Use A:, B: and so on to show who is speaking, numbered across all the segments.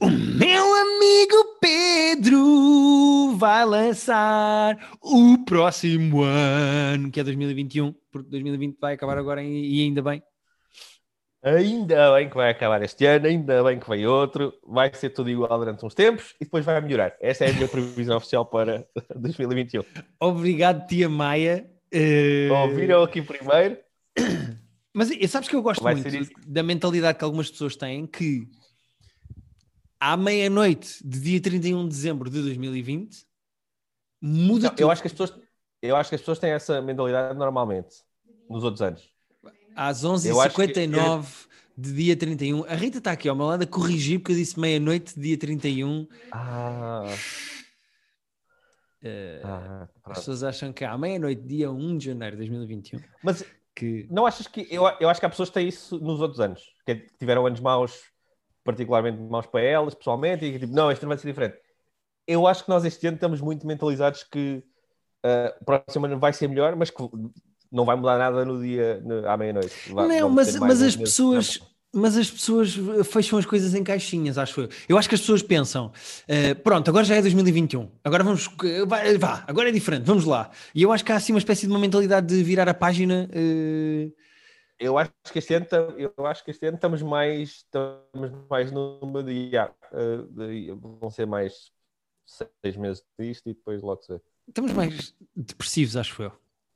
A: O meu amigo Pedro vai lançar o próximo ano, que é 2021, porque 2020 vai acabar agora e ainda bem.
B: Ainda bem que vai acabar este ano, ainda bem que vem outro, vai ser tudo igual durante uns tempos e depois vai melhorar. Esta é a minha previsão oficial para 2021.
A: Obrigado, tia Maia. Uh...
B: Ouviram aqui primeiro.
A: Mas sabes que eu gosto vai muito da mentalidade que algumas pessoas têm que à meia-noite de dia 31 de dezembro de 2020 muda Não, tudo.
B: Eu acho, que as pessoas, eu acho que as pessoas têm essa mentalidade normalmente nos outros anos.
A: Às 11h59 que... de dia 31. A Rita está aqui ao meu lado a corrigir porque eu disse meia-noite de dia 31.
B: Ah.
A: Uh, ah, as pessoas acham que à meia-noite, dia 1 de janeiro de 2021.
B: Mas que... não achas que. Eu, eu acho que há pessoas que têm isso nos outros anos, que tiveram anos maus, particularmente maus para elas, pessoalmente, e tipo, não, este ano vai ser diferente. Eu acho que nós este ano estamos muito mentalizados que uh, o próximo ano vai ser melhor, mas que não vai mudar nada no dia no, à meia-noite.
A: Não, mas, mas as pessoas. Mas as pessoas fecham as coisas em caixinhas, acho eu. Eu acho que as pessoas pensam: uh, pronto, agora já é 2021, agora vamos, vai, vá, agora é diferente, vamos lá. E eu acho que há assim uma espécie de uma mentalidade de virar a página. Uh...
B: Eu acho que este ano, eu acho que este ano estamos mais, estamos mais numa de, uh, vão ser mais seis meses disto e depois logo se vê.
A: Estamos mais depressivos, acho eu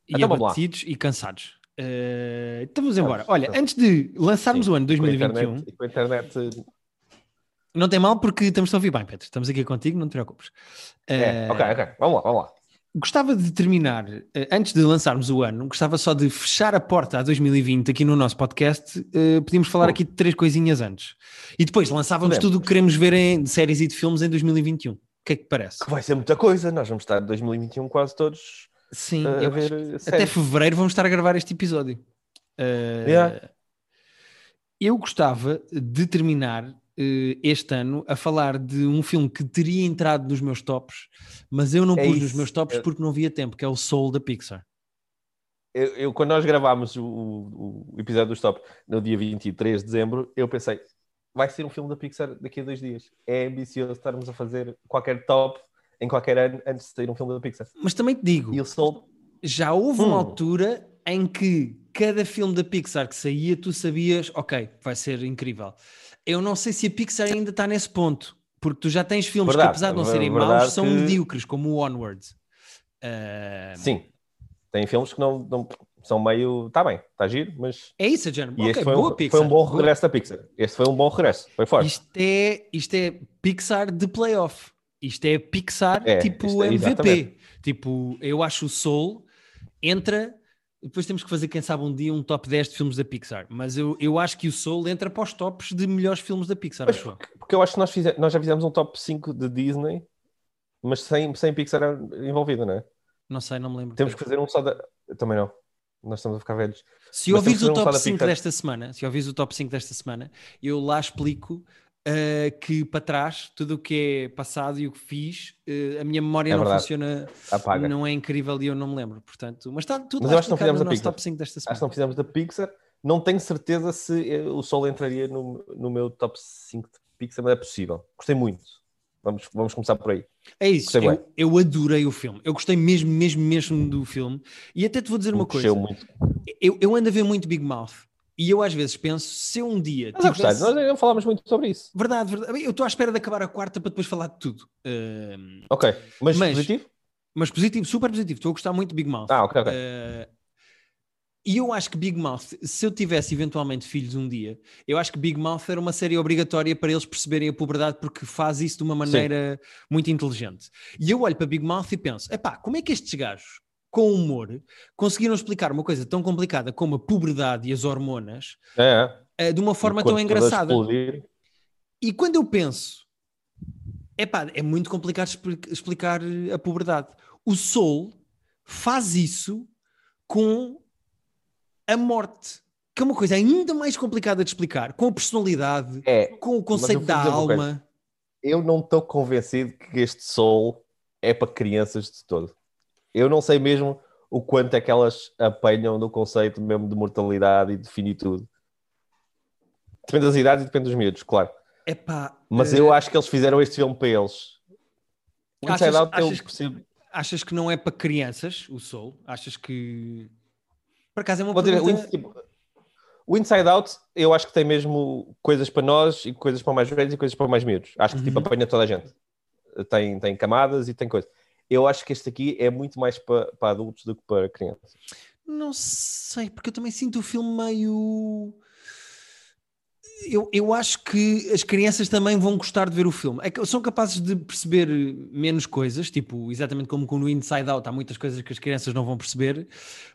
A: e então, abatidos e cansados. Uh, então vamos embora. Olha, então. antes de lançarmos Sim, o ano 2021.
B: Com com a internet.
A: Não tem mal porque estamos a ouvir bem, Pedro. Estamos aqui contigo, não te preocupes.
B: É, uh, ok, ok. Vamos lá, vamos lá.
A: Gostava de terminar, eh, antes de lançarmos o ano, gostava só de fechar a porta a 2020 aqui no nosso podcast. Uh, podíamos falar aqui de três coisinhas antes. E depois lançávamos Podemos. tudo o que queremos ver em, de séries e de filmes em 2021. O que é que parece?
B: Que vai ser muita coisa. Nós vamos estar em 2021 quase todos
A: Sim, a, ver até fevereiro vamos estar a gravar este episódio. Uh, yeah. Eu gostava de terminar este ano a falar de um filme que teria entrado nos meus tops, mas eu não é pus isso. nos meus tops porque não havia tempo, que é o Soul da Pixar.
B: Eu, eu quando nós gravámos o, o, episódio dos tops no dia 23 de dezembro, eu pensei, vai ser um filme da Pixar daqui a dois dias. É ambicioso estarmos a fazer qualquer top em qualquer ano antes de sair um filme da Pixar.
A: Mas também te digo, já houve hum. uma altura em que cada filme da Pixar que saía, tu sabias, ok, vai ser incrível. Eu não sei se a Pixar ainda está nesse ponto, porque tu já tens filmes verdade, que, apesar de não serem maus, são que... medíocres, como o Onward.
B: Uh... Sim, tem filmes que não, não são meio. Está bem, está giro, mas.
A: É isso, John.
B: E okay, foi, boa um, Pixar. foi um bom regresso boa. da Pixar. Este foi um bom regresso, foi forte.
A: Isto é, isto é Pixar de playoff. Isto é Pixar é, tipo é, MVP. Exatamente. Tipo, eu acho o Soul entra. Depois temos que fazer, quem sabe, um dia um top 10 de filmes da Pixar. Mas eu, eu acho que o Soul entra para os tops de melhores filmes da Pixar.
B: Mas, porque, porque, eu acho que nós, fizemos, nós já fizemos um top 5 de Disney, mas sem, sem Pixar envolvida, não é?
A: Não sei, não me lembro.
B: Temos que fazer um só da. Também não. Nós estamos a ficar velhos.
A: Se ouvires o top um 5 desta semana, se ouvires o top 5 desta semana, eu lá explico uh, que para trás, tudo o que é passado e o que fiz, uh, a minha memória é não verdade. funciona, Apaga. não é incrível e eu não me lembro. Portanto, mas está tudo
B: mas eu acho que não fizemos no nosso top 5 desta semana. Acho que não fizemos da Pixar. Não tenho certeza se eh, o Sol entraria no, no meu top 5 de Pixar, mas é possível. Gostei muito. Vamos, vamos começar por aí.
A: É isso, eu, eu, adorei o filme. Eu gostei mesmo, mesmo, mesmo do filme. E até te vou dizer uma coisa. Muito. Eu, eu ando a ver muito Big Mouth. E eu às vezes penso, se um dia.
B: Mas tivesse... nós não falámos muito sobre isso.
A: Verdade, verdade. Eu estou à espera de acabar a quarta para depois falar de tudo. Uh...
B: Ok, mas, mas, positivo?
A: Mas positivo, super positivo. Estou a gostar muito de Big Mouth.
B: Ah, ok, ok. Uh...
A: E eu acho que Big Mouth, se eu tivesse eventualmente filhos um dia, eu acho que Big Mouth era uma série obrigatória para eles perceberem a puberdade porque faz isso de uma maneira Sim. muito inteligente. E eu olho para Big Mouth e penso: epá, como é que estes gajos com humor, conseguiram explicar uma coisa tão complicada como a puberdade e as hormonas
B: é.
A: Eh, de uma forma tão engraçada. E quando eu penso, epá, é muito complicado explicar a puberdade. O Soul faz isso com a morte, que é uma coisa ainda mais complicada de explicar, com a personalidade,
B: é,
A: com o conceito da alma.
B: Eu não estou convencido que este Soul é para crianças de todo eu não sei mesmo o quanto é que elas apanham no conceito mesmo de mortalidade e de finitude. Depende das idades e depende dos miúdos, claro.
A: Epá,
B: Mas
A: eh,
B: eu acho que eles fizeram este filme para eles. O
A: Achas-
B: Inside Out eu
A: achas que-
B: percebo.
A: achas que não é para crianças o Soul? Achas que. Por acaso é uma
B: Vou dizer, o,
A: pergunta...
B: Tipo, o Inside Out eu acho que tem mesmo coisas para nós e coisas para mais velhos e coisas para mais miúdos. Acho que tipo,
A: Uhum.
B: apanha toda a gente. Tem, tem camadas e tem coisas. Eu acho que este aqui é muito mais para, para adultos do que para crianças.
A: Não sei, porque eu também sinto o filme meio. Eu, eu acho que as crianças também vão gostar de ver o filme. É são capazes de perceber menos coisas, tipo, exatamente como com no Inside Out, há muitas coisas que as crianças não vão perceber,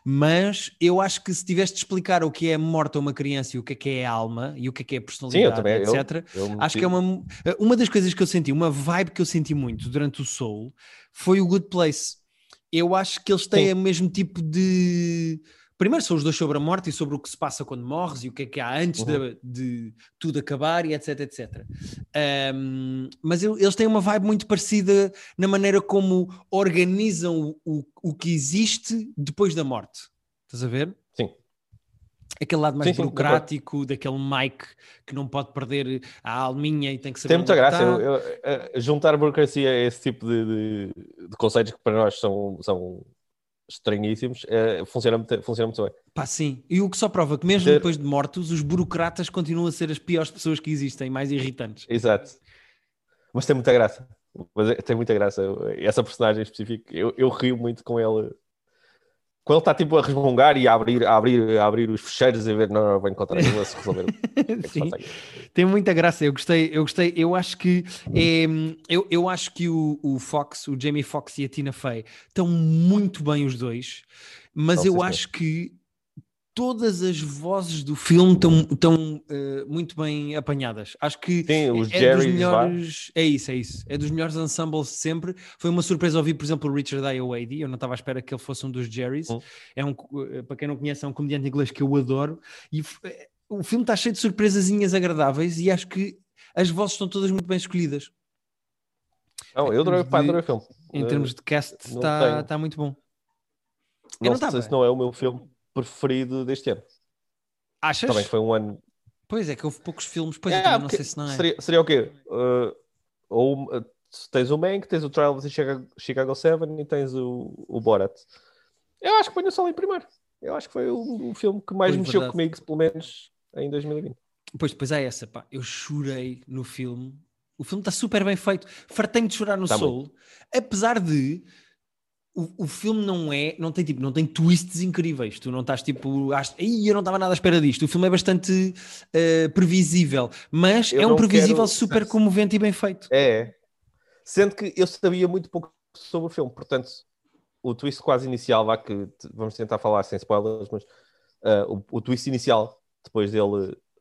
A: mas eu acho que se tivesse de explicar o que é morte a uma criança e o que é que é a alma e o que é que é a
B: Sim, eu
A: personalidade,
B: também. eu-
A: etc.,
B: eu
A: Acho que é uma, uma das coisas que eu senti, uma vibe que eu senti muito durante o Soul foi o Good Place. Eu acho que eles têm
B: Sim.
A: o mesmo tipo de. Primeiro são os dois sobre a morte e sobre o que se passa quando morres e o que é que há antes
B: Uhum.
A: de, de tudo acabar e etc, etc. Um, mas eu- eles têm uma vibe muito parecida na maneira como organizam o, o, o que existe depois da morte. Estás a ver? Aquele lado mais
B: Sim,
A: burocrático, daquele Mike que não pode perder a alminha e tem que saber.
B: Tem muita
A: é
B: graça. Eu- eu- eh, juntar burocracia a esse tipo de, de, de conceitos que para nós são, são estranhíssimos eh, funciona, muito, funciona muito bem.
A: Pá, sim. E o que só prova que mesmo depois de mortos, os burocratas continuam a ser as piores pessoas que existem, mais irritantes.
B: Exato. Mas tem muita graça. Mas é- tem muita graça. Essa personagem específica, eu, eu rio muito com ele. Quando ele está tipo a resmungar e a abrir, a abrir, a abrir os fecheiros e ver, não, não, vou encontrar, vou se resolver.
A: Sim. Tem muita graça, eu gostei, eu gostei, eu acho que é, eu, eu acho que o, o Fox, o Jamie Foxx e a Tina Fey estão muito bem os dois, mas
B: Estão,
A: eu acho que todas as vozes do filme estão, estão eh, muito bem apanhadas. Acho que
B: Sim, os
A: é, é dos melhores, é isso, é isso, é dos melhores ensembles de sempre. Foi uma surpresa ouvir, por exemplo, o Richard Ayoade, eu não estava à espera que ele fosse um dos Jerrys.
B: Hum.
A: É um, eh, para quem não conhece, é um comediante inglês que eu adoro e eh, o filme está cheio de surpresazinhas agradáveis e acho que as vozes estão todas muito bem escolhidas.
B: Não, eu adorei,
A: termos
B: pá,
A: de-
B: adorei o filme.
A: Em termos de cast, está muito bom.
B: não,
A: não
B: sei se não é o meu filme preferido deste ano.
A: Achas?
B: Também foi um ano.
A: Pois é, que houve poucos filmes, pois
B: É,
A: também não sei se não é.
B: Seria, seria o quê? Uh, ou uh, tens o Mank, tens o Trial of the Chicago, Chicago 7 e tens o, o Borat. Eu acho que ponho só em primeiro. Eu acho que foi o, o filme que mais
A: Foi
B: mexeu
A: verdade.
B: comigo, pelo menos em 2020.
A: Pois, depois há essa, pá. Eu chorei no filme. O filme está super bem feito. Fartei-me de chorar no
B: Tá
A: Soul, apesar de o, o filme não é, não tem tipo, não tem twists incríveis. Tu não estás tipo, ach... Ih, eu não estava nada à espera disto. O filme é bastante eh, previsível, mas
B: Eu
A: é um previsível
B: quero-
A: super comovente e bem feito.
B: É. Sendo que eu sabia muito pouco sobre o filme, portanto, o twist quase inicial, vá que vamos tentar falar sem spoilers, mas uh, o, o twist inicial, depois dele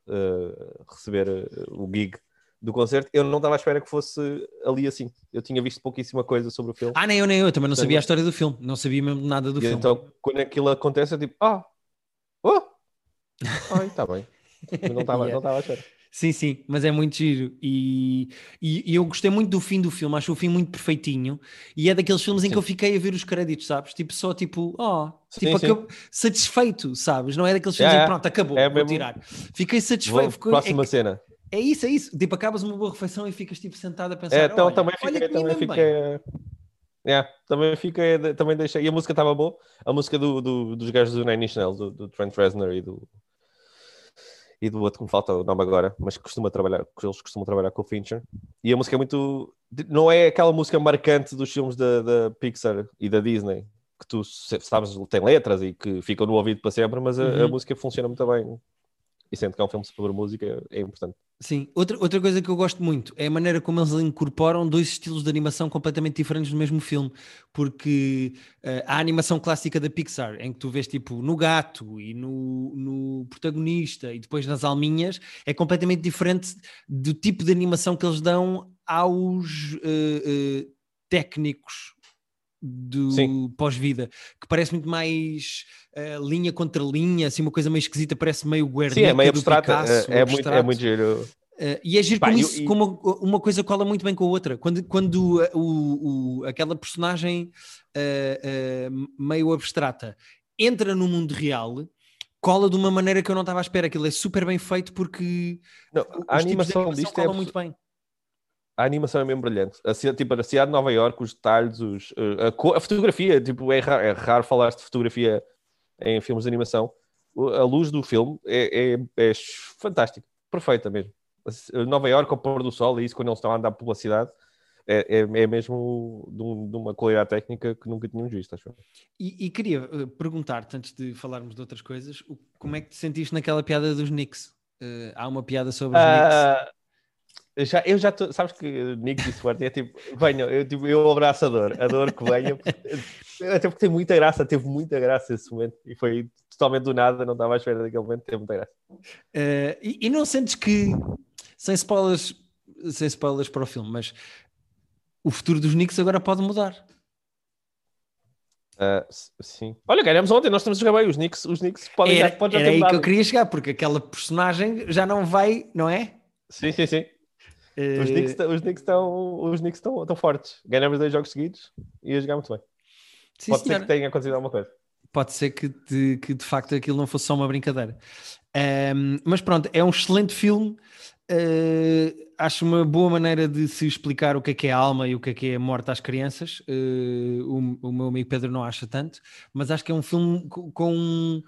B: uh, receber uh, o gig do concerto, eu não estava à espera que fosse ali assim. Eu tinha visto pouquíssima coisa sobre o filme.
A: Ah, nem eu, nem eu. Também não
B: Tenho-
A: sabia a história do filme. Não sabia mesmo nada do filme.
B: então, quando aquilo acontece, eu tipo, ah, oh, ai, está bem. Não estava
A: Yeah.
B: à espera.
A: Sim, sim, mas é muito giro e, e, e eu gostei muito do fim do filme, acho o fim muito perfeitinho e é daqueles filmes em que eu fiquei a ver os créditos, sabes? Tipo, só tipo, oh,
B: Sim,
A: tipo,
B: sim.
A: satisfeito, sabes? Não é daqueles filmes
B: Yeah,
A: em que pronto, acabou,
B: É
A: vou
B: mesmo-
A: tirar. Fiquei
B: Vou,
A: satisfeito. ficou- é,
B: próxima
A: que-
B: cena.
A: É isso, é isso. Tipo, acabas uma boa refeição e ficas tipo sentado a pensar.
B: É, então
A: olha,
B: também fiquei, também fiquei. É, também fiquei, também deixei. E a música estava boa. A música do, do- dos gajos do Nine Inch Nails, do, do Trent Reznor e do e do outro que me falta o nome agora, mas que costuma trabalhar, eles costumam trabalhar com o Fincher. E a música é muito, não é aquela música marcante dos filmes da, da Pixar e da Disney que tu sabes tem letras e que ficam no ouvido para sempre, mas a, a
A: Uhum.
B: música funciona muito bem. E sendo que é um filme sobre música, é importante.
A: Sim, outra, outra coisa que eu gosto muito é a maneira como eles incorporam dois estilos de animação completamente diferentes no mesmo filme, porque eh, a animação clássica da Pixar, em que tu vês tipo no gato e no, no protagonista e depois nas alminhas, é completamente diferente do tipo de animação que eles dão aos eh, eh, técnicos do pós-vida, que parece muito mais eh, linha contra linha, assim uma coisa meio esquisita, parece meio Guernica
B: Sim, é meio abstrata,
A: Picasso,
B: é, é muito, é muito giro.
A: Uh, e é giro
B: Pá,
A: como,
B: e-
A: isso,
B: e-
A: como uma coisa cola muito bem com a outra. Quando, quando uh, o, o- aquela personagem uh, uh, meio abstrata entra no mundo real, cola de uma maneira que eu não estava à espera. Aquilo é super bem feito porque
B: não, a animação disto é
A: muito bem.
B: A animação é mesmo brilhante. A cidade, tipo, a cidade de Nova York, os detalhes, os, eh, a, a, fotografia, tipo, é raro, é raro falar de fotografia em filmes de animação. A luz do filme é, é, é fantástica, perfeita mesmo. Nova York ao pôr do sol, e isso quando eles estão a andar pela cidade, é, é, é mesmo de, um, de, uma qualidade técnica que nunca tínhamos visto, acho.
A: E, e queria uh, perguntar-te, antes de falarmos de outras coisas, como é que te sentiste naquela piada dos Knicks? Uh, há uma piada sobre os uh,
B: Knicks? Já, eu já tô, sabes que Knicks e Sport é tipo, venham, eu, tipo, eu abraço a dor, a dor que venha, até porque tem muita graça, teve muita graça esse momento e foi totalmente do nada, não estava à espera daquele momento, teve muita graça.
A: Uh, e, e, não sentes que, sem spoilers, sem spoilers para o filme, mas o futuro dos Knicks agora pode mudar.
B: Uh, sim. Olha, ganhamos ontem, nós estamos a jogar bem. Os Knicks, os Knicks podem
A: era,
B: já, pode
A: já era aí mudado. que eu queria chegar, porque aquela personagem já não vai, não é?
B: Sim, sim, sim. Uh... Os Knicks, os Knicks, estão, os Knicks estão, estão fortes. Ganhamos dois jogos seguidos e a jogar muito bem. Sim, pode senhora. ser que tenha acontecido alguma coisa.
A: Pode ser que de, que de facto aquilo não fosse só uma brincadeira. Um, mas pronto, é um excelente filme. Uh, acho uma boa maneira de se explicar o que é que é alma e o que é que é morte às crianças. Uh, o, o, meu amigo Pedro não acha tanto, mas acho que é um filme com.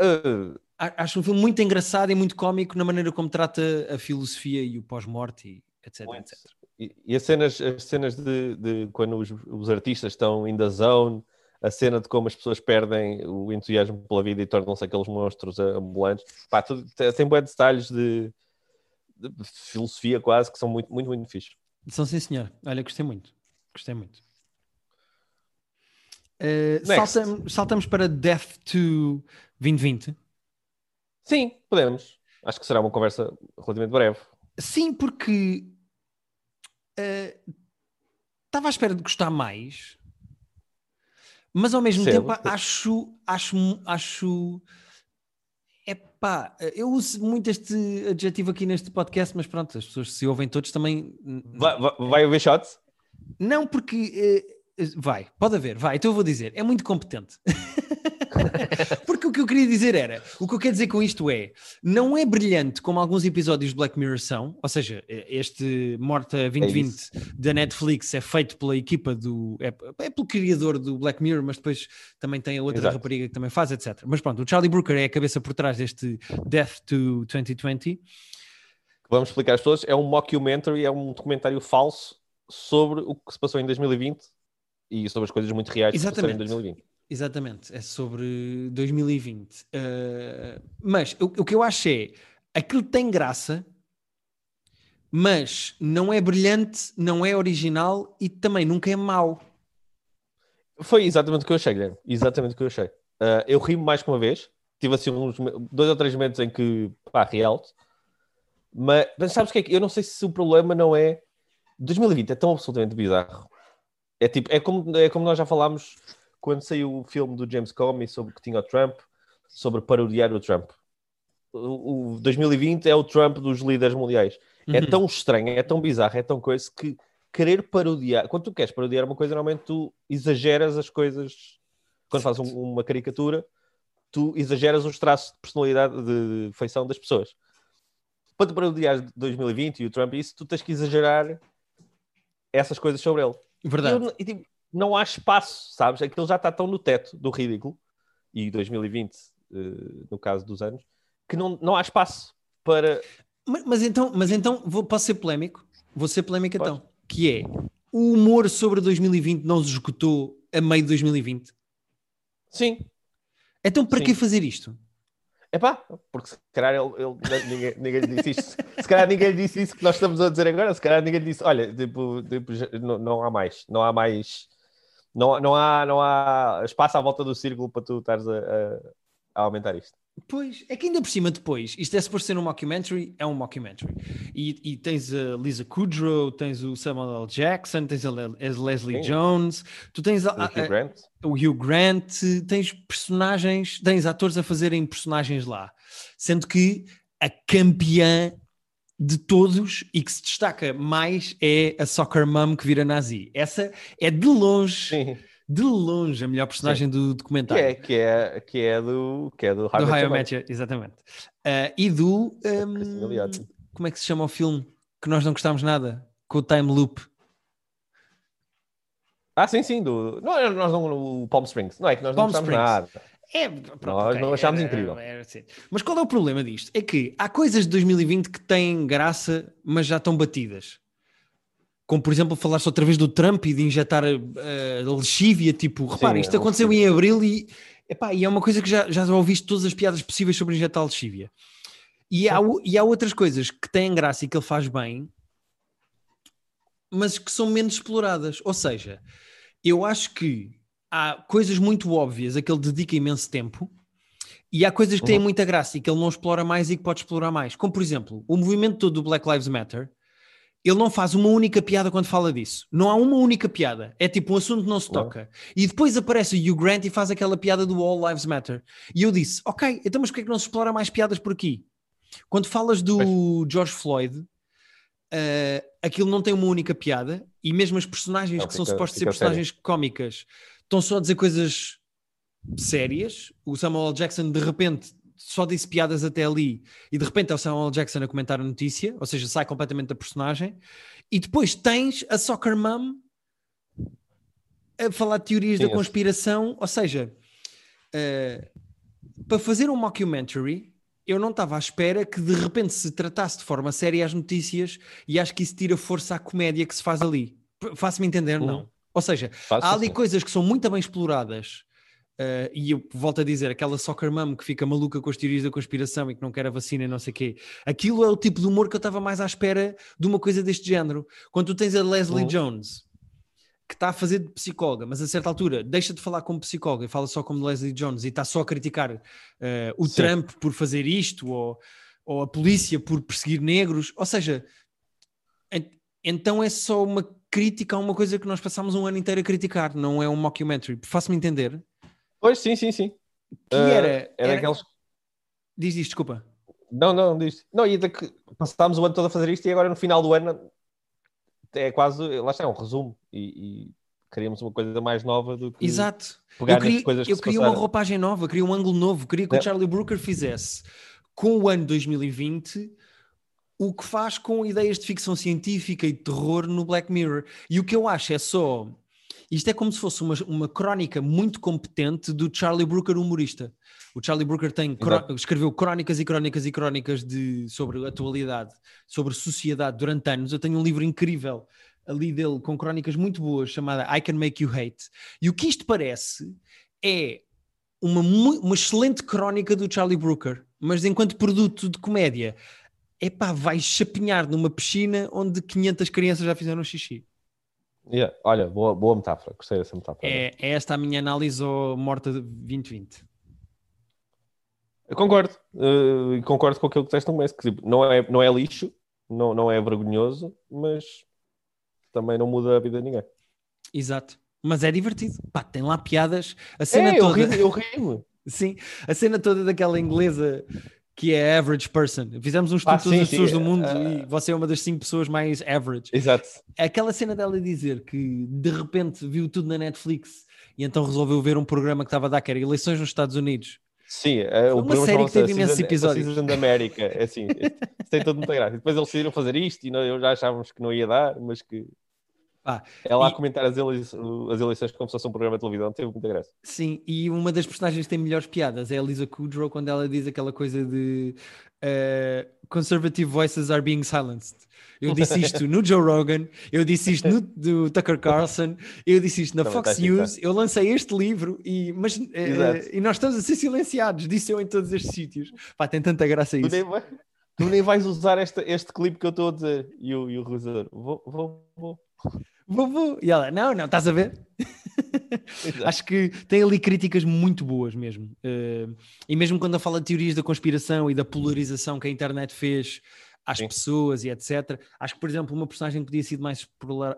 A: Uh, acho um filme muito engraçado e muito cómico na maneira como trata a filosofia e o pós-morte, etc, etc.
B: E, e, as cenas, as cenas de, de quando os, os, artistas estão in the zone, a cena de como as pessoas perdem o entusiasmo pela vida e tornam-se aqueles monstros ambulantes. Pá, tudo, tem bons detalhes de de filosofia quase que são muito, muito, muito fixe.
A: São sim, senhor. Olha, gostei muito. Gostei muito. Uh, saltamos, saltamos para Death to 2020.
B: Sim, podemos. Acho que será uma conversa relativamente breve.
A: Sim, porque uh, estava à espera de gostar mais, mas ao mesmo tempo acho, acho, acho Pá, eu uso muito este adjetivo aqui neste podcast, mas pronto, as pessoas se ouvem todos também.
B: Vai, vai, vai haver shots?
A: Não, porque. Eh, vai, pode haver, vai, então eu vou dizer, é muito competente. Porque o que eu queria dizer era, o que eu quero dizer com isto é, não é brilhante como alguns episódios de Black Mirror são, ou seja, este Morta 2020 é da Netflix é feito pela equipa do, é, é, pelo criador do Black Mirror, mas depois também tem a outra Exato. rapariga que também faz, etc. Mas pronto, o Charlie Brooker é a cabeça por trás deste Death to 2020.
B: Vamos explicar as pessoas, é um mockumentary, é um documentário falso sobre o que se passou em 2020 e sobre as coisas muito reais que Exatamente. se passaram em 2020.
A: Exatamente, é sobre 2020. Uh, eh, mas o, o, que eu acho é aquilo tem graça, mas não é brilhante, não é original e também nunca é mau.
B: Foi exatamente o que eu achei, Guilherme. Exatamente o que eu achei. Uh, eu ri mais que uma vez. Tive assim uns dois ou três momentos em que pá, realto. Mas, mas sabes o que é que eu não sei se o problema não é 2020 é tão absolutamente bizarro. É tipo, é como, é como nós já falámos quando saiu o filme do James Comey sobre que tinha o Trump, sobre parodiar o Trump. O, o 2020 é o Trump dos líderes mundiais. É uhum. É tão estranho, é tão bizarro, é tão coisa que querer parodiar. Quando tu queres parodiar uma coisa, normalmente tu exageras as coisas. Quando fazes um, uma caricatura, tu exageras os traços de personalidade, de feição das pessoas. Para tu parodiar 2020 e o Trump, isso tu tens que exagerar essas coisas sobre ele.
A: Verdade. E, eu,
B: e, tipo, não há espaço, sabes? Aquilo já está tão no teto do ridículo, e 2020, uh, eh, no caso dos anos, que não, não há espaço para.
A: Mas, mas então, mas então vou, posso ser polémico? Vou ser polémico Pode. então. Que é o humor sobre 2020 não se esgotou a meio de 2020?
B: Sim.
A: Então para Sim. que fazer isto?
B: É pá, porque se calhar ele, ele ninguém, ninguém lhe disse isto. Se calhar ninguém lhe disse isso que nós estamos a dizer agora. Se calhar ninguém lhe disse: olha, tipo, tipo não, não há mais, não há mais não, não, há, não há espaço à volta do círculo para tu estares a, a, a aumentar isto.
A: Pois, é que ainda por cima depois, isto é suposto ser um mockumentary, é um mockumentary. E, e tens a Lisa Kudrow, tens o Samuel L. Jackson, tens a, Leslie Sim. Jones, tu tens a,
B: o, Hugh Grant.
A: o Hugh Grant, tens personagens, tens atores a fazerem personagens lá. Sendo que a campeã de todos e que se destaca mais é a soccer mom que vira nazi. Essa é de longe, Sim. de longe a melhor personagem Sim. do documentário.
B: Que é, que é, que é do, que é do,
A: do High Match, exatamente. Uh, e do. Um, como é que se chama o filme que nós não gostámos nada? Com o Time Loop.
B: Ah, sim, sim. Do... Não, é, nós não. O Palm Springs. Não é que nós Palm não gostámos nada.
A: É,
B: pronto, Nós okay, não achámos era, incrível. Era,
A: assim. Mas qual é o problema disto? É que há coisas de 2020 que têm graça, mas já estão batidas. Como, por exemplo, falar-se outra vez do Trump e de injetar a lexívia. Tipo, repare, isto é aconteceu em abril e, epá, e é uma coisa que já, já ouviste todas as piadas possíveis sobre injetar lexívia. E há, e há outras coisas que têm graça e que ele faz bem, mas que são menos exploradas. Ou seja, eu acho que há coisas muito óbvias a que ele dedica imenso tempo e há coisas que têm uhum. muita graça e que ele não explora mais e que pode explorar mais. Como, por exemplo, o movimento todo do Black Lives Matter, ele não faz uma única piada quando fala disso. Não há uma única piada. É tipo um assunto que não se toca. Uhum. E depois aparece o Hugh Grant e faz aquela piada do All Lives Matter. E eu disse, ok, então mas porquê é que não se explora mais piadas por aqui? Quando falas do. George Floyd, uh, aquilo não tem uma única piada e mesmo as personagens não, que fica, são supostas ser personagens sério. cómicas estão só a dizer coisas sérias. O Samuel L. Jackson de repente só disse piadas até ali e de repente é o Samuel. Jackson a comentar a notícia, ou seja, sai completamente da personagem. E depois tens a Soccer Mom a falar de teorias Sim, da conspiração, ou seja, uh, para fazer um mockumentary, eu não estava à espera que de repente se tratasse de forma séria as notícias e acho que isso tira força à comédia que se faz ali. Faço-me entender, uhum. não? Ou seja, há ali coisas que são muito bem exploradas. Uh, e eu volto a dizer, aquela soccer mom que fica maluca com as teorias da conspiração e que não quer a vacina e não sei o quê, aquilo é o tipo de humor que eu estava mais à espera de uma coisa deste género. Quando tu tens a Leslie uhum. Jones, que está a fazer de psicóloga, mas a certa altura deixa de falar como psicóloga e fala só como Leslie Jones e está só a criticar uh, o Sim. Trump por fazer isto ou, ou a polícia por perseguir negros, ou seja, então é só uma crítica a uma coisa que nós passámos um ano inteiro a criticar, não é um mockumentary. Faço-me entender?
B: Pois, sim, sim, sim.
A: Que uh, era, era, era aqueles... Diz isto, desculpa.
B: Não, não, diz. Não, e que passámos o ano todo a fazer isto e agora no final do ano é quase, lá está, é um resumo e, e queríamos uma coisa mais nova do que
A: Exato. eu queria, eu queria uma roupagem nova, queria um ângulo novo, queria que é. o Charlie Brooker fizesse com o ano 2020 o que faz com ideias de ficção científica e de terror no Black Mirror. E o que eu acho é só. Isto é como se fosse uma, uma crónica muito competente do Charlie Brooker, humorista. O Charlie Brooker tem, escreveu crónicas e crónicas e crónicas de, sobre atualidade, sobre sociedade durante anos. Eu tenho um livro incrível ali dele com crónicas muito boas chamada I Can Make You Hate. E o que isto parece é uma, uma excelente crónica do Charlie Brooker, mas enquanto produto de comédia epá, vais chapinhar numa piscina onde 500 crianças já fizeram xixi.
B: Yeah. Olha, boa, boa metáfora, gostei dessa metáfora.
A: É, é esta a minha análise ao Morta de 2020.
B: Eu concordo, uh, concordo com aquilo que disseste no começo, que tipo, não, é, não é lixo, não, não é vergonhoso, mas também não muda a vida de ninguém.
A: Exato, mas é divertido. Pá, tem lá piadas, a cena
B: é,
A: toda.
B: Eu ri-me.
A: Sim, a cena toda daquela inglesa que é average person. Fizemos um estudo ah, de todas as pessoas do mundo uh, e você é uma das cinco pessoas mais average.
B: Exato.
A: Aquela cena dela dizer que de repente viu tudo na Netflix e então resolveu ver um programa que estava a dar, que era eleições nos Estados Unidos.
B: Sim, é, o
A: uma série que teve imensos episódios.
B: Season da América, é assim, tem todo muita graça. depois eles decidiram fazer isto e nós já achávamos que não ia dar, mas que ah, Ela e... a comentar as, eleições, as eleições como se fosse um programa de televisão teve muita graça.
A: Sim, e uma das personagens que tem melhores piadas é a Lisa Kudrow quando ela diz aquela coisa de uh, conservative voices are being silenced. Eu disse isto no Joe Rogan, eu disse isto no Tucker Carlson, eu disse isto na Também Fox News, eu lancei este livro e, mas, uh, e nós estamos a ser silenciados, disse eu em todos estes sítios. Pá, tem tanta graça isso.
B: Tu nem, vais usar este, este clipe que eu estou a dizer. E o, e o Rosador, vou, vou, vou
A: vou, E ela, não, não, estás a ver? Acho que tem ali críticas muito boas mesmo. Uh, e mesmo quando ela fala de teorias da conspiração e da polarização que a internet fez às Sim. pessoas e etc. Acho que, por exemplo, uma personagem que podia ser mais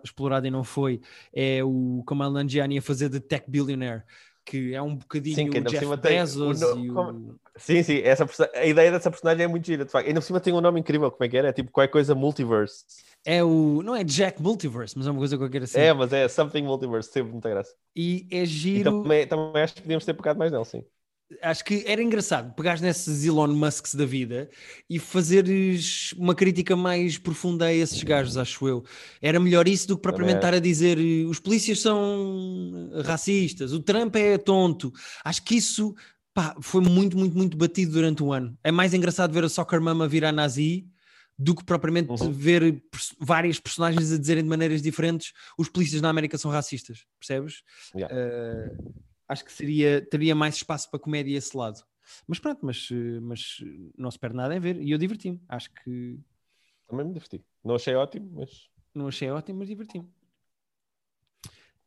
A: explorada e não foi é o Kamal Nanjiani a fazer de Tech Billionaire, que é um bocadinho
B: Sim, que
A: o
B: ainda por
A: Jeff Bezos
B: o no-
A: e o...
B: como- Sim, sim, essa a ideia dessa personagem é muito gira, de facto. Ainda por cima tem um nome incrível, como é que era? É tipo qualquer coisa multiverse.
A: É o... Não é Jack Multiverse, mas é uma coisa qualquer assim.
B: É, mas é something multiverse, teve muita graça.
A: E é
B: E
A: giro...
B: também, também acho que podíamos ter pegado mais nele, sim.
A: Acho que era engraçado pegares nesses Elon Musks da vida e fazeres uma crítica mais profunda a esses gajos, acho eu. Era melhor isso do que propriamente
B: Também
A: estar a dizer eh, os polícias são racistas, o Trump é tonto. Acho que isso pá, foi muito, muito, muito batido durante o ano. É mais engraçado ver a Soccer Mama virar nazi do que propriamente
B: Uhum.
A: ver pers- várias personagens a dizerem de maneiras diferentes os polícias na América são racistas, percebes?
B: Yeah.
A: Eh, acho que seria, teria mais espaço para comédia esse lado. Mas pronto, mas, eh, mas eh, não se perde nada em ver e eu diverti-me. Acho que
B: Também me diverti. Não achei ótimo, mas.
A: não achei ótimo, mas diverti-me.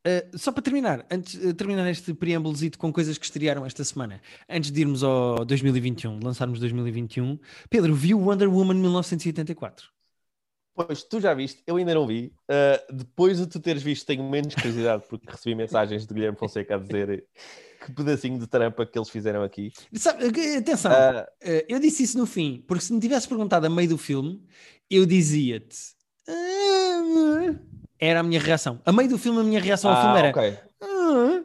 A: Eh, só para terminar, antes de terminar este preâmbulozito com coisas que estrearam esta semana, antes de irmos ao 2021, de lançarmos 2021, Pedro viu Wonder Woman 1984.
B: Pois, tu já viste, eu ainda não vi. Uh, depois de tu teres visto, tenho menos curiosidade, porque recebi mensagens de Guilherme Fonseca a dizer que pedacinho de trampa que eles fizeram aqui.
A: Sabe, eh, atenção,
B: Uh,
A: eu disse isso no fim, porque se me tivesse perguntado a meio do filme, eu dizia-te. "Ah", Era a minha reação. A meio do filme, a minha reação ao
B: ah,
A: filme era.
B: ok.
A: "Ah,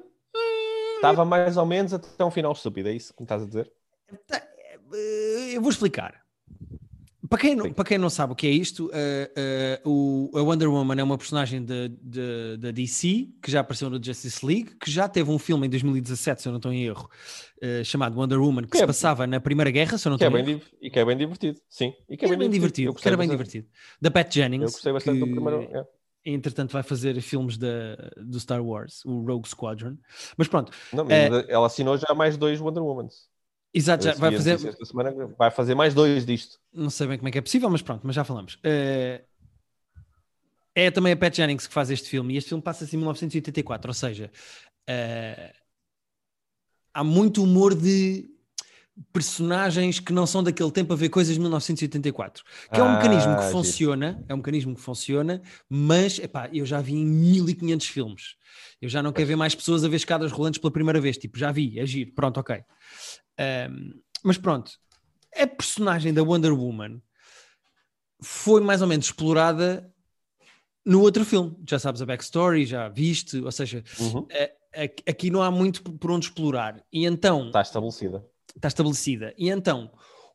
B: Estava mais ou menos até um final estúpido, é isso que me estás a dizer?
A: Eh, Eu vou explicar. Para quem, não, para quem não sabe o que é isto, eh, eh, o, a Wonder Woman é uma personagem da DC que já apareceu no Justice League, que já teve um filme em 2017, se eu não estou em erro, eh, chamado Wonder Woman, que
B: Que
A: se
B: é-
A: passava na Primeira Guerra, se eu não
B: é
A: estou em
B: bem,
A: erro.
B: e que é bem divertido, sim. E
A: Que era bem divertido,
B: Eu
A: que era bem divertido. Da Pat Jennings,
B: Eu gostei bastante do
A: que,
B: primeiro. é.
A: entretanto vai fazer filmes da, do Star Wars, o Rogue Squadron. Mas pronto,
B: Não,
A: É.
B: mas ela assinou já mais dois Wonder Womans.
A: Exato, já vai fazer,
B: semana, vai fazer mais dois disto.
A: não sei bem como é que é possível, mas pronto, mas já falamos. Eh, é também a Pat Jennings que faz este filme, e este filme passa-se em 1984, ou seja, eh, há muito humor de personagens que não são daquele tempo a ver coisas de 1984, que é um
B: Ah,
A: mecanismo que funciona, é um mecanismo que funciona, mas epá, eu já vi em 1500 filmes. Eu já não quero ver mais pessoas a ver escadas rolantes pela primeira vez, tipo, já vi, é giro, pronto, ok. Ahm, mas pronto, a personagem da Wonder Woman foi mais ou menos explorada no outro filme. Já sabes a backstory, já viste, ou seja,
B: Uhum.
A: a- a- aqui não há muito por onde explorar. E então
B: Está estabelecida.
A: Está estabelecida. E então,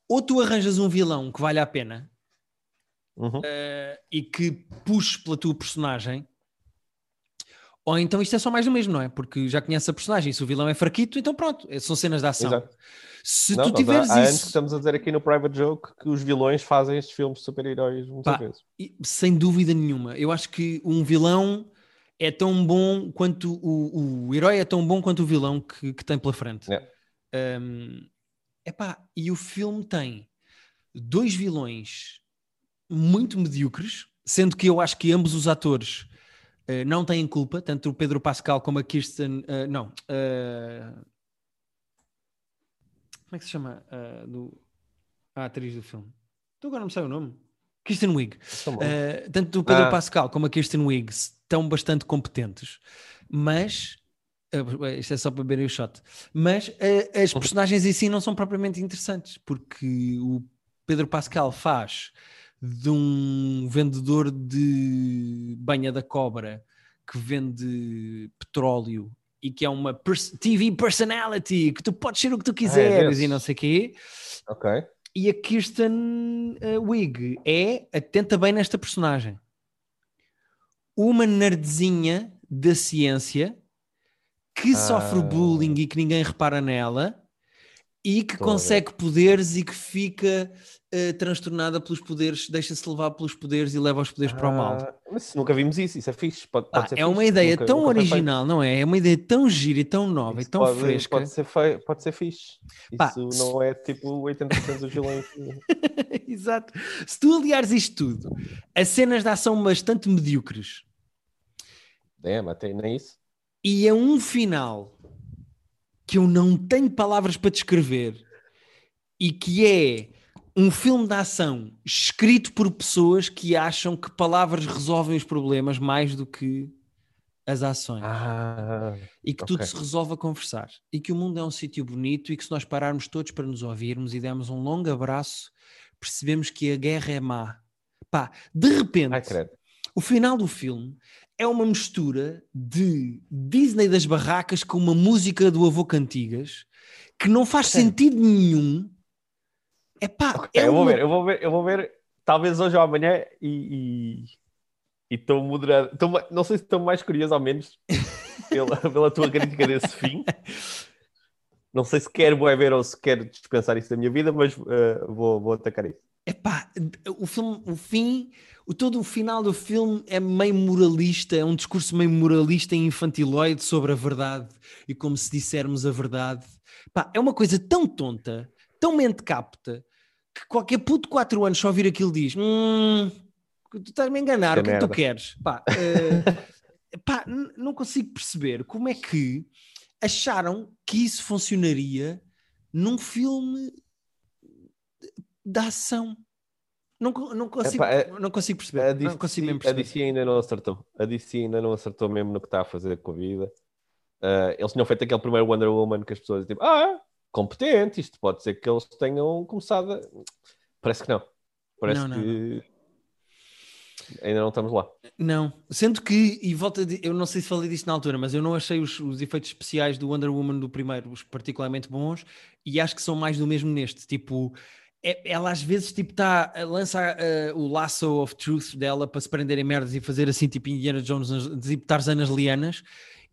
A: ou tu arranjas um vilão que vale a pena
B: Uhum.
A: eh, e que puxe pela tua personagem, ou então isto é só mais do mesmo, não é? Porque já conheces a personagem, se o vilão é fraquito, então pronto, é- são cenas de ação.
B: Exato.
A: Se
B: Não,
A: tu tiveres
B: há, há anos que
A: isso,
B: estamos a dizer aqui no Private Joke que os vilões fazem estes filmes de super-heróis muitas
A: Pá,
B: vezes.
A: sem dúvida nenhuma, eu acho que um vilão é tão bom quanto o, o herói é tão bom quanto o vilão que, que tem pela frente.
B: É.
A: Um, epá, e o filme tem dois vilões muito medíocres, sendo que eu acho que ambos os atores eh, não têm culpa, tanto o Pedro Pascal como a Kirsten. eh, não. eh, como é que se chama do, a atriz do filme? Tu agora não me sei o nome.
B: Estão bom.
A: Uh, tanto o Pedro
B: Ah.
A: Pascal como a Kirsten Wiig estão bastante competentes, mas uh, isto é só para beber o shot. Mas uh, as personagens em si não são propriamente interessantes, porque o Pedro Pascal faz de um vendedor de banha da cobra que vende petróleo e que é uma pers- TV personality, que tu podes ser o que tu quiseres
B: desses.
A: e não sei o quê.
B: Ok.
A: E a Kirsten uh, Wiig é atenta bem nesta personagem. Uma nerdzinha da ciência que
B: Ah.
A: sofre bullying e que ninguém repara nela e que
B: Estou
A: consegue poderes e que fica uh, transtornada pelos poderes, deixa-se levar pelos poderes e leva os poderes para o mal.
B: Ah, Mas nunca vimos isso, isso é fixe. Pode, pode ser
A: é uma
B: fixe.
A: ideia
B: Nunca-
A: tão
B: nunca
A: original, não é? É uma ideia tão gira e tão nova
B: Isso
A: e tão
B: pode,
A: fresca.
B: Pode ser, fei- pode ser fixe.
A: Pá,
B: Isso não é tipo 80% dos vilões.
A: Exato. Se tu aliares isto tudo a cenas de ação bastante medíocres
B: é, mas tem nem isso.
A: E a um final que eu não tenho palavras para descrever e que é um filme de ação escrito por pessoas que acham que palavras resolvem os problemas mais do que as ações.
B: Ah,
A: e que
B: ok.
A: tudo se resolve a conversar. E que o mundo é um sítio bonito e que se nós pararmos todos para nos ouvirmos e dermos um longo abraço, percebemos que a guerra é má. Pá, de repente,
B: ai,
A: o final do filme é uma mistura de Disney das barracas com uma música do Avô Cantigas que não faz
B: Sério?
A: sentido nenhum. É pá,
B: Ok,
A: é
B: eu vou
A: uma-
B: ver, eu vou ver, eu vou ver, talvez hoje ou amanhã e estou moderado. Ma- não sei se estou mais curioso ou menos pela, pela tua crítica desse fim. Não sei se quero bué ver ou se quero dispensar isso da minha vida, mas eh, vou, vou atacar isso.
A: Epá, o filme, o fim, o, todo o final do filme é meio moralista, é um discurso meio moralista e infantiloide sobre a verdade e como se dissermos a verdade. Pá, é uma coisa tão tonta, tão mente capta, que qualquer puto de 4 anos só ouvir aquilo diz: Hum, tu estás-me a enganar,
B: Que
A: o que é que tu
B: merda."
A: queres? Pá, eh, pá, não consigo perceber como é que acharam que isso funcionaria num filme de ação. Não, não, consigo,
B: Epá, é-
A: não consigo perceber.
B: A
A: não consigo mesmo
B: DC, a
A: perceber.
B: DC ainda não acertou. A DC ainda não acertou mesmo no que está a fazer com a vida. Eh, eles tinham feito aquele primeiro Wonder Woman que as pessoas tipo, ah, competente, isto pode ser que eles tenham começado a... Parece que não. Parece
A: Não,
B: que ainda não estamos lá.
A: Não, sendo que, e volta de, eu não sei se falei disso na altura, mas eu não achei os, os efeitos especiais do Wonder Woman do primeiro os particularmente bons e acho que são mais do mesmo neste. Tipo, é- ela às vezes tipo, tá, a lança eh, o laço of truth dela para se prenderem merdas e fazer assim, tipo Indiana Jones, de Tarzan nas lianas.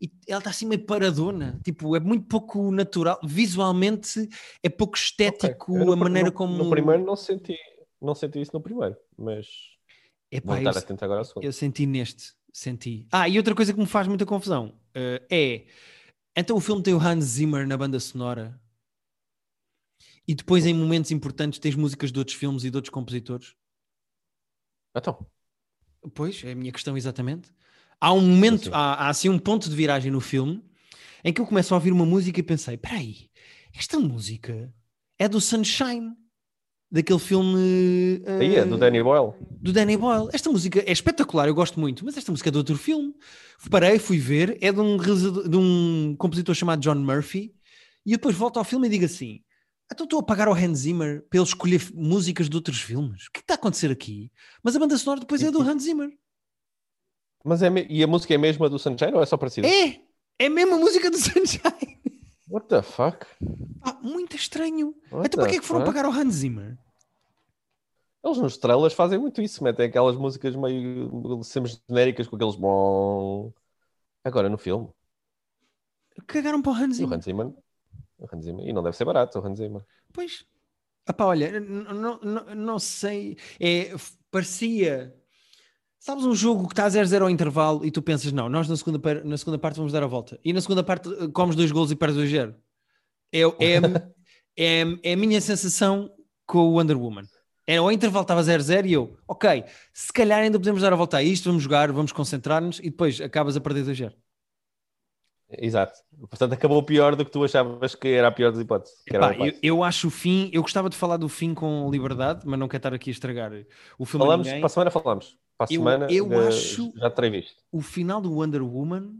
A: E ela está assim meio paradona, tipo, é muito pouco natural, visualmente é pouco estético
B: Ok. Eu no
A: a maneira
B: no-
A: como.
B: No primeiro não senti, não senti isso no primeiro, mas
A: Epá,
B: vou
A: eu-
B: estar atento agora ao segundo.
A: Eu senti neste, senti. Ah, e outra coisa que me faz muita confusão eh, é. Então o filme tem o Hans Zimmer na banda sonora e depois em momentos importantes tens músicas de outros filmes e de outros compositores?
B: Então,
A: Pois, é a minha questão exatamente. Há um momento, há, há assim um ponto de viragem no filme em que eu começo a ouvir uma música e pensei: peraí, esta música é do Sunshine, daquele filme.
B: aí é do Danny Boyle.
A: do Danny Boyle. Esta música é espetacular, eu gosto muito, mas esta música é de outro filme. Parei, fui ver, é de um, de um compositor chamado John Murphy, e eu depois volto ao filme e digo assim: então estou a pagar ao Hans Zimmer para ele escolher músicas de outros filmes. O que está a acontecer aqui? Mas a banda sonora depois é do Hans Zimmer.
B: Mas é me- e a música é a mesma do Sunshine ou é só parecida?
A: É! É a música do Sunshine.
B: What the fuck?
A: Ah, muito estranho.
B: What
A: então para que é que foram
B: fuck?
A: pagar ao Hans Zimmer?
B: Eles nos trailers fazem muito isso, metem aquelas músicas meio sempre genéricas com aqueles. Agora no filme,
A: Cagaram para o Hans
B: e o
A: Zimmer.
B: Hans Zimmer, o Hans Zimmer, e não deve ser barato o Hans Zimmer.
A: Pois. Epá, olha, não, sei. É, parecia. Sabes um jogo que está a 0-0 ao intervalo e tu pensas, não, nós na segunda, na segunda parte vamos dar a volta. E na segunda parte eh, comes dois golos e perdes 2-0. É, é, a- é, é a minha sensação com o Wonder Woman. É, ao intervalo estava 0-0 e eu, ok, se calhar ainda podemos dar a volta a isto, vamos jogar, vamos concentrar-nos e depois acabas a perder 2-0.
B: Exato. Portanto, acabou pior do que tu achavas que era a pior das hipóteses.
A: Epá, eu, eu acho o fim, eu gostava de falar do fim com liberdade, mas não quero estar aqui a estragar o filme
B: Falamos, para a semana falamos. Para a
A: Eu-
B: semana
A: eu
B: eh,
A: acho-
B: já terei visto.
A: o final do Wonder Woman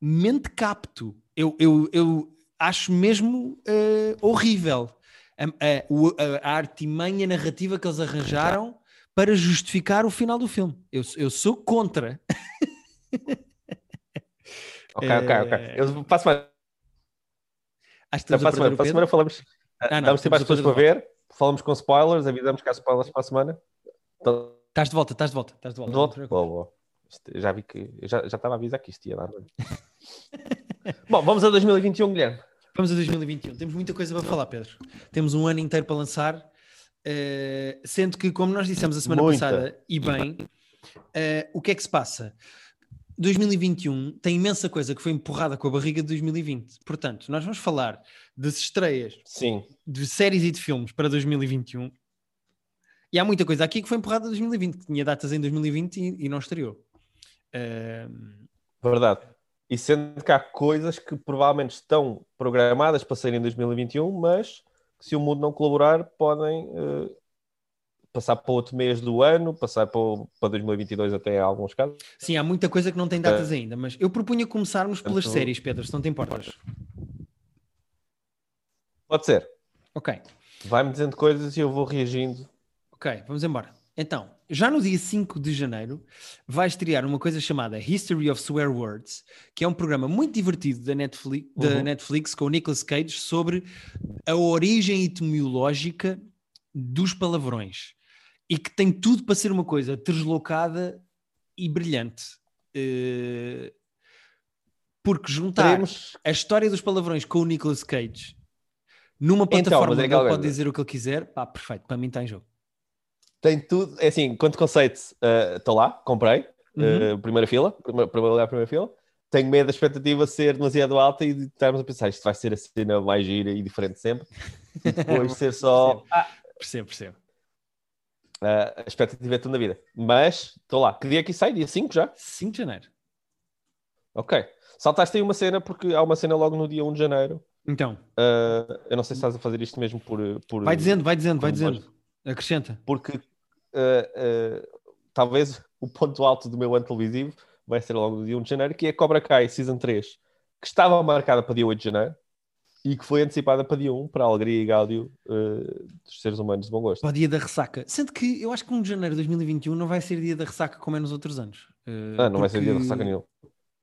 A: mente capto. Eu, eu, eu acho mesmo eh, horrível a, a, a, a artimanha narrativa que eles arranjaram para justificar o final do filme. Eu, eu sou contra.
B: Ok, ok, ok.
A: Eh,
B: Eu, para a semana,
A: Acho que
B: para
A: a
B: semana, para a semana falamos.
A: Ah, não,
B: damos tempo às pessoas para ver. Falamos com spoilers, avisamos que há spoilers para a semana. Então,
A: Estás de volta, estás de volta, estás de volta.
B: de volta? Boa, boa. Já vi que. Já, já estava a avisar que isto ia dar. Bom, vamos a 2021, Guilherme.
A: Vamos a 2021. Temos muita coisa para falar, Pedro. Temos um ano inteiro para lançar, eh, sendo que, como nós dissemos a semana
B: Muita.
A: passada, e bem, eh, o que é que se passa? 2021 tem imensa coisa que foi empurrada com a barriga de 2020. Portanto, nós vamos falar das estreias
B: Sim.
A: de séries e de filmes para 2021. E há muita coisa aqui que foi empurrada em 2020, que tinha datas em 2020 e, e não estreou. Eh,
B: Verdade. E sendo que há coisas que provavelmente estão programadas para sair em 2021, mas que se o mundo não colaborar, podem eh, passar para outro mês do ano, passar para, para 2022 até em alguns casos.
A: Sim, há muita coisa que não tem datas ainda, mas eu propunha começarmos pelas
B: Então-
A: séries, Pedro, se não te importas.
B: Pode ser.
A: Ok,
B: Vai-me dizendo coisas e eu vou reagindo.
A: ok, vamos embora. Então, já no dia 5 de janeiro vai estrear uma coisa chamada History of Swear Words, que é um programa muito divertido da Netflix, da
B: Uhum.
A: Netflix com o Nicolas Cage sobre a origem etimológica dos palavrões e que tem tudo para ser uma coisa deslocada e brilhante. Eh, Porque juntar
B: Teremos
A: a história dos palavrões com o Nicolas Cage numa
B: Então,
A: plataforma
B: mas é
A: onde ele pode dizer o que ele quiser, pá, perfeito, para mim está em jogo.
B: tem tudo. É assim, quanto conceito, estou lá, comprei.
A: Uhum.
B: uh, primeira fila, primeira, primeiro lugar, primeira fila. Tenho medo da expectativa ser demasiado alta e de estarmos a pensar isto vai ser a cena mais gira e diferente sempre. E depois ser só.
A: Percebo, percebo.
B: Ah, a expectativa é tudo na vida. Mas estou lá. Que dia é que sai? Dia 5 já?
A: 5 de janeiro.
B: Ok. Saltaste aí uma cena porque há uma cena logo no dia 1 de janeiro.
A: Então,
B: Uh, eu não sei se estás a fazer isto mesmo por. por
A: vai dizendo, vai dizendo, vai dizendo. Acrescenta.
B: Porque uh, uh, talvez o ponto alto do meu ano televisivo vai ser logo no dia 1 de janeiro, que é Cobra Kai Season 3, que estava marcada para dia 8 de janeiro e que foi antecipada para dia 1, para a alegria e gáudio uh, dos seres humanos de bom gosto.
A: Para o dia da ressaca. Sendo que eu acho que 1 de janeiro de 2021 não vai ser dia da ressaca como é nos outros anos. Uh,
B: Ah, não vai ser dia
A: porque-
B: ressaca nenhum.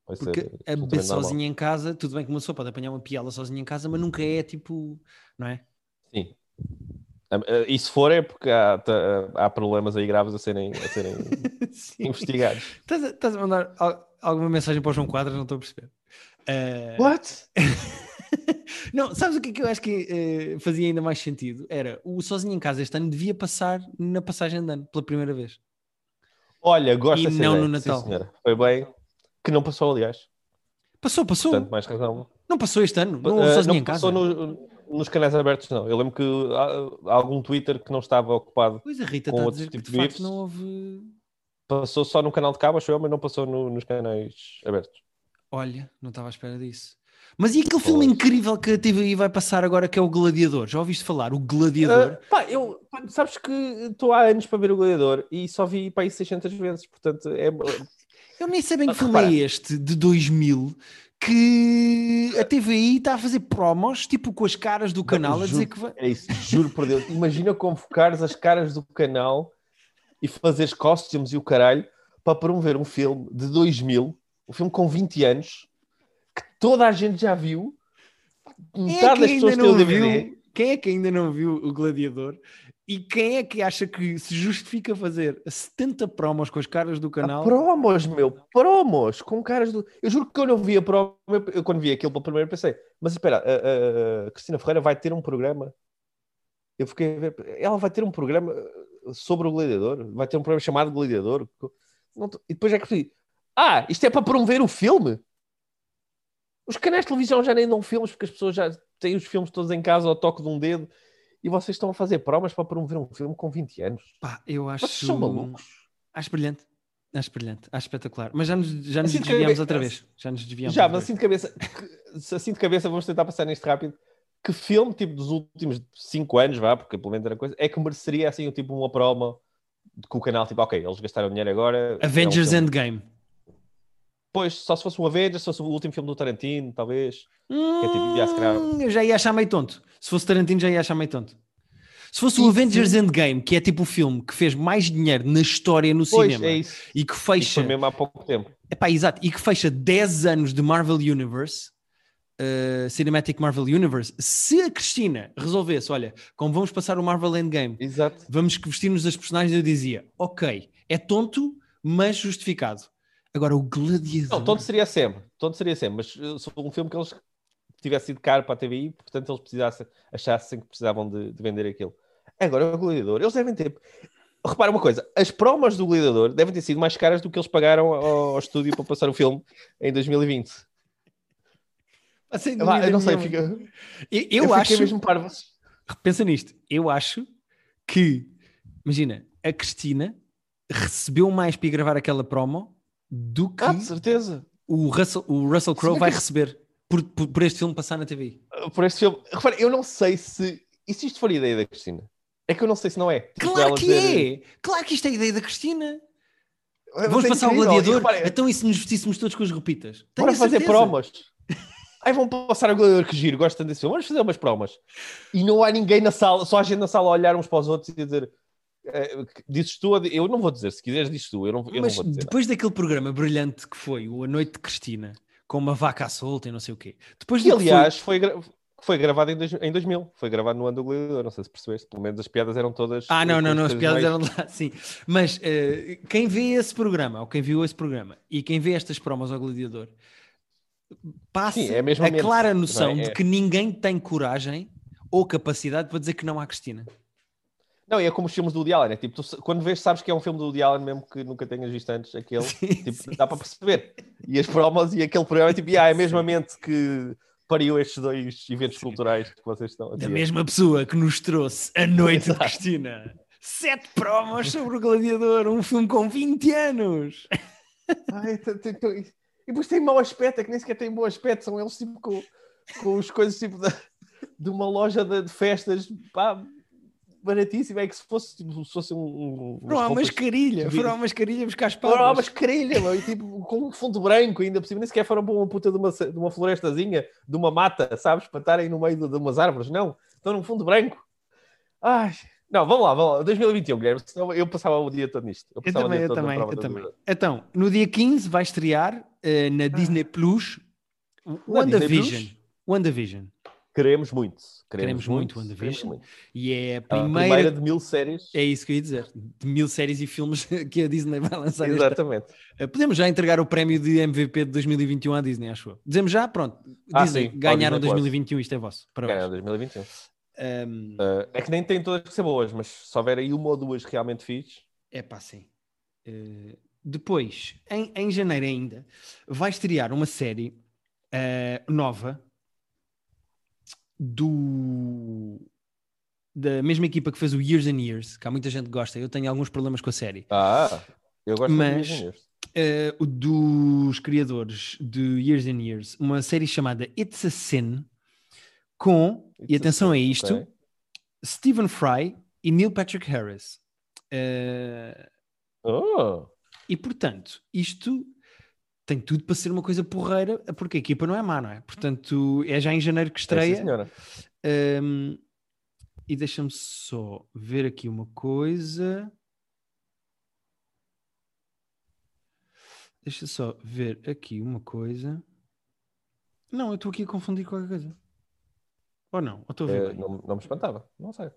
B: Vai
A: Porque
B: ser
A: a beber sozinha em casa, tudo bem que uma pessoa pode apanhar uma piala sozinha em casa, mas nunca é tipo, não é?
B: Sim. Ah, ah, E se for é porque há, há problemas aí graves a serem, a serem investigados.
A: Estás a, estás a mandar al- alguma mensagem para o João Quadras? Não estou a perceber. Uh,
B: What?
A: não, sabes o que é que eu acho que eh, fazia ainda mais sentido? Era o Sozinho em Casa este ano devia passar na passagem de ano, pela primeira vez.
B: Olha, gosto
A: E
B: dessa
A: não
B: ideia.
A: no
B: Sim,
A: Natal.
B: senhora. Foi bem. Que não passou, aliás.
A: Passou, passou.
B: Portanto, mais razão.
A: não passou este ano. Não
B: Uh,
A: Sozinho
B: não
A: em Casa.
B: no- nos canais abertos, não. Eu lembro que há, há algum Twitter que não estava ocupado
A: Pois a Rita
B: com
A: está a dizer que de
B: de
A: facto não houve.
B: passou só no canal de cabo, acho eu, mas não passou no- nos canais abertos.
A: Olha, não estava à espera disso. Mas e aquele filme
B: Pois.
A: incrível que a TVI vai passar agora que é o Gladiador? Já ouviste falar? O Gladiador?
B: Uh, pá, eu, sabes que estou há anos para ver o Gladiador e só vi para aí 600 vezes, portanto é.
A: Eu nem sei bem que
B: Ah,
A: filme
B: repara.
A: é este, de 2000, que a TVI está a fazer promos, tipo com as caras do canal, a dizer que vai.
B: É isso, juro por Deus. Imagina convocares as caras do canal e fazeres costumes e o caralho para promover um filme de 2000, um filme com 20 anos, que toda a gente já viu.
A: Quem é
B: Metade
A: que
B: das
A: ainda
B: pessoas têm o
A: não
B: DVD.
A: viu? Quem é que ainda não viu o Gladiador? E quem é que acha que se justifica fazer 70 promos com as caras do canal?
B: promos, meu, promos com caras do. Eu juro que eu não vi a promo, eu quando vi aquilo pela primeira pensei, mas espera, a, a- a Cristina Ferreira vai ter um programa. Eu fiquei a ver, ela vai ter um programa sobre o Gladiador, vai ter um programa chamado Gladiador. Tô- E depois é que percebi, ah, isto é para promover o filme? Os canais de televisão já nem dão filmes porque as pessoas já têm os filmes todos em casa ao toque de um dedo e vocês estão a fazer promos para promover um filme com 20 anos.
A: Pá, eu acho.
B: Vocês são malucos.
A: Acho brilhante. Acho brilhante. Acho espetacular. Mas já nos, já nos
B: Assim de
A: desviamos
B: cabeça-
A: outra vez. Já nos desviamos.
B: Já, mas assim de cabeça, que- assim de cabeça vamos tentar passar nisto rápido. Que filme, tipo, dos últimos 5 anos, vá, porque pelo menos era coisa, é que mereceria assim, tipo, uma promo com o canal, tipo, ok, eles gastaram dinheiro agora. é um
A: Avengers. Endgame.
B: Pois, só se fosse um Avengers, se fosse o último filme do Tarantino, talvez. é tipo, já calhar-
A: Hum, eu já ia achar meio tonto. Se fosse Tarantino, já ia achar meio tonto. Se fosse o. Avengers Endgame, que é tipo o filme que fez mais dinheiro na história no
B: Pois,
A: cinema
B: é
A: e que fecha,
B: foi mesmo há pouco tempo.
A: epá, exato, e que fecha 10 anos de Marvel Universe, uh, Cinematic Marvel Universe, se a Cristina resolvesse, olha, como vamos passar o Marvel Endgame,
B: Exato.
A: vamos vestir-nos das personagens, eu dizia, ok, é tonto, mas justificado. Agora, o Gladiador...
B: Não, tonto seria sempre. Tonto seria sempre, mas uh, se um filme que eles tivesse sido caro para a TVI, portanto eles precisassem, achassem que precisavam de, de vender aquilo. Agora, o Gladiador, eles devem ter. Repara uma coisa, as promos do Gladiador devem ter sido mais caras do que eles pagaram ao, ao estúdio para passar o filme em 2020.
A: Ah, sem
B: Vá,
A: dúvida
B: eu não sei, fica,
A: Eu,
B: eu,
A: eu acho...
B: mesmo parvo.
A: pensa nisto. Eu acho que, imagina, a Cristina recebeu mais para ir gravar aquela promo do que
B: Ah, de certeza.
A: o Russell, o Russell Crowe vai
B: que-
A: receber por, por, por este filme passar na TV.
B: Por este filme. Repara, eu não sei se. E se isto for ideia da Cristina? É que eu não sei se não é. Tipo,
A: Claro que
B: dizer-
A: é! Claro que isto é a ideia da Cristina. Vamos passar o
B: incrível. E
A: gladiador.
B: repara,
A: Então e se nos vestíssemos todos com as roupitas? Tenho
B: Bora
A: a
B: fazer promos. Aí vão passar o gladiador que giro, gosto tanto desse filme. Vamos fazer umas promos. E não há ninguém na sala, só a gente na sala a olhar uns para os outros e a dizer. Eh, dizes tu, eu não vou dizer, se quiseres, dizes tu, eu não, eu
A: Mas
B: não vou dizer.
A: depois daquele programa brilhante que foi o A Noite de Cristina, com uma vaca solta e não sei o quê. Depois
B: Que
A: foi-
B: aliás foi, gra- foi gravado em, dois- em 2000, foi gravado no ano do gladiador, não sei se percebeste, pelo menos as piadas eram todas.
A: Ah, não, não, não, as piadas
B: mais-
A: eram lá, sim. Mas eh, quem vê esse programa, ou quem viu esse programa, e quem vê estas promos ao Gladiador, passa
B: Sim, é
A: a
B: mente,
A: clara
B: é?
A: noção
B: É.
A: de que ninguém tem coragem ou capacidade para dizer que não há Cristina.
B: Não, e é como os filmes do Woody Allen, é tipo, tu quando vês, sabes que é um filme do Woody Allen, mesmo que nunca tenhas visto antes aquele,
A: Sim,
B: tipo,
A: sim.
B: dá para perceber. E as promos e aquele programa é tipo, ah, é a mesma mente que pariu estes dois eventos culturais que vocês estão a
A: Da mesma pessoa que nos trouxe A Noite de
B: Exato.
A: Cristina. Sete promos sobre o Gladiador, um filme com 20 anos.
B: Ai, t- t- t- E depois tem mau aspecto, é que nem sequer tem bom aspecto, são eles tipo com, com as coisas tipo da- de uma loja de, de festas, pá, baratíssima, é que se fosse, tipo, se fosse um... um
A: Foram à mascarilha, foram à mascarilha buscar as
B: Foram à
A: palmas.
B: mascarilha, meu, e tipo, com um fundo branco ainda por cima, nem sequer foram para uma puta de uma, de uma florestazinha, de uma mata, sabes, para estarem no meio de, de umas árvores, não, estão num fundo branco. Ai, não, vamos lá, vamos lá, 2021, Guilherme, senão eu passava o dia todo nisto.
A: Eu
B: o
A: também, eu também, eu também. Então, no dia 15 vai estrear eh, na Disney Plus o WandaVision. WandaVision.
B: Queremos muito.
A: Queremos muito
B: queremos
A: WandaVision.
B: muito.
A: E é a
B: A
A: primeira.
B: primeira de mil séries.
A: É isso que eu ia dizer. De mil séries e filmes que a Disney vai lançar.
B: Exatamente.
A: Eh, Podemos já entregar o prémio de MVP de 2021 à Disney, acho eu. Dizemos já? Pronto.
B: Ah,
A: Disney,
B: sim,
A: ganharam
B: ao Disney Plus.
A: 2021, isto é vosso. Parabéns.
B: 2021.
A: Um,
B: Uh, é que nem tem todas que ser boas, mas se houver aí uma ou duas realmente fixe,
A: É pá, sim. Eh, depois, em, em janeiro ainda, vai estrear uma série eh, nova do da mesma equipa que fez o Years and Years, que há muita gente que gosta. Eu tenho alguns problemas com a série.
B: ah, eu gosto
A: Mas-
B: de Engineers.
A: Eh, o dos criadores de Years and Years, uma série chamada It's a Sin, com, e atenção a isto,
B: Ok.
A: Stephen Fry e Neil Patrick Harris. Eh,
B: Oh,
A: E portanto, isto tem tudo para ser uma coisa porreira, porque a equipa não é má, não é? Portanto, é já em janeiro que
B: é, sim,
A: estreia.
B: senhora.
A: Um, e deixa-me só ver aqui uma coisa. Deixa só ver aqui uma coisa. Não, eu estou aqui a confundir qualquer coisa. Ou não? Ou estou a ver bem?
B: não, não me espantava, não sei.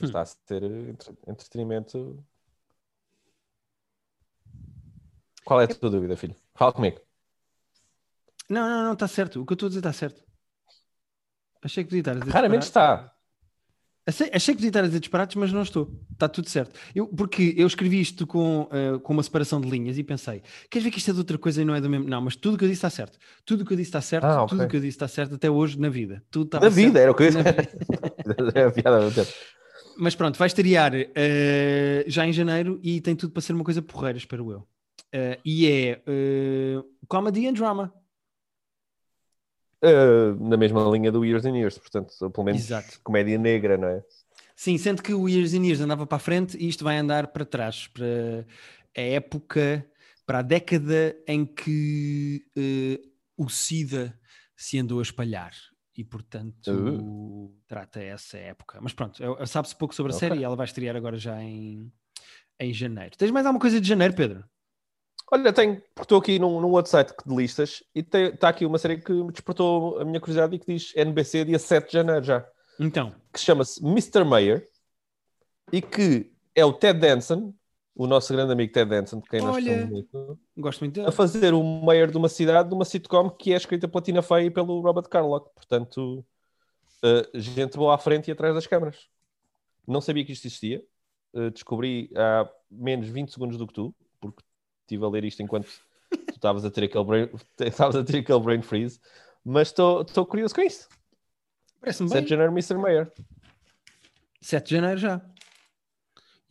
A: Hum.
B: Está a ser entre- entretenimento. Qual é a tua dúvida, filho? Fala comigo.
A: Não, não, não, está certo. O que eu estou a dizer está certo. Achei que podia estar a dizer
B: Raramente está.
A: Achei, achei que podia estar a dizer disparates, mas não estou. Está tudo certo. Eu, porque eu escrevi isto com, eh, com uma separação de linhas e pensei: queres ver que isto é de outra coisa e não é do mesmo? Não, mas tudo o que eu disse está certo. Tudo o que eu disse está certo.
B: Ah, ok.
A: Tudo o que eu disse está certo até hoje na vida. Tudo estava
B: Da vida,
A: certo
B: era o que eu
A: na
B: disse.
A: Mas pronto, vai estrear eh, já em janeiro e tem tudo para ser uma coisa porreira, espero eu. Eh, e é eh, comedy and drama.
B: Uh, na mesma linha do Years and Years, portanto, pelo menos
A: Exato.
B: comédia negra, não é?
A: Sim, sendo que o Years and Years andava para a frente e isto vai andar para trás, para a época, para a década em que o SIDA se andou a espalhar. E, portanto, trata essa época. Mas pronto, é- sabe-se pouco sobre a
B: Ok.
A: série e ela vai estrear agora já em, em janeiro. Tens mais alguma coisa de janeiro, Pedro?
B: Olha, tenho, porque estou aqui num, num outro site de listas e está aqui uma série que me despertou a minha curiosidade e que diz NBC dia 7 de janeiro já,
A: Então,
B: que chama-se Mr. Mayor e que é o Ted Danson, o nosso grande amigo Ted Danson, de quem nós
A: Olha.
B: gostamos muito,
A: gosto muito
B: a fazer o mayor de uma cidade, de uma sitcom que é escrita pela Tina Fey e pelo Robert Carlock. Portanto, uh, gente boa à frente e atrás das câmaras. Não sabia que isto existia. Uh, descobri há menos 20 segundos do que tu, porque estive a ler isto enquanto tu estavas a ter aquele brain, estavas a ter aquele brain freeze. Mas estou curioso com isso.
A: Parece-me
B: 7
A: bem.
B: de janeiro, Mr. Mayor.
A: 7 de janeiro já.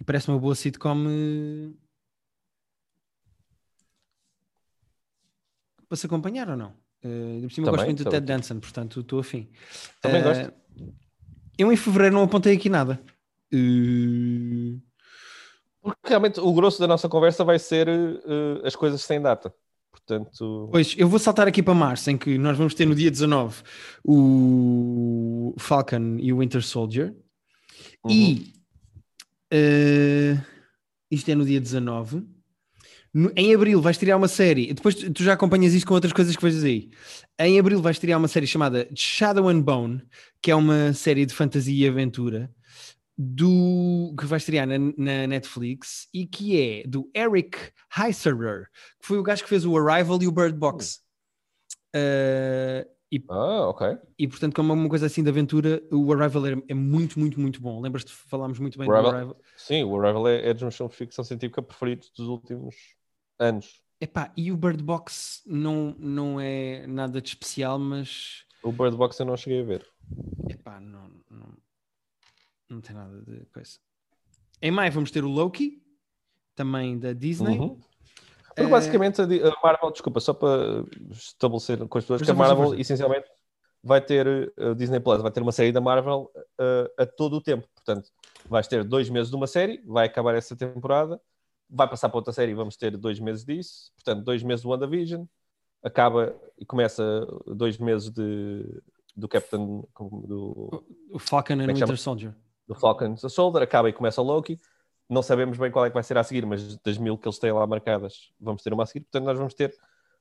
A: E parece uma boa sitcom eh, para se acompanhar ou não? Uh, por cima gosto muito do Ted Danson, portanto estou afim.
B: Também uh, gosto.
A: Eu em fevereiro não apontei aqui nada. Uh...
B: Porque realmente o grosso da nossa conversa vai ser uh, as coisas sem data. Portanto...
A: Pois, eu vou saltar aqui para março, em que nós vamos ter no dia 19 o Falcon e o Winter Soldier. Uhum. E uh, isto é no dia 19. No, em abril vais tirar uma série, depois tu, tu, já acompanhas isto com outras coisas que vais aí. Em abril vais tirar uma série chamada Shadow and Bone, que é uma série de fantasia e aventura do que vai estrear na, na, Netflix e que é do Eric Heiserer, que foi o gajo que fez o Arrival e o Bird Box. Uh,
B: e, ah, ok.
A: E portanto, como é uma coisa assim de aventura, o Arrival é, é muito, muito, muito bom. Lembras-te de falarmos muito bem
B: Arrival,
A: do Arrival?
B: Sim, o Arrival é, é dos meus filmes de ficção científica preferidos dos últimos anos.
A: Epá, e o Bird Box não, não é nada de especial, mas.
B: O Bird Box eu não cheguei a ver.
A: Epá, não, não, não tem nada de coisa. Em maio vamos ter o Loki, também da Disney. Uhum.
B: Porque basicamente a Marvel, desculpa, só para estabelecer com as pessoas, que a Marvel essencialmente vai ter, a Disney Plus vai ter uma série da Marvel uh, a todo o tempo. Portanto, vais ter dois meses de uma série, vai acabar essa temporada, vai passar para outra série e vamos ter dois meses disso. Portanto, dois meses do WandaVision, acaba e começa dois meses de, do Captain. Do,
A: o Falcon and é Winter Soldier.
B: Do Falcon and Soldier, acaba e começa o Loki não sabemos bem qual é que vai ser a seguir, mas das mil que eles têm lá marcadas, vamos ter uma a seguir. Portanto, nós vamos ter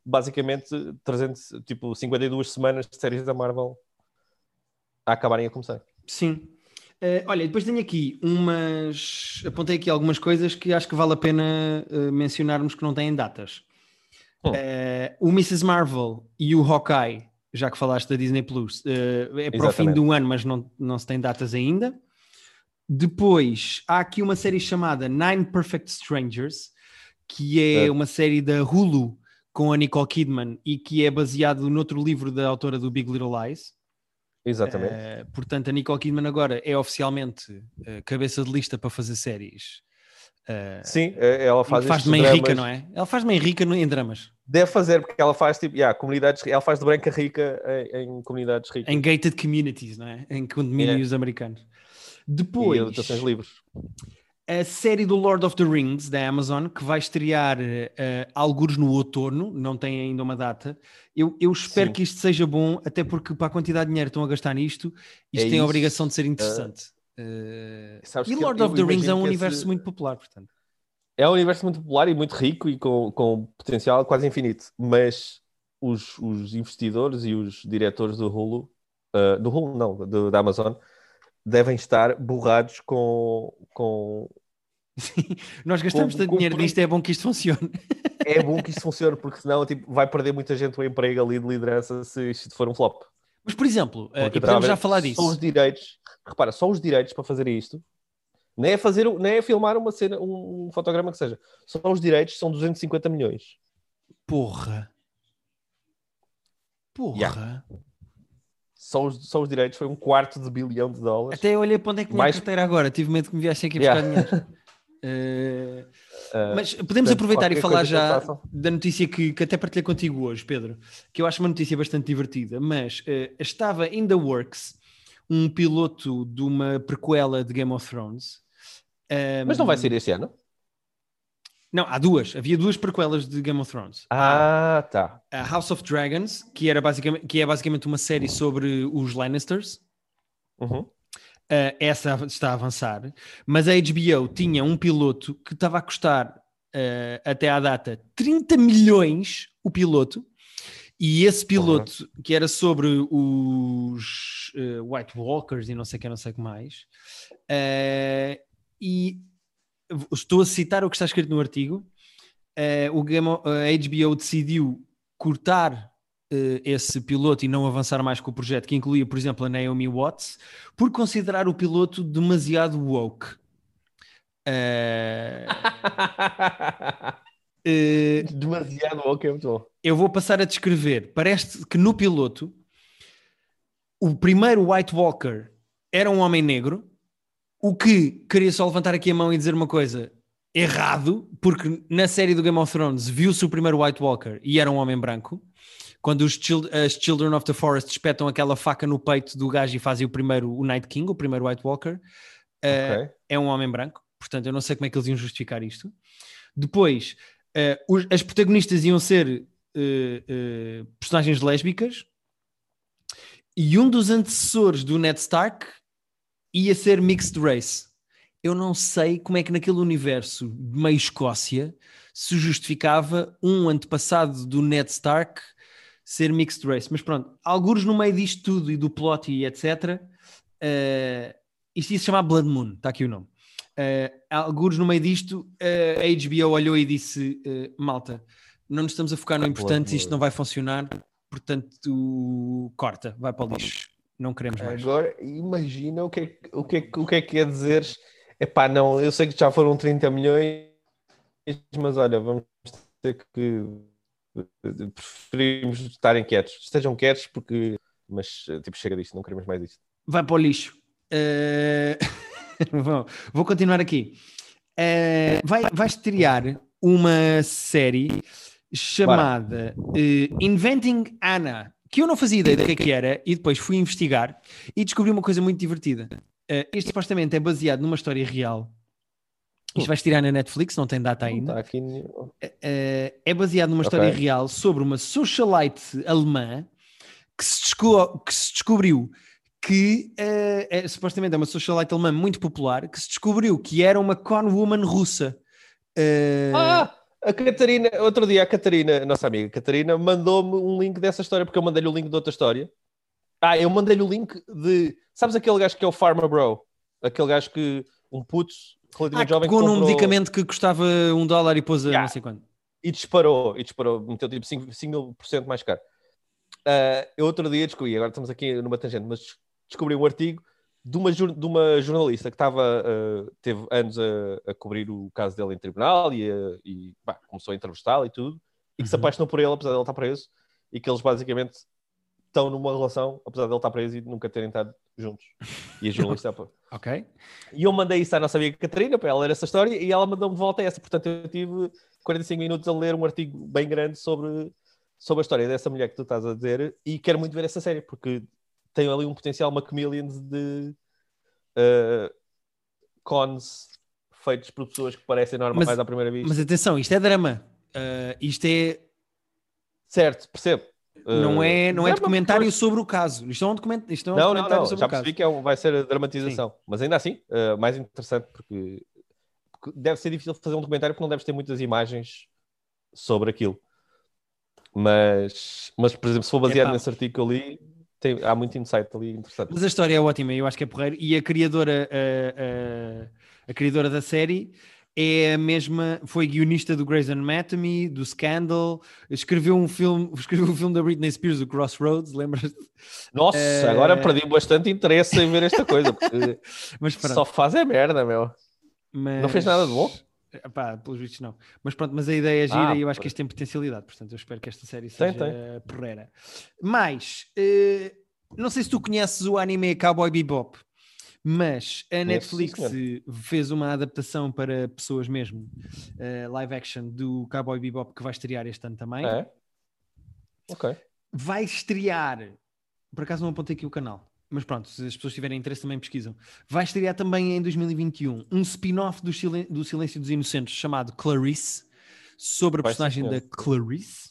B: basicamente 300, tipo 52 semanas de séries da Marvel a acabarem a começar.
A: Sim. Uh, olha, depois tenho aqui umas. Apontei aqui algumas coisas que acho que vale a pena uh, mencionarmos que não têm datas. Hum. Uh, o Mrs. Marvel e o Hawkeye, já que falaste da Disney Plus, é para Exatamente. o fim do ano, mas não, não se tem datas ainda. Depois, há aqui uma série chamada Nine Perfect Strangers, que é, é. uma série da Hulu com a Nicole Kidman e que é baseado noutro livro da autora do Big Little Lies.
B: Exatamente. Uh,
A: portanto, a Nicole Kidman agora é oficialmente uh, cabeça de lista para fazer séries.
B: Uh, Sim, ela faz
A: faz de mãe dramas. rica, não é? Ela faz de mãe rica em dramas.
B: Deve fazer, porque ela faz tipo, yeah, comunidades, ela faz de branca rica em, em comunidades ricas.
A: Em gated communities, não é? Em condomínios yeah. americanos. Depois,
B: e adaptações livres.
A: A série do Lord of the Rings da Amazon, que vai estrear uh, alguns no outono, não tem ainda uma data. Eu, eu espero Sim. que isto seja bom, até porque para a quantidade de dinheiro que estão a gastar nisto, isto é tem isso. a obrigação de ser interessante. Uh, e Lord of the Rings é um universo esse... muito popular, portanto.
B: É um universo muito popular e muito rico e com, com potencial quase infinito, mas os, os investidores e os diretores do Hulu, uh, do Hulu não, do, da Amazon, devem estar borrados com. com...
A: Sim, nós gastamos com, tanto com, dinheiro nisto, é bom que isto funcione.
B: É bom que isto funcione, porque senão tipo, vai perder muita gente o emprego ali de liderança se isto for um flop.
A: Mas, por exemplo, uh, e podemos já falar disso.
B: Só os direitos, repara, só os direitos para fazer isto, nem é, fazer, nem é filmar uma cena, um, um fotograma que seja, só os direitos são 250 milhões.
A: Porra. Porra. Yeah
B: só os, só os direitos foi um quarto de bilhão de dólares.
A: Até olhei para onde é que tinha Mais... a carteira agora, tive medo que me viessem aqui buscar yeah. dinheiro. Uh, uh, mas podemos portanto, aproveitar e falar já da notícia que, que até partilhei contigo hoje, Pedro, que eu acho uma notícia bastante divertida, mas uh, estava in the works um piloto de uma prequela de Game of Thrones.
B: Um, mas não vai ser este ano?
A: Não, há duas. Havia duas prequelas de Game of Thrones.
B: Ah, tá.
A: A House of Dragons, que, era basicamente, que é basicamente uma série sobre os Lannisters.
B: Uhum.
A: Uh, essa está a avançar. Mas a HBO tinha um piloto que estava a custar, uh, até à data, 30 milhões o piloto. E esse piloto, uhum. que era sobre os uh, White Walkers e não sei o que, não sei o que mais. e estou a citar o que está escrito no artigo. Uh, o Game, a HBO decidiu cortar uh, esse piloto e não avançar mais com o projeto, que incluía, por exemplo, a Naomi Watts, por considerar o piloto demasiado woke. Uh,
B: demasiado woke é muito bom.
A: Eu vou passar a descrever. Parece que no piloto o primeiro White Walker era um homem negro o que queria só levantar aqui a mão e dizer uma coisa errado, porque na série do Game of Thrones viu-se o primeiro White Walker e era um homem branco. quando os chil as Children of the Forest espetam aquela faca no peito do gajo e fazem o primeiro, o Night King, o primeiro White Walker, uh, okay. é um homem branco. Portanto, eu não sei como é que eles iam justificar isto. Depois, uh, os, as protagonistas iam ser uh, personagens lésbicas e um dos antecessores do Ned Stark ia ser Mixed Race. Eu não sei como é que naquele universo meio Escócia se justificava um antepassado do Ned Stark ser Mixed Race. Mas pronto, alguns no meio disto tudo e do plot e etc. Uh, isto ia se chamar Blood Moon, está aqui o nome. Uh, alguns no meio disto, uh, a HBO olhou e disse: uh, Malta, não nos estamos a focar no importante, isto não vai funcionar, portanto, corta, vai para o lixo. Não queremos mais.
B: Agora, imagina o que é, o que, é, o que, é que é dizeres. Epá, não, eu sei que já foram 30 milhões, mas olha, vamos ter que preferimos estarem quietos. Estejam quietos porque, mas tipo, chega disto, não queremos mais isto.
A: Vai para o lixo. Uh... Bom, vou continuar aqui. Uh, vai, vai estrear uma série chamada uh, Inventing Anna, que eu não fazia ideia do que, é que era, e depois fui investigar e descobri uma coisa muito divertida. Uh, este supostamente é baseado numa história real. Isto vai estirar na Netflix, não tem data ainda.
B: Aqui...
A: Uh, é baseado numa história okay. real sobre uma socialite alemã que se, desco que se descobriu que uh, é, supostamente é uma socialite alemã muito popular que se descobriu que era uma con woman russa.
B: Uh... Ah! A Catarina, outro dia a Catarina, nossa amiga Catarina, mandou-me um link dessa história, porque eu mandei-lhe o link de outra história. Ah, eu mandei-lhe o link de. Sabes aquele gajo que é o Farmer Bro? Aquele gajo que. Um puto relativamente ah, jovem.
A: Pegou comprou... num medicamento que custava um dólar e pôs a yeah. não sei quanto.
B: E disparou, e disparou, meteu tipo 5, 5 mil por cento mais caro. Uh, eu outro dia descobri, agora estamos aqui numa tangente, mas descobri um artigo de uma, de uma jornalista que estava, uh, teve anos a, a, cobrir o caso dele em tribunal e, uh, e bah, começou a entrevistá-lo e tudo, e que uhum. se apaixonou por ele, apesar de ele estar preso, e que eles basicamente estão numa relação, apesar de ele estar preso e nunca terem estado juntos. E a jornalista.
A: Ok.
B: E eu mandei isso à nossa amiga Catarina para ela ler essa história e ela mandou-me de volta essa. Portanto, eu tive 45 minutos a ler um artigo bem grande sobre, sobre a história dessa mulher que tu estás a dizer e quero muito ver essa série porque tem ali um potencial Macmillions de uh, cons feitos por pessoas que parecem normais mas, à primeira vista.
A: Mas atenção, isto é drama. Uh, isto é.
B: Certo, percebo.
A: Não é, não é documentário sobre o caso. Isto é um, document... Isto é um
B: não,
A: documentário
B: não, não.
A: sobre
B: Já
A: o caso.
B: percebi que é vai ser a dramatização. Sim. Mas ainda assim, uh, mais interessante porque... porque deve ser difícil fazer um documentário porque não deves ter muitas imagens sobre aquilo. Mas, mas por exemplo, se for baseado nesse artigo que eu li, tem, há muito insight ali interessante.
A: Mas a história é ótima, eu acho que é porreiro. E a criadora, a, a, a criadora da série é a mesma, foi guionista do Grey's Anatomy, do Scandal, escreveu um filme, escreveu um filme da Britney Spears, o Crossroads, lembras-te?
B: Nossa, uh... agora perdi bastante interesse em ver esta coisa, porque Mas só faz é merda, meu. Mas... Não fez nada de bom?
A: Pá, pelos vistos não. Mas pronto, mas a ideia é gira ah, e eu acho que isto tem potencialidade, portanto eu espero que esta série seja tem, tem. porreira. Mas, uh, não sei se tu conheces o anime Cowboy Bebop, mas a Netflix fez uma adaptação para pessoas mesmo, uh, live action do Cowboy Bebop que vai estrear este ano também.
B: É? Ok.
A: Vai estrear, por acaso não apontei aqui o canal, mas pronto, se as pessoas tiverem interesse também pesquisam. Vai estrear também em 2021 um spin-off do, Silen do Silêncio dos Inocentes chamado Clarice, sobre a personagem da Clarice.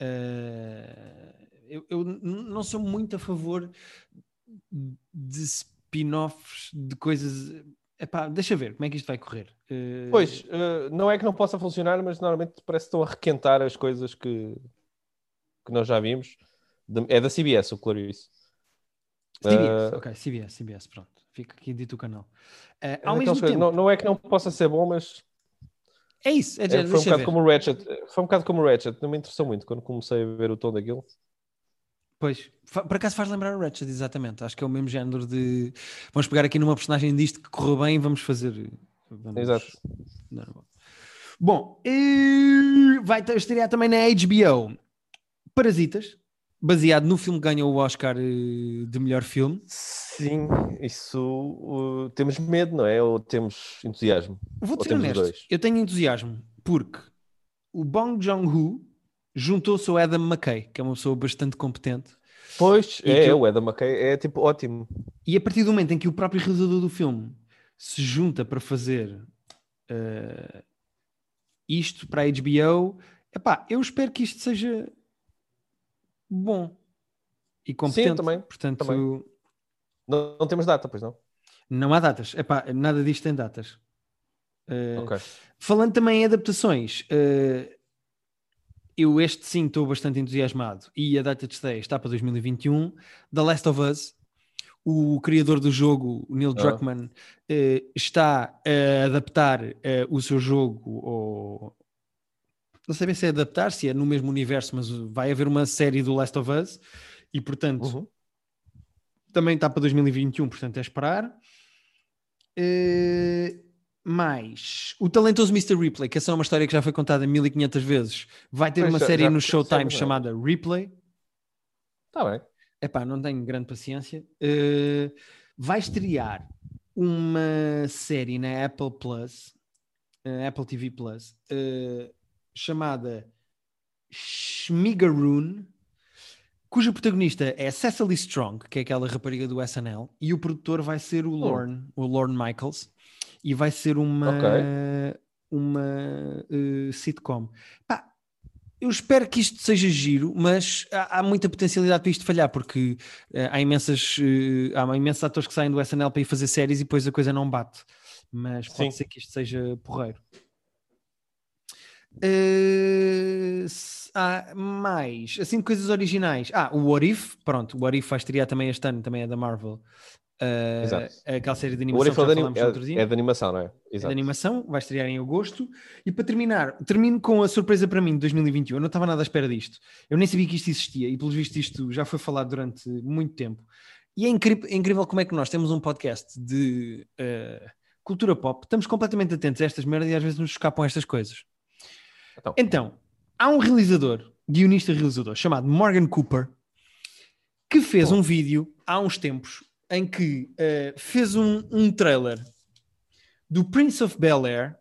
A: Uh, eu, eu, não sou muito a favor de spin-offs de coisas. Epá, deixa ver como é que isto vai correr.
B: Uh... Pois, uh, não é que não possa funcionar, mas normalmente parece que estão a requentar as coisas que, que nós já vimos. De, é da CBS, o Clarice.
A: CBS, uh, ok, CBS, CBS, pronto. Fica aqui dito o canal. Uh, ao mesmo
B: tempo... não, não, é que não possa ser bom, mas.
A: É isso, é,
B: é foi um bocado ver. como o Ratchet. Foi um bocado como o Ratchet, não me interessou muito quando comecei a ver o tom daquilo.
A: Pois, por acaso faz lembrar o Ratchet, exatamente. Acho que é o mesmo género de. Vamos pegar aqui numa personagem disto que correu bem e vamos fazer. Vamos...
B: Exato.
A: Bom, e... vai estrear também na HBO Parasitas, baseado no filme que ganhou o Oscar eh, de melhor filme.
B: Sim, isso uh, temos medo, não é? Ou temos entusiasmo?
A: Vou ser honesto, eu tenho entusiasmo porque o Bong Joon-ho juntou-se ao Adam McKay, que é uma pessoa bastante competente.
B: Pois, é,
A: que-
B: o Adam McKay é tipo ótimo.
A: E a partir do momento em que o próprio realizador do filme se junta para fazer eh, isto para a HBO, epá, eu espero que isto seja bom e competente.
B: também,
A: Portanto,
B: também. Não, não temos data, pois não?
A: não há datas. Epá, nada disto tem datas. Eh,
B: Ok.
A: Falando também em adaptações, eh, eu este sim estou bastante entusiasmado e a data de estreia está para 2021. The Last of Us, o criador do jogo, o Neil
B: Ah.
A: Druckmann, eh, está a adaptar o seu jogo ao... Não sei bem se é adaptar, se é no mesmo universo, mas vai haver uma série do Last of Us e, portanto,
B: Uhum.
A: também está para 2021, portanto é esperar. Eh, mais o talentoso Mr. Ripley, que essa é uma história que já foi contada 1500 vezes, vai ter uma
B: já-
A: série
B: já
A: no Showtime
B: é?
A: chamada Ripley.
B: Está bem.
A: Epá, não tenho grande paciência. Eh, vai estrear uma série na Apple Plus, eh, Apple TV Plus, eh, chamada Schmigaroon, cujo protagonista é Cecily Strong, que é aquela rapariga do SNL, e o produtor vai ser o Lorne, o Lorne Michaels, e vai ser uma, uma eh, sitcom. Pá, eu espero que isto seja giro, mas há, há muita potencialidade para isto falhar, porque eh, há imensas eh, há imensos atores que saem do SNL para ir fazer séries e depois a coisa não bate. Mas pode
B: Sim.
A: ser que isto seja porreiro. Eh, s- há mais, assim, coisas originais. Ah, o What If, pronto, o What If vai estrear também este ano, também é da Marvel. Eh,
B: Exato.
A: aquela série de
B: O
A: animação
B: What If
A: que
B: é de anim-
A: falámos no outro dia
B: é, é de animação, não é?
A: é de
B: Exato.
A: animação, vai estrear em agosto. E para terminar, termino com a surpresa para mim de 2021. Eu não estava nada à espera disto. Eu nem sabia que isto existia e, pelos vistos, isto já foi falado durante muito tempo. E é incrível, é incrível como é que nós temos um podcast de eh, cultura pop, estamos completamente atentos a estas merdas e às vezes nos escapam estas coisas.
B: Então.
A: Então, há um realizador, guionista realizador, chamado Morgan Cooper, que fez um vídeo há uns tempos em que eh, fez um, um trailer do Prince of Bel Air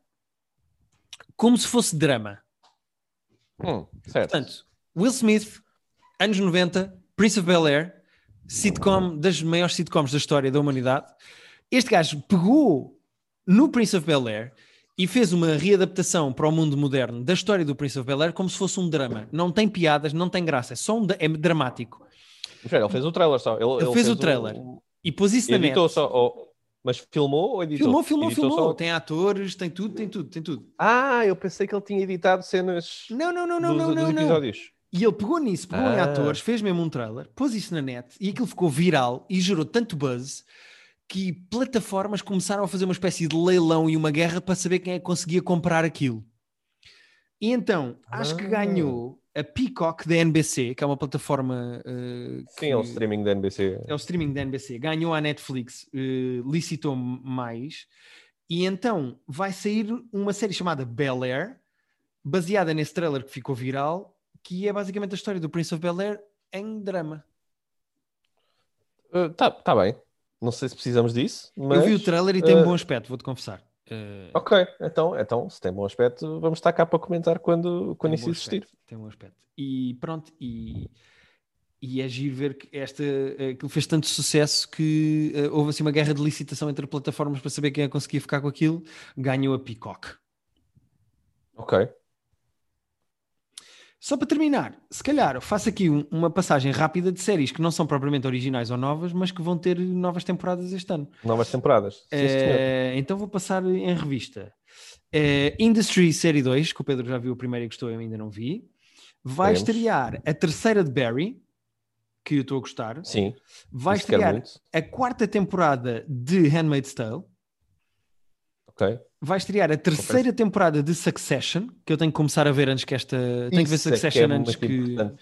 A: como se fosse drama.
B: Hum, certo.
A: Portanto, Will Smith, anos 90, Prince of Bel Air, sitcom das maiores sitcoms da história da humanidade. Este gajo pegou no Prince of Bel Air e fez uma readaptação para o mundo moderno da história do Prince of Bel Air como se fosse um drama. Não tem piadas, não tem graça, é só um é dramático.
B: Ele fez o trailer só. Ele,
A: Ele fez o trailer. E pôs isso na net.
B: Editou só. ou- mas filmou ou editou?
A: Filmou, filmou,
B: Editou
A: filmou.
B: só-
A: Tem atores, tem tudo, tem tudo, tem tudo.
B: Ah, eu pensei que ele tinha editado cenas
A: Não, não, não, não,
B: dos,
A: não,
B: dos
A: não, não.
B: episódios.
A: E ele pegou nisso, pegou em
B: Ah.
A: atores, fez mesmo um trailer, pôs isso na net e aquilo ficou viral e gerou tanto buzz que plataformas começaram a fazer uma espécie de leilão e uma guerra para saber quem é que conseguia comprar aquilo. E então, acho que
B: Ah.
A: ganhou a Peacock da NBC, que é uma plataforma. eh, que
B: Sim, é o streaming da NBC.
A: é o streaming da NBC, ganhou a Netflix, eh, licitou mais, e então vai sair uma série chamada Bel Air, baseada nesse trailer que ficou viral, que é basicamente a história do Prince of Bel Air em drama.
B: Uh, tá, tá bem. Não sei se precisamos disso, mas...
A: Eu vi o trailer e tem um
B: eh,
A: bom aspecto, vou-te confessar. Eh,
B: Ok, então, então, se tem bom aspecto, vamos estar cá para comentar quando, quando
A: tem um
B: isso
A: bom
B: existir.
A: aspecto, Tem um bom aspecto. E pronto, e, e é giro ver que esta, eh, aquilo fez tanto sucesso que eh, houve assim uma guerra de licitação entre plataformas para saber quem é que conseguia ficar com aquilo, ganhou a Peacock.
B: Ok.
A: Só para terminar, se calhar eu faço aqui um- uma passagem rápida de séries que não são propriamente originais ou novas, mas que vão ter novas temporadas este ano.
B: Novas temporadas.
A: Eh, então vou passar em revista. Eh, Industry Série 2, que o Pedro já viu o primeiro e gostou, eu ainda não vi. Vai
B: Veremos.
A: estrear a terceira de Barry, que eu estou a gostar.
B: Sim,
A: Vai estrear a quarta temporada de Handmaid's Tale.
B: Ok.
A: Vai estrear a terceira temporada de Succession, que eu tenho que começar a ver antes que esta. Tenho que ver
B: Isso é que
A: Succession
B: é
A: antes que.
B: importante.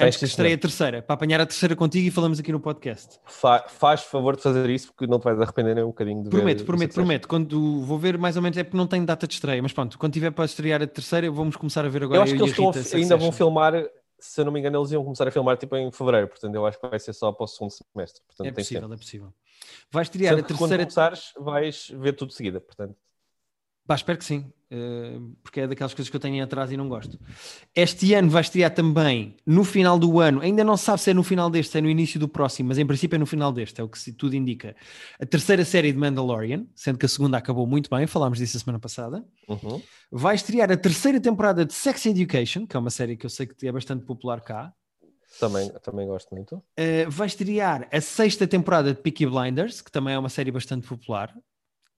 A: Antes que
B: sim,
A: estreie a terceira, para apanhar a terceira contigo e falamos aqui no podcast.
B: Fa- faz favor de fazer isso porque não te vais arrepender nem um bocadinho de
A: Prometo,
B: ver
A: prometo,
B: Succession.
A: prometo. Quando vou ver mais ou menos é porque não tenho data de estreia, mas pronto, quando tiver para estrear a terceira, vamos começar a ver agora.
B: Eu acho que
A: e a
B: eles estão a-
A: Rita,
B: ainda vão
A: Succession.
B: filmar, se eu não me engano, eles iam começar a filmar tipo em fevereiro, portanto eu acho que vai ser só para o segundo semestre. Portanto,
A: É possível,
B: tempo.
A: é possível. Vai estrear
B: Sendo
A: a
B: que quando
A: terceira.
B: começares, vais ver tudo de seguida, portanto.
A: Pá, espero que sim, porque é daquelas coisas que eu tenho atrás e não gosto. Este ano vai estrear também, no final do ano, ainda não se sabe se é no final deste, se é no início do próximo, mas em princípio é no final deste, é o que tudo indica. A terceira série de Mandalorian, sendo que a segunda acabou muito bem, falámos disso a semana passada.
B: Uhum.
A: Vai estrear a terceira temporada de Sex Education, que é uma série que eu sei que é bastante popular cá.
B: Também, também gosto muito.
A: Uh, vai estrear a sexta temporada de Peaky Blinders, que também é uma série bastante popular.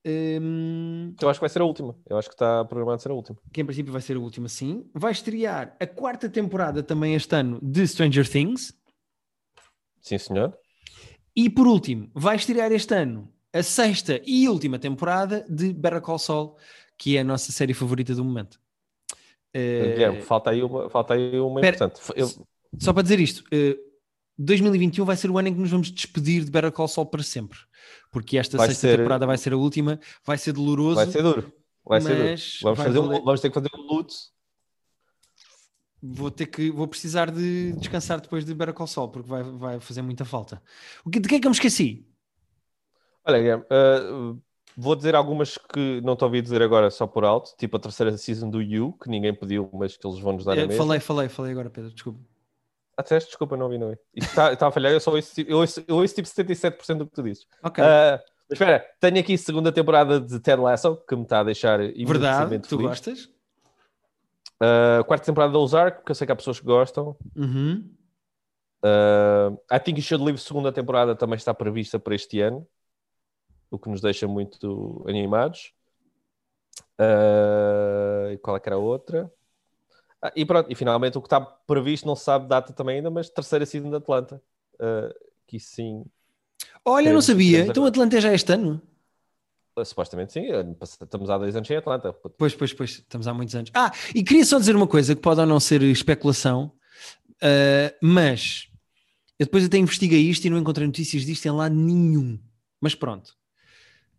A: Um...
B: Eu acho que vai ser a última. Eu acho que está programado ser a última.
A: Que em princípio vai ser a última, sim. Vai estrear a quarta temporada também este ano de Stranger Things.
B: Sim, senhor.
A: E por último, vai estrear este ano a sexta e última temporada de Better Call Saul, que é a nossa série favorita do momento.
B: Uh... Guilherme, falta aí uma, falta aí uma Pera, importante. Eu...
A: Só para dizer isto, uh, 2021 vai ser o ano em que nos vamos despedir de Better Call Saul para sempre. Porque esta vai sexta ser... temporada vai ser a última, vai ser doloroso.
B: Vai ser duro. Vai ser duro. Vamos, fazer valer... um, vamos ter que fazer um luto.
A: Vou ter que vou precisar de descansar depois de Better Call Saul, porque vai, vai fazer muita falta. O que, de que é que eu me esqueci?
B: Olha, uh, vou dizer algumas que não te ouvi dizer agora só por alto, tipo a terceira season do You, que ninguém pediu, mas que eles vão nos dar a uh,
A: Falei, falei, falei agora, Pedro, desculpa.
B: Ah, disseste? Desculpa, não ouvi, não ouvi. está, está a falhar, eu só ouço, eu ouço, eu ouço tipo 77% do que tu dizes.
A: Ok.
B: Uh, mas espera, tenho aqui segunda temporada de Ted Lasso, que me está a deixar
A: Verdade, tu
B: feliz.
A: gostas?
B: Uh, quarta temporada de Ozark, porque eu sei que há pessoas que gostam.
A: Uhum.
B: Uh, I Think You Should Live, segunda temporada, também está prevista para este ano, o que nos deixa muito animados. Uh, qual é que era a outra? Ah, e pronto, e finalmente o que está previsto, não se sabe data também ainda, mas terceira season de Atlanta. Uh, que sim.
A: Olha, não sabia. Então Atlanta já é este ano?
B: Uh, supostamente sim, estamos há dois anos em Atlanta.
A: Pois, pois, pois, estamos há muitos anos. Ah, e queria só dizer uma coisa que pode ou não ser especulação, uh, mas eu depois até investiguei isto e não encontrei notícias disto em lado nenhum. Mas pronto.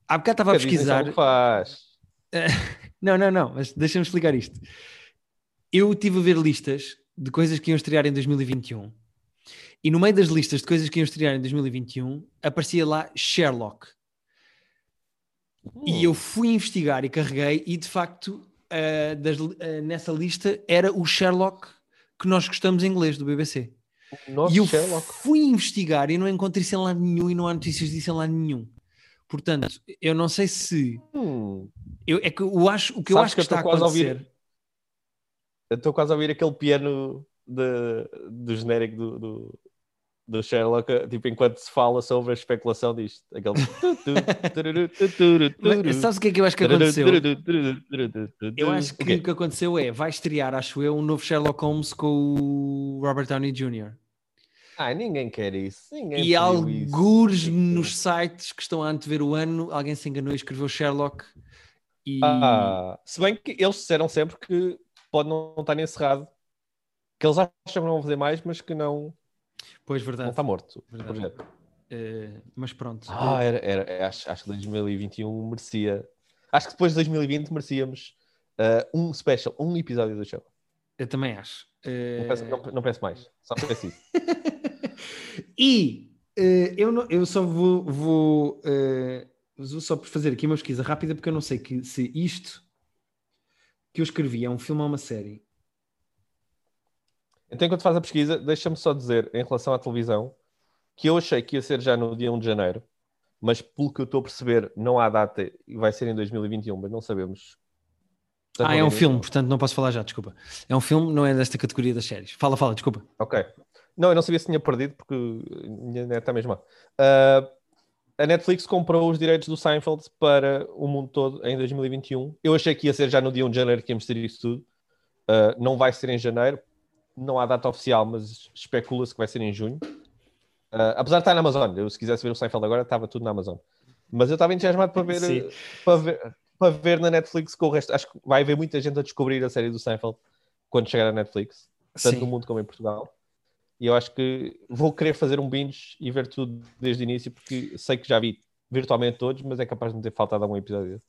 A: Há bocado estava a pesquisar.
B: Faz.
A: não, não, não, mas deixa-me explicar isto eu estive a ver listas de coisas que iam estrear em 2021 e no meio das listas de coisas que iam estrear em 2021 aparecia lá Sherlock. E eu fui investigar e carreguei e de facto uh, das, uh, nessa lista era o Sherlock que nós gostamos em inglês do BBC.
B: Nosso
A: e eu
B: Sherlock.
A: fui investigar e não encontrei isso em lado nenhum e não há notícias disso em lado nenhum. Portanto, eu não sei se.
B: Hum.
A: Eu, é que eu acho, o que Sabes eu acho que, que está a acontecer. Ouvir
B: estou quase a ouvir aquele piano de, do genérico do, do, do, Sherlock, tipo, enquanto se fala sobre a especulação disto. Aquele...
A: Mas, sabes o que é que eu acho que aconteceu? Eu acho que okay. o que aconteceu é, vai estrear, acho eu, um novo Sherlock Holmes com o Robert Downey Jr.
B: Ah, ninguém quer isso. Ninguém
A: e alguns nos sites que estão a antever o ano, alguém se enganou e escreveu Sherlock. E...
B: Ah, se bem que eles disseram sempre que pode não estar encerrado. Que eles acham que não vão fazer mais, mas que não.
A: Pois, verdade.
B: Não está morto verdade. o projeto.
A: Uh, mas pronto.
B: Ah, era, era, acho, acho que 2021 merecia. Acho que depois de 2020 merecíamos uh, um special, um episódio do show.
A: Eu também acho.
B: Uh... Não, peço, não, não, peço, mais, só peço isso.
A: e eu, não, eu só vou, vou, vou só fazer aqui uma pesquisa rápida porque eu não sei que, se isto que eu escrevi é um filme ou uma série?
B: Então, enquanto faz a pesquisa, deixa-me só dizer, em relação à televisão, que eu achei que ia ser já no dia 1 de janeiro, mas pelo que eu estou a perceber, não há data e vai ser em 2021, mas não sabemos.
A: Portanto, ah, é um filme, portanto não posso falar já, desculpa. É um filme, não é desta categoria das séries. Fala, fala, desculpa.
B: Ok. Não, eu não sabia se tinha perdido, porque minha net está mesmo lá. Uh, a Netflix comprou os direitos do Seinfeld para o mundo todo em 2021. Eu achei que ia ser já no dia 1 de janeiro que íamos ter isso tudo. Uh, não vai ser em janeiro, não há data oficial, mas especula-se que vai ser em junho. Uh, apesar de estar na Amazon, eu se quisesse ver o Seinfeld agora, estava tudo na Amazon. Mas eu estava entusiasmado para ver, para ver, para ver na Netflix com o resto. Acho que vai haver muita gente a descobrir a série do Seinfeld quando chegar à Netflix, tanto Sim. no mundo como em Portugal. E eu acho que vou querer fazer um binge e ver tudo desde o início, porque sei que já vi virtualmente todos, mas é capaz de me ter faltado algum episódio.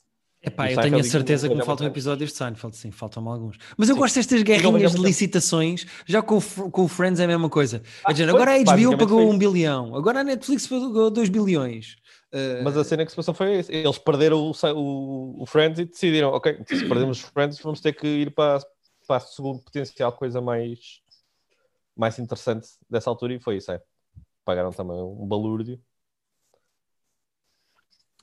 A: Epá, eu tenho a certeza que me faltam episódios de Seinfeld, sim, faltam-me alguns. Mas eu sim. gosto destas guerrinhas de licitações, já com, com o Friends é a mesma coisa. Ah, dizer, agora a HBO pagou um bilhão, agora a Netflix pagou 2 bilhões. Uh,
B: Mas a cena que se passou foi isso. Eles perderam o, o, o Friends e decidiram, ok, se perdemos os Friends, vamos ter que ir para, para a segundo potencial coisa mais, mais interessante dessa altura e foi isso, é. Pagaram também um balúrdio.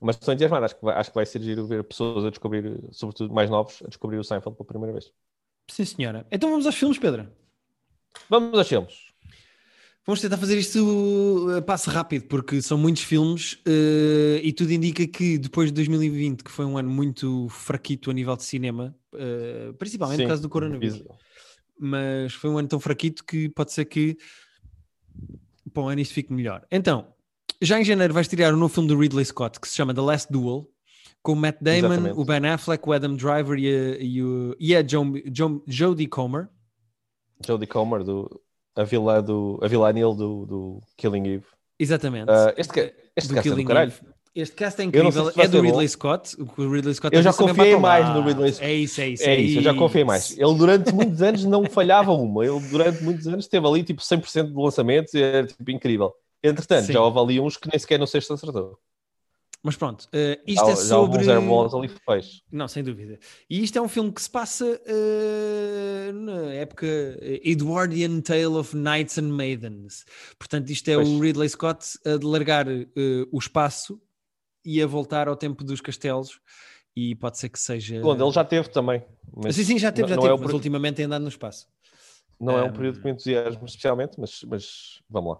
B: Mas estou entusiasmado, acho que vai, acho que vai ser giro ver pessoas a descobrir, sobretudo mais novos, a descobrir o Seinfeld pela primeira vez.
A: Sim, senhora. Então vamos aos filmes, Pedro.
B: Vamos aos filmes.
A: Vamos tentar fazer isto a passo rápido, porque são muitos filmes uh, e tudo indica que depois de 2020, que foi um ano muito fraquito a nível de cinema, uh, principalmente Sim, por causa do coronavírus, mas foi um ano tão fraquito que pode ser que para o ano isto fique melhor. Então, já em janeiro vai estrear um novo filme do Ridley Scott que se chama The Last Duel, com o Matt Damon, Exatamente. o Ben Affleck, o Adam Driver e a, e o, e a Jodie Comer.
B: Jodie Comer do a vilã do a vilã Neil do, do Killing Eve.
A: Exatamente.
B: Uh, este este cast é do caralho.
A: Este cast é incrível, é do Ridley bom. Scott. O Ridley Scott
B: eu já confiei mais no Ridley Scott.
A: É isso, é isso.
B: É, é isso, eu já confiei mais. Ele durante muitos anos não falhava uma. Ele durante muitos anos esteve ali tipo 100% de lançamentos e era tipo incrível. Entretanto, Sim. já houve ali uns que nem sequer no sexto acertou.
A: Mas pronto, uh, isto já, é sobre. Já
B: ali fez.
A: Não, sem dúvida. E isto é um filme que se passa uh, na época Edwardian Tale of Knights and Maidens. Portanto, isto é pois. o Ridley Scott a largar uh, o espaço e a voltar ao tempo dos castelos. E pode ser que seja.
B: Onde ele já teve também.
A: Mas sim, sim, já teve, já teve, é mas ultimamente tem andado no espaço.
B: Não um... é um período que me entusiasmo especialmente, mas, mas vamos lá.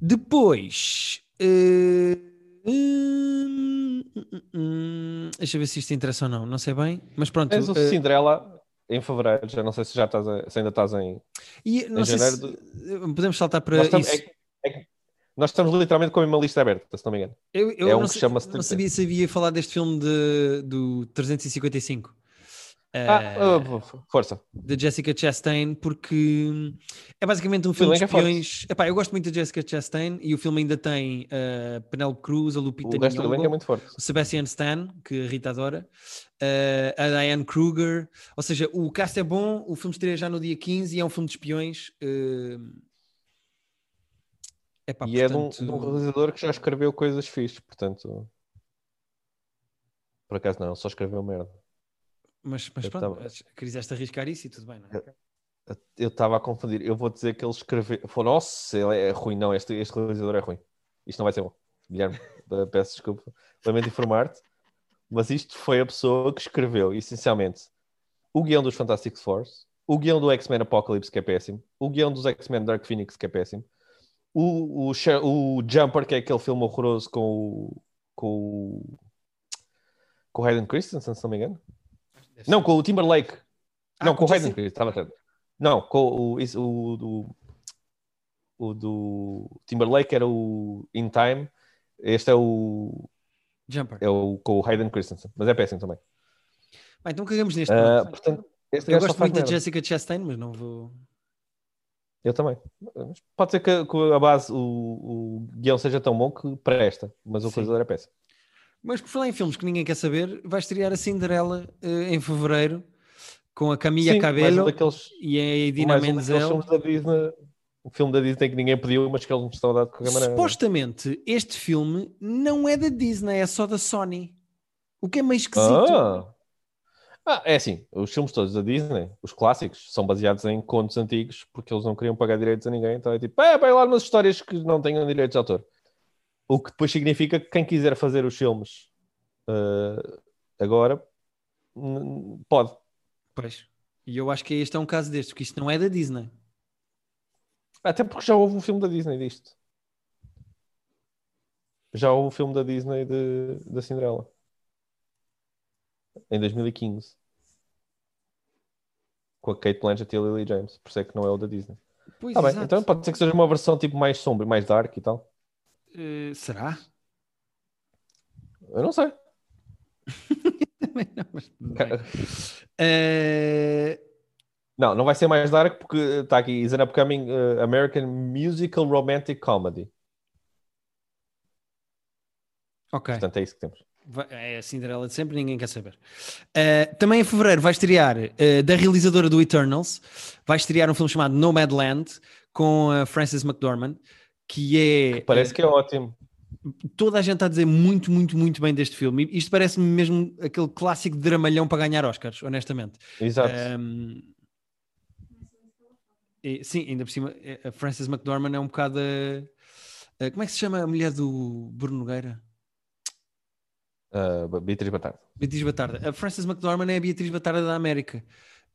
A: Depois. Uh Hum, hum, hum, deixa eu ver se isto interessa ou não, não sei bem, mas pronto.
B: Tens o uh, Cinderela em fevereiro, já não sei se já estás a, se ainda estás em,
A: e, em janeiro. Se, podemos saltar para estamos, isso.
B: É, é, nós estamos literalmente com uma lista aberta, se não me engano.
A: Eu, eu é um não, que chama-se. Não sabia se havia falar deste filme de, do 355.
B: Ah, uh, força.
A: De Jessica Chastain, porque é basicamente um filme de é espiões. É Epá, eu gosto muito de Jessica Chastain e o filme ainda tem uh, Penelope Cruz, a Lupita Nyong'o,
B: é muito forte.
A: o Sebastian Stan, que a Rita adora, uh, a Diane Kruger. Ou seja, o cast é bom, o filme estreia já no dia 15 e é um filme de espiões. Uh...
B: Epá, e portanto... é de um, de um, realizador que já escreveu coisas fixes, portanto. Por acaso não, só escreveu merda.
A: Mas, mas pronto, tava... quiseste arriscar isso e tudo bem, não é?
B: Eu estava a confundir. Eu vou dizer que ele escreveu. Falou, nossa, ele é ruim. Não, este, este realizador é ruim. Isto não vai ser bom. Guilherme, peço desculpa. Lamento informar-te. Mas isto foi a pessoa que escreveu, essencialmente, o guião dos Fantastic Four, o guião do X-Men Apocalypse, que é péssimo, o guião dos X-Men Dark Phoenix, que é péssimo, o, o, o Jumper, que é aquele filme horroroso com o. com o. com o Hayden Christensen, se não me engano. Não, com o Timberlake. Ah, não, com, o Hayden Christensen, estava certo. Não, com o, o, do, o do Timberlake era o In Time. Este é o.
A: Jumper.
B: É o com o Hayden Christensen, mas é péssimo também.
A: Bem, então cagamos neste.
B: Uh, portanto,
A: eu gosto muito da Jessica Chastain, mas não vou.
B: Eu também. Pode ser que, a base, o, o guião seja tão bom que presta, mas o coisa é péssimo.
A: Mas por falar em filmes que ninguém quer saber, vai estrear a Cinderela uh, em fevereiro com a Camila Cabello daqueles, e a Idina Menzel.
B: da Disney, o filme da Disney que ninguém pediu, mas que eles nos estão a dar de qualquer maneira.
A: Supostamente, este filme não é da Disney, é só da Sony. O que é meio esquisito.
B: Ah. Ah, é assim, os filmes todos da Disney, os clássicos, são baseados em contos antigos porque eles não queriam pagar direitos a ninguém, então é tipo, é, vai lá umas histórias que não tenham direitos de autor. O que depois significa que quem quiser fazer os filmes uh, agora pode.
A: Pois. E eu acho que este é um caso destes, porque isto não é da Disney.
B: Até porque já houve um filme da Disney disto. Já houve um filme da Disney de, da Cinderela. Em 2015. Com a Kate Blanchett e a Lily James. Por isso é que não é o da Disney. Pois, tá bem, então pode ser que seja uma versão tipo mais sombra, mais dark e tal.
A: Uh, será?
B: Eu não sei.
A: Também não, mas uh...
B: Não, não vai ser mais dark porque está aqui is an upcoming uh, American musical romantic comedy.
A: Ok.
B: Portanto, é isso que temos.
A: É a Cinderela de sempre, ninguém quer saber. Uh, também em fevereiro vai estrear, uh, da realizadora do Eternals, vai estrear um filme chamado Nomadland com a Frances McDormand que é.
B: Parece que é ótimo.
A: toda a gente está a dizer muito, muito, muito bem deste filme. Isto parece-me mesmo aquele clássico dramalhão para ganhar Oscars, honestamente.
B: Exato.
A: Um, e, sim, ainda por cima, a Frances McDormand é um bocado. A, a, como é que se chama a mulher do Bruno Nogueira?
B: Uh, Beatriz Batarda.
A: Beatriz Batarda. A Frances McDormand é a Beatriz Batarda da América.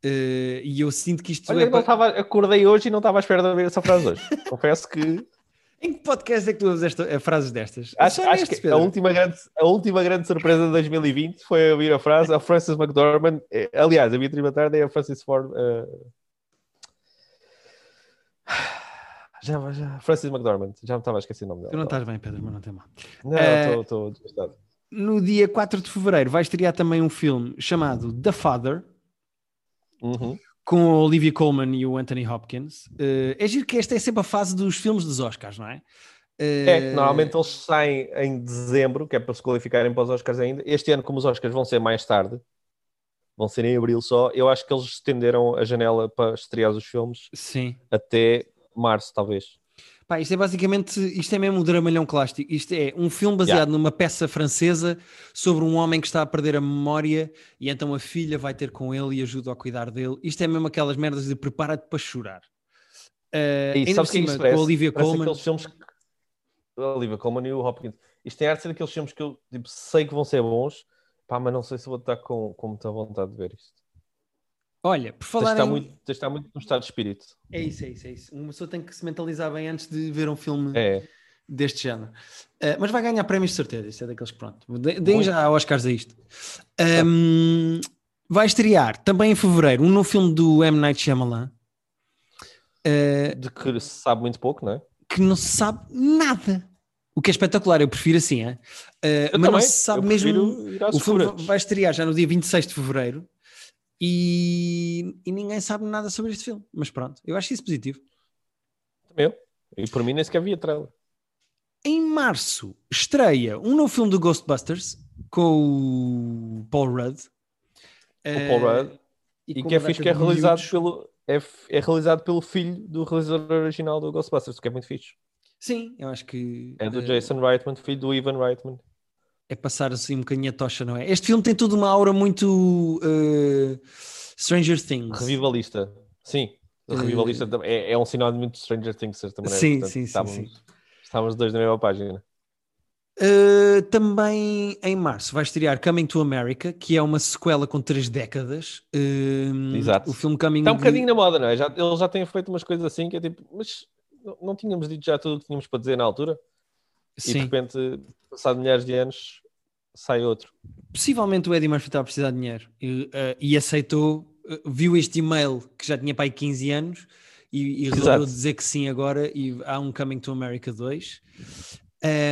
A: Uh, e eu sinto que isto
B: Olha,
A: é.
B: eu não tava, acordei hoje e não estava à espera de ouvir essa frase hoje. Confesso que.
A: Em que podcast é que tu ouves esta, frases destas?
B: Acho, acho que a última, grande, a última grande surpresa de 2020 foi ouvir a frase a Frances McDormand. Eh, aliás, a Beatriz Batarda é a Frances Ford. Uh... Já, já, Frances McDormand, já me estava a esquecer o nome dela.
A: Tu não estás bem, Pedro, mas não tem mal.
B: Não, estou uh, desgastado.
A: No dia 4 de fevereiro vai estrear também um filme chamado The Father.
B: Uhum
A: com a Olivia Colman e o Anthony Hopkins. Uh, é giro que esta é sempre a fase dos filmes dos Oscars, não é?
B: É, normalmente eles saem em dezembro, que é para se qualificarem para os Oscars ainda. Este ano, como os Oscars vão ser mais tarde, vão ser em abril só, eu acho que eles estenderam a janela para estrear os filmes
A: Sim.
B: até março, talvez.
A: Pá, isto é basicamente, isto é mesmo um dramalhão clássico. Isto é um filme baseado yeah. numa peça francesa sobre um homem que está a perder a memória e então a filha vai ter com ele e ajuda a cuidar dele. Isto é mesmo aquelas merdas de prepara-te para chorar. Uh,
B: e sabes que é isso parece?
A: Com a Olivia
B: parece
A: Colman.
B: aqueles filmes que... A Olivia Colman e o Hopkins. Isto tem arte de ser aqueles filmes que eu tipo, sei que vão ser bons, pá, mas não sei se vou estar com, com muita vontade de ver isto.
A: Olha, por falar
B: está
A: em...
B: muito, está muito no estado de espírito.
A: É isso, é isso, é isso. Uma pessoa tem que se mentalizar bem antes de ver um filme
B: é.
A: deste género. Uh, mas vai ganhar prémios de certeza, isso é daqueles que pronto. Deem já Oscars a isto. Um, vai estrear também em fevereiro um novo filme do M. Night Shyamalan. Uh,
B: de que se sabe muito pouco, não é?
A: Que não se sabe nada. O que é espetacular, eu prefiro assim, é? Uh, mas
B: também.
A: não se sabe
B: eu
A: mesmo. O filme vai estrear já no dia 26 de fevereiro. E, e, ninguém sabe nada sobre este filme. Mas pronto, eu acho isso positivo.
B: Eu. E por mim nem sequer vi a trailer.
A: Em março estreia um novo filme do Ghostbusters com o Paul Rudd.
B: O Paul Rudd. Uh, e, e que é fixe que é realizado, pelo, é, é, realizado pelo filho do realizador original do Ghostbusters, que é muito fixe.
A: Sim, eu acho que.
B: É do uh, Jason Reitman, filho do Ivan Reitman
A: é passar assim um bocadinho a tocha, não é? Este filme tem toda uma aura muito uh, Stranger Things.
B: Revivalista, sim. Revivalista uh, é, é, um sinónimo muito Stranger Things, de certa maneira.
A: Sim,
B: Portanto,
A: sim,
B: estávamos,
A: sim.
B: Estávamos dois na mesma página.
A: Uh, também em março vai estrear Coming to America, que é uma sequela com três décadas. Uh,
B: Exato.
A: O filme Coming
B: Está um bocadinho de... na moda, não é? Já, eles já têm feito umas coisas assim que é tipo, mas não tínhamos dito já tudo o que tínhamos para dizer na altura?
A: Sim.
B: E de repente, passado milhares de anos, sai outro.
A: Possivelmente o Eddie Murphy estava a precisar de dinheiro e, uh, e aceitou, uh, viu este e-mail que já tinha para aí 15 anos e, e resolveu dizer que sim agora e há um Coming to America 2.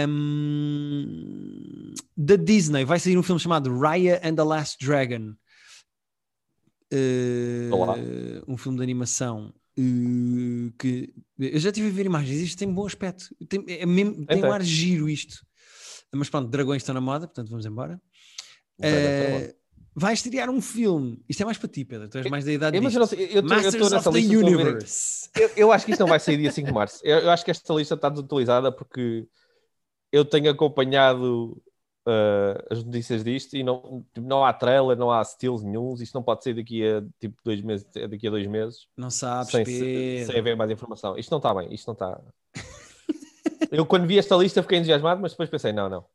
A: Um, da Disney vai sair um filme chamado Raya and the Last Dragon. Uh, um filme de animação que eu já tive a ver imagens. Isto tem bom aspecto, tem, é mesmo, tem um ar giro isto. Mas pronto, dragões estão na moda, portanto vamos embora. Uh, vai estrear um filme. Isto é mais para ti, Pedro. Tu és mais da idade
B: eu,
A: disto.
B: Eu, sei, eu,
A: Masters
B: eu
A: of the Universe.
B: Eu, eu, acho que isto não vai sair dia 5 de março. Eu, eu acho que esta lista está desatualizada porque eu tenho acompanhado uh, as notícias disto e não, não há trailer, não há steals nenhum. Isto não pode ser daqui a tipo dois meses, daqui a dois meses.
A: Não sabes,
B: sem,
A: Pedro.
B: sem haver mais informação. Isto não está bem, isto não está. Eu, quando vi esta lista, fiquei entusiasmado, mas depois pensei: não, não,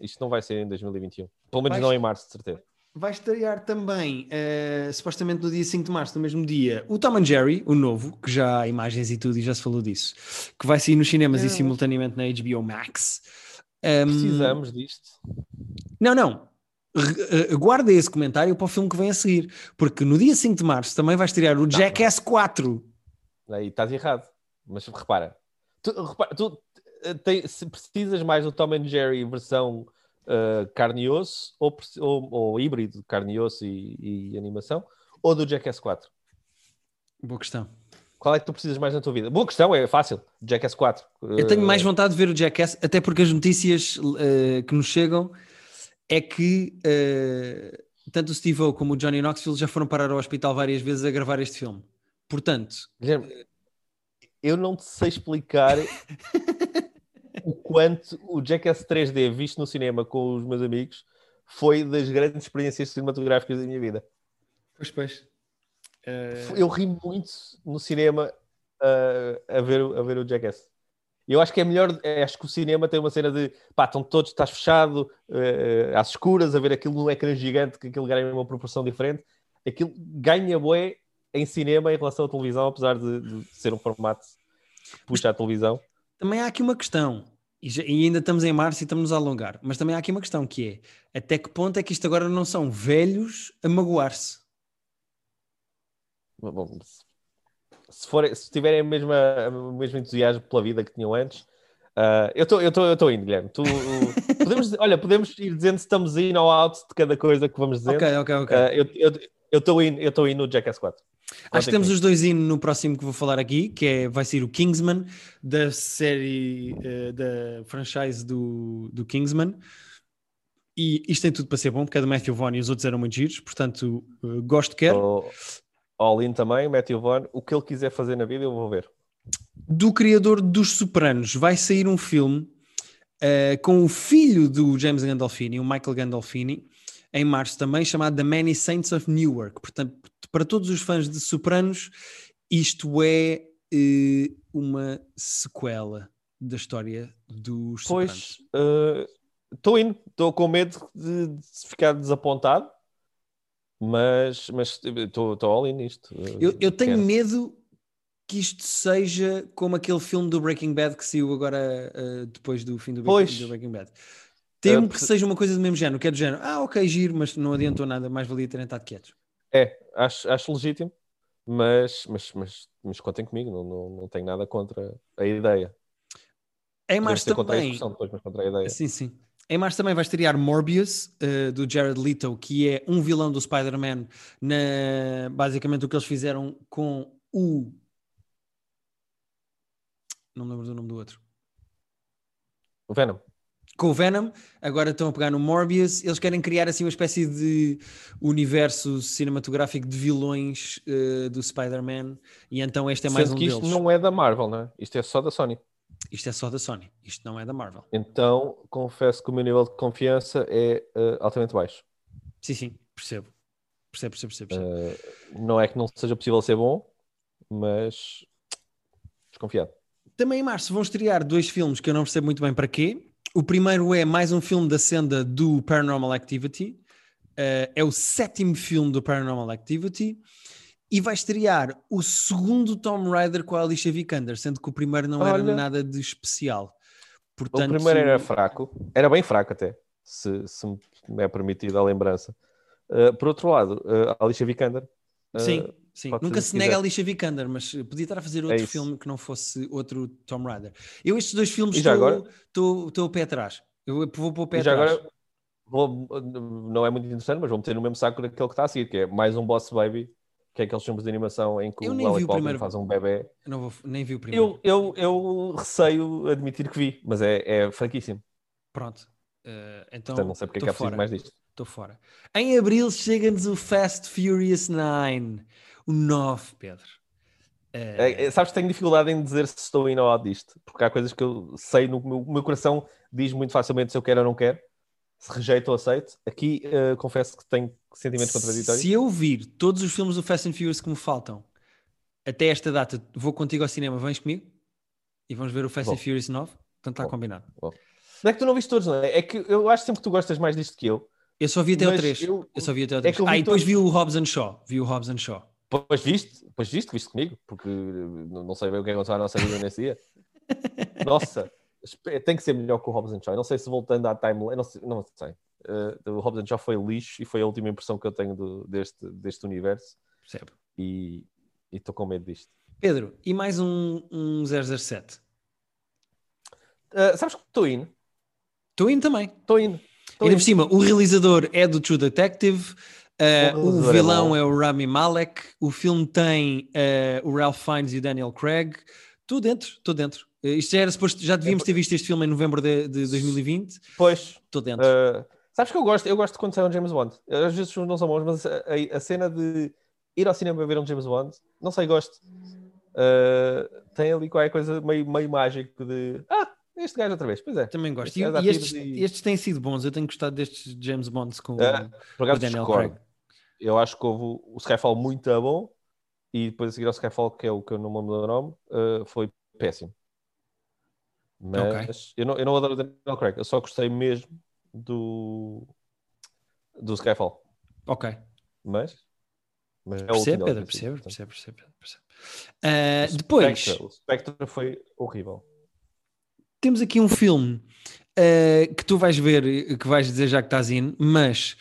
B: isto não vai ser em 2021. Pelo menos não em março, de certeza.
A: Vai estrear também, uh, supostamente no dia 5 de março, no mesmo dia, o Tom and Jerry, o novo, que já há imagens e tudo, e já se falou disso, que vai sair nos cinemas é. e simultaneamente na HBO Max.
B: Um, Precisamos disto.
A: Não, não. Eh, guarda esse comentário para o filme que vem a seguir, porque no dia 5 de março também vai estrear o Jackass 4.
B: Aí estás errado, mas repara, tu, repara, tu tem, se precisas mais do Tom and Jerry versão uh, carne e osso ou, ou, ou híbrido carne e osso e, e, animação ou do Jackass 4?
A: Boa questão.
B: Qual é que tu precisas mais na tua vida? Boa questão, é fácil. Jackass 4.
A: Eu tenho mais vontade de ver o Jackass, até porque as notícias uh, que nos chegam é que uh, tanto o Steve O como o Johnny Knoxville já foram parar ao hospital várias vezes a gravar este filme. Portanto,
B: Guilherme, eu não te sei explicar o quanto o Jackass 3D visto no cinema com os meus amigos foi das grandes experiências cinematográficas da minha vida.
A: Pois, pois.
B: Uh... Eu ri muito no cinema uh, a, ver, a ver o Jackass. Eu acho que é melhor, é, acho que o cinema tem uma cena de pá, estão todos, estás fechado, uh, às escuras, a ver aquilo num ecrã gigante, que aquilo ganha uma proporção diferente. Aquilo ganha boé em cinema em relação à televisão, apesar de, de ser um formato que puxa a televisão.
A: Também há aqui uma questão, e, já, e, ainda estamos em março e estamos a alongar, mas também há aqui uma questão que é até que ponto é que isto agora não são velhos a magoar-se?
B: Bom, se, for, se tiverem o mesmo entusiasmo pela vida que tinham antes, uh, eu estou eu eu indo, Guilherme. Tu, podemos, olha, podemos ir dizendo se estamos in ou out de cada coisa que vamos dizer.
A: Ok, ok, ok. Uh,
B: eu estou indo, eu indo no Jackass 4.
A: Acho que temos os dois indo no próximo que vou falar aqui, que é, vai ser o Kingsman, da série, uh, da franchise do, do Kingsman. E isto tem tudo para ser bom, porque é do Matthew Vaughn e os outros eram muito giros, portanto, uh, gosto, quero.
B: Oh, All-in também, Matthew Vaughn. O que ele quiser fazer na vida, eu vou ver.
A: Do criador dos Sopranos, vai sair um filme uh, com o filho do James Gandolfini, o Michael Gandolfini, em março também, chamado The Many Saints of Newark. Portanto, para todos os fãs de Sopranos, isto é uh, uma sequela da história dos
B: Sopranos. Pois, estou uh, indo, estou com medo de, de, ficar desapontado, mas estou all in nisto.
A: Eu, eu tenho Quero. medo que isto seja como aquele filme do Breaking Bad que saiu agora uh, depois do fim do,
B: pois.
A: do Breaking Bad. Temo uh, que seja uma coisa do mesmo género, que é do género, ah, ok, giro, mas não adiantou nada, mais valia terem estado quietos.
B: É, acho, acho legítimo, mas, mas, mas, mas contem comigo, não, não, não tenho nada contra a ideia.
A: Em março também.
B: A depois, mas contra a ideia.
A: Sim, sim. Em março também vai estrear Morbius, uh, do Jared Leto, que é um vilão do Spider-Man, na... basicamente o que eles fizeram com o. Não me lembro do nome do outro.
B: O Venom
A: com o Venom, agora estão a pegar no Morbius, eles querem criar assim uma espécie de universo cinematográfico de vilões uh, do Spider-Man, e então este é mais Sendo um
B: que
A: isto
B: deles. não é da Marvel, não é? Isto é só da Sony.
A: Isto é só da Sony, isto não é da Marvel.
B: Então, confesso que o meu nível de confiança é uh, altamente baixo.
A: Sim, sim, percebo. Percebo, percebo, percebo. percebo.
B: Uh, não é que não seja possível ser bom, mas desconfiado.
A: Também em março vão estrear dois filmes que eu não percebo muito bem para quê. O primeiro é mais um filme da senda do Paranormal Activity. Uh, é o sétimo filme do Paranormal Activity. E vai estrear o segundo Tom Rider com a Alicia Vikander, sendo que o primeiro não Olha, era nada de especial.
B: Portanto, o primeiro era fraco, era bem fraco até, se, se me é permitida a lembrança. Uh, por outro lado, uh, Alicia Vikander.
A: Uh, Sim, sim. nunca se nega a Alicia Vikander, mas podia estar a fazer outro é filme que não fosse outro Tom Rider. Eu, estes dois filmes, estou o pé atrás. Eu vou pôr o pé atrás. Agora,
B: vou, não é muito interessante, mas vou meter no mesmo saco daquele que está a seguir, que é mais um Boss Baby que é aqueles filmes de animação em que
A: eu
B: o
A: Alec Baldwin
B: faz um bebê.
A: Eu não vou, nem vi o primeiro.
B: Eu, eu, eu receio admitir que vi, mas é, é fraquíssimo.
A: Pronto. Uh, então,
B: Portanto, não sei porque é que é preciso mais disto.
A: Estou fora. Em abril chega-nos o Fast Furious 9. O 9, Pedro.
B: Uh... É, sabes que tenho dificuldade em dizer se estou indo ou out disto, porque há coisas que eu sei no meu, meu coração diz muito facilmente se eu quero ou não quero se rejeito ou aceito. Aqui uh, confesso que tenho sentimentos contraditórios.
A: Se eu vir todos os filmes do Fast and Furious que me faltam até esta data, vou contigo ao cinema, vens comigo? E vamos ver o Fast Bom. and Furious 9? Então está combinado.
B: Bom. Não é que tu não viste todos, não é? É que eu acho sempre que tu gostas mais disto que eu.
A: Eu só vi até o 3. Eu, eu só vi até o 3. É ah, e depois todos... vi o Hobbs and Shaw. Vi o Hobbs and Shaw.
B: Pois viste, pois viste, viste comigo, porque não sei bem o que é que aconteceu à nossa vida nesse dia. Nossa, tem que ser melhor que o Hobbs Shaw. Eu não sei se voltando à timeline, não sei. Não sei uh, o Hobbs já foi lixo e foi a última impressão que eu tenho do, deste, deste universo.
A: Percebe.
B: E estou com medo disto.
A: Pedro, e mais um, um 007? Uh,
B: eh, sabes que estou indo?
A: Estou indo também.
B: Estou indo.
A: Ainda por cima, o realizador é do True Detective, uh, o, o é vilão é, é, o Rami Malek, o filme tem uh, o Ralph Fiennes e o Daniel Craig. Estou dentro, estou dentro. Uh, isto já era suposto, já devíamos ter visto este filme em novembro de, de 2020.
B: Pois.
A: Estou dentro.
B: Sabes que eu gosto? Eu gosto de quando sai um James Bond. Às vezes os filmes não são bons, mas a, a, cena de ir ao cinema ver um James Bond, não sei, gosto. Uh, tem ali qualquer coisa meio, meio mágico de ah, este gajo outra vez. Pois é.
A: Também gosto.
B: Este
A: E, e estes,
B: e-
A: estes têm sido bons. Eu tenho gostado destes James Bonds com, com o Daniel
B: discordo.
A: Craig.
B: Eu acho que houve o- o Skyfall muito bom e depois a seguir ao Skyfall, que é o que eu não me lembro do nome, uh, foi péssimo. Mas eu, não, eu não adoro o Daniel Craig, eu só gostei mesmo do, do Skyfall.
A: Ok.
B: Mas, mas é o
A: Percebe,
B: último
A: Pedro? Pedro, percebe. Ah, depois,
B: Spectre, o Spectre foi horrível.
A: temos aqui um filme ah, que tu vais ver, que vais dizer já que estás in, mas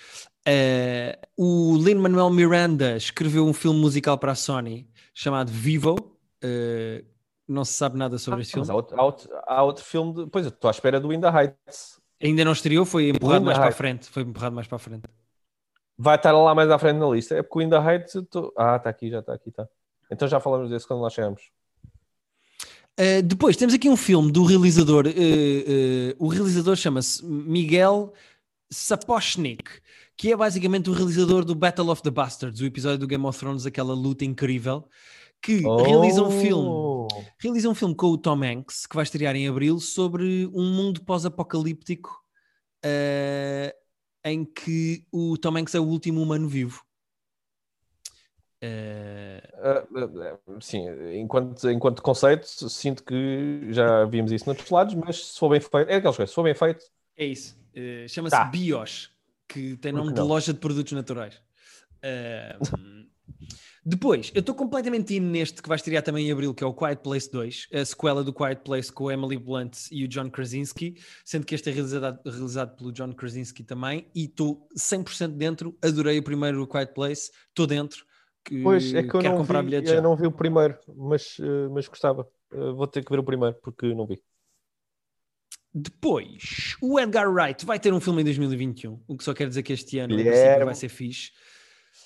A: ah, o Lin-Manuel Miranda escreveu um filme musical para a Sony chamado Vivo. Ah, não se sabe nada sobre esse
B: Mas
A: filme.
B: há outro, há, outro, há outro filme, de, pois estou à espera do In the Heights.
A: Ainda não estreou, foi empurrado mais para a frente. Foi empurrado mais para a frente.
B: Vai estar lá mais à frente na lista. É porque o In the Heights. tô- Ah, está aqui, já está aqui, está. Então já falamos desse quando lá chegamos.
A: Uh, depois temos aqui um filme do realizador. uh, uh, o realizador chama-se Miguel Sapochnik, que é basicamente o realizador do Battle of the Bastards, o episódio do Game of Thrones, aquela luta incrível, que realiza um filme.
B: Oh!
A: Realiza um filme com o Tom Hanks, que vai estrear em abril, sobre um mundo pós-apocalíptico uh, em que o Tom Hanks é o último humano vivo. Uh,
B: ah, sim, enquanto, enquanto conceito, sinto que já vimos isso noutros lados, mas se for bem feito, é aquelas coisas, se for bem feito,
A: É isso. Uh, Chama-se
B: Tá.
A: Bios, que tem nome de loja de produtos naturais. Uh, depois, eu estou completamente in neste que vai estrear também em abril, que é o Quiet Place 2, a sequela do Quiet Place com a Emily Blunt e o John Krasinski, sendo que este é realizado, realizado pelo John Krasinski também, e estou 100% dentro, adorei o primeiro Quiet Place, estou dentro. Que
B: pois é que eu
A: quero
B: não
A: comprar
B: vi,
A: bilhetes
B: eu
A: já.
B: não vi o primeiro, mas, ah, mas gostava. Ah, vou ter que ver o primeiro porque não vi.
A: Depois, o Edgar Wright vai ter um filme em 2021, o que só quer dizer que este ano
B: Guilherme.
A: princípio, vai ser fixe.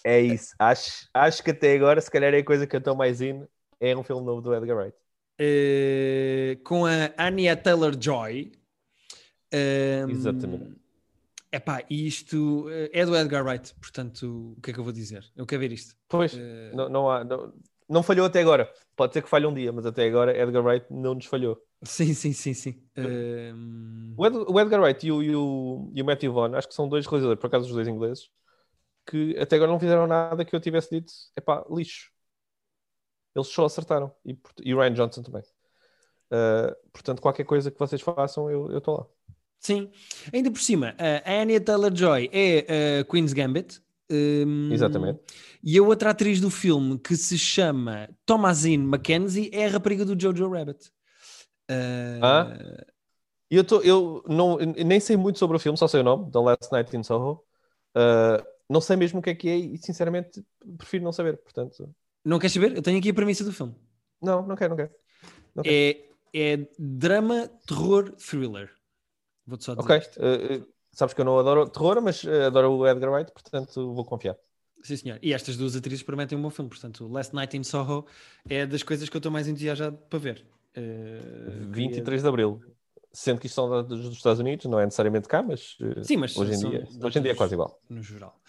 B: É isso, acho, acho que até agora, se calhar é a coisa que eu estou mais in, é um filme novo do Edgar Wright.
A: eh, com a Anya Taylor-Joy. Um,
B: Exatamente.
A: Epá, e isto eh, é do Edgar Wright, portanto, o que é que eu vou dizer? Eu quero ver isto.
B: Pois,
A: Eh,
B: não, não, há, não, não falhou até agora. Pode ser que falhe um dia, mas até agora Edgar Wright não nos falhou.
A: Sim, sim, sim, sim. Um,
B: O, Ed- o Edgar Wright e o, e, o, e o Matthew Vaughn, acho que são dois realizadores, por acaso os dois ingleses, que até agora não fizeram nada que eu tivesse dito, epá, lixo. Eles só acertaram. E, e o Ryan Johnson também. Uh, portanto, qualquer coisa que vocês façam, eu estou lá.
A: sim. Ainda por cima, a Anya Taylor-Joy é a Queen's Gambit. Um,
B: Exatamente.
A: E a outra atriz do filme, que se chama Thomasine Mackenzie, é a rapariga do Jojo Rabbit. Uh,
B: Ah? E eu, tô, eu, não, eu nem sei muito sobre o filme, só sei o nome, The Last Night in Soho. Uh, não sei mesmo o que é que é e, sinceramente, prefiro não saber. Portanto,
A: Não queres saber? Eu tenho aqui a premissa do filme.
B: não, não quero, não quero. Não quero.
A: É, é drama, terror, thriller. Vou-te só dizer
B: Ok, uh, sabes que eu não adoro terror, mas uh, adoro o Edgar Wright, portanto vou confiar.
A: Sim, senhor. E estas duas atrizes prometem um bom filme. Portanto, Last Night in Soho é das coisas que eu estou mais entusiasmado para ver. Uh,
B: 23 de Abril. Sendo que isto são dados dos Estados Unidos, não é necessariamente cá, mas, uh,
A: Sim, mas
B: hoje, em dia, hoje em dia é quase igual.
A: No geral.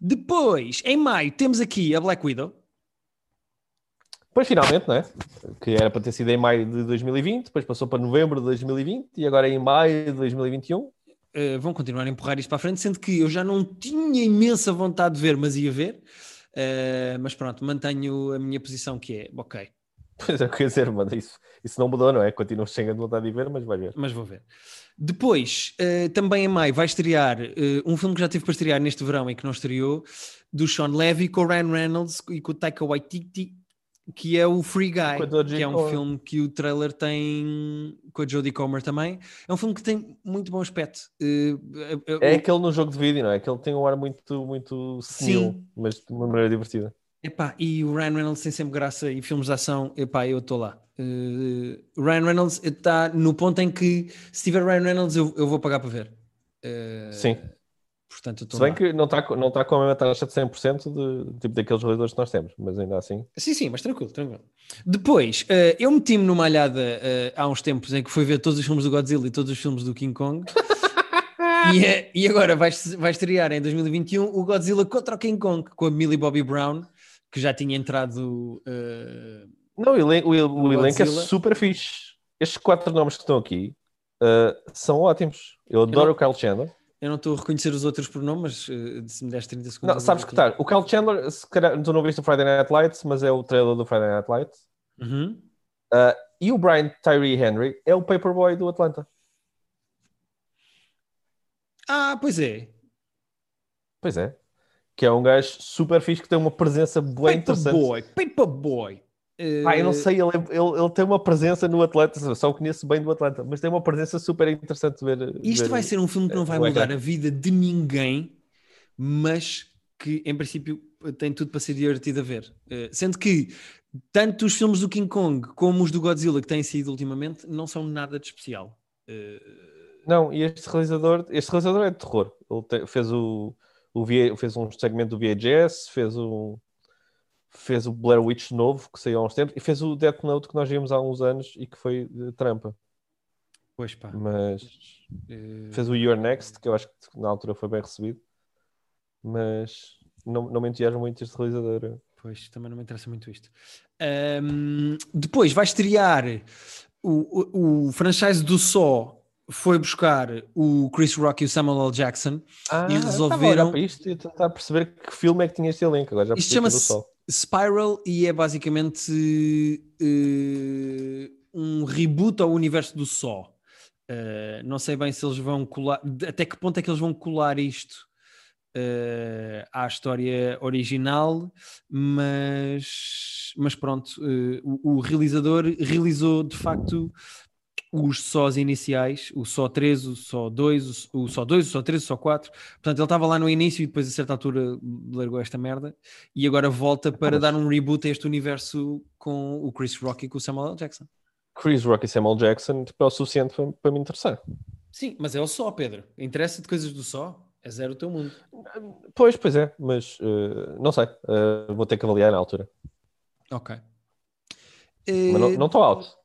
A: Depois, em maio, temos aqui a Black Widow.
B: Depois, finalmente, não é? Que era para ter sido em maio de 2020, depois passou para novembro de 2020 e agora é em maio de 2021.
A: Uh, vão continuar a empurrar isto para a frente, sendo que eu já não tinha imensa vontade de ver, mas ia ver. Uh, mas pronto, mantenho a minha posição que é, ok,
B: Pois é, o que eu ia dizer, mano, isso, isso não mudou, não é? Continuo sem a vontade de ver, mas vai ver.
A: mas vou ver. Depois, uh, também em maio, vai estrear uh, um filme que já teve para estrear neste verão e que não estreou, do Sean Levy com o Ryan Reynolds e com o Taika Waititi, que é o Free Guy, que é um
B: Comer.
A: filme que o trailer tem com a Jodie Comer também. É um filme que tem muito bom aspecto. Uh, uh,
B: É
A: o-
B: aquele no jogo de vídeo, não é? Aquele tem um ar muito, muito senil, mas de uma maneira divertida.
A: Epá, e o Ryan Reynolds tem sempre graça e filmes de ação, epá, eu estou lá. Uh, o Ryan Reynolds está no ponto em que se tiver Ryan Reynolds eu, eu vou pagar para ver. Uh,
B: Sim.
A: Portanto,
B: Se bem
A: lá.
B: que não está não tá com a mesma taxa de 100% de, tipo daqueles realizadores que nós temos, mas ainda assim.
A: Sim, sim, mas tranquilo, tranquilo. Depois, uh, eu meti-me numa alhada uh, há uns tempos em que fui ver todos os filmes do Godzilla e todos os filmes do King Kong. e, eh, e agora vai, vai estrear em 2021 o Godzilla contra o King Kong com a Millie Bobby Brown, que já tinha entrado. uh,
B: Não, o, elen- o, o elenco é super fixe. Estes quatro nomes que estão aqui são ótimos. Eu adoro eu não, o Kyle Chandler.
A: Eu não estou a reconhecer os outros por nome, mas uh, se me deres 30 segundos.
B: Não, sabes que está. O Kyle Chandler, se calhar, tu não viste o Friday Night Lights, mas é o trailer do Friday Night Lights.
A: Uhum.
B: Uh, e o Brian Tyree Henry é o paperboy do Atlanta.
A: Ah, pois é.
B: Pois é. Que é um gajo super fixe que tem uma presença bem interessante.
A: Paperboy, paperboy.
B: Ah, eu não sei, ele, ele, ele, tem uma presença no Atlanta, só o conheço bem do Atlanta, mas tem uma presença super interessante de ver.
A: Isto
B: ver,
A: vai ser um filme que não vai mudar a vida de ninguém, mas que em princípio tem tudo para ser divertido a ver. Uh, sendo que tanto os filmes do King Kong como os do Godzilla que têm sido ultimamente não são nada de especial.
B: Não, e este realizador, este realizador é de terror. Ele te, fez o, o fez um segmento do VHS, fez o fez o Blair Witch novo, que saiu há uns tempos, e fez o Death Note que nós vimos há uns anos e que foi de trampa.
A: Pois pá.
B: Mas uh... fez o Your Next, que eu acho que na altura foi bem recebido. Mas não, não me entusiasma muito este realizador.
A: Pois, também não me interessa muito isto. Um, depois vai estrear o, o, o franchise do Só foi buscar o Chris Rock e o Samuel L. Jackson
B: ah,
A: e resolveram.
B: Para isto e tentar perceber que filme é que tinha este elenco. Agora já
A: isto chama-se Spiral e é basicamente uh, um reboot ao universo do Só. Uh, não sei bem se eles vão colar, até que ponto é que eles vão colar isto uh, à história original, mas, mas pronto, o, o, realizador realizou de facto os sós iniciais, o só 3, o só 2, o, só 2, o só 3, o só 4. Portanto, ele estava lá no início e depois a certa altura largou esta merda e agora volta para dar um reboot a este universo com o Chris Rock e com o Samuel L. Jackson.
B: Chris Rock e Samuel Jackson tipo, é o suficiente para, para me interessar.
A: Sim, mas é o só, Pedro. Interessa de coisas do só? É zero o teu mundo.
B: Pois, pois é, mas uh, não sei. Uh, vou ter que avaliar na altura.
A: Ok.
B: Mas não estou alto.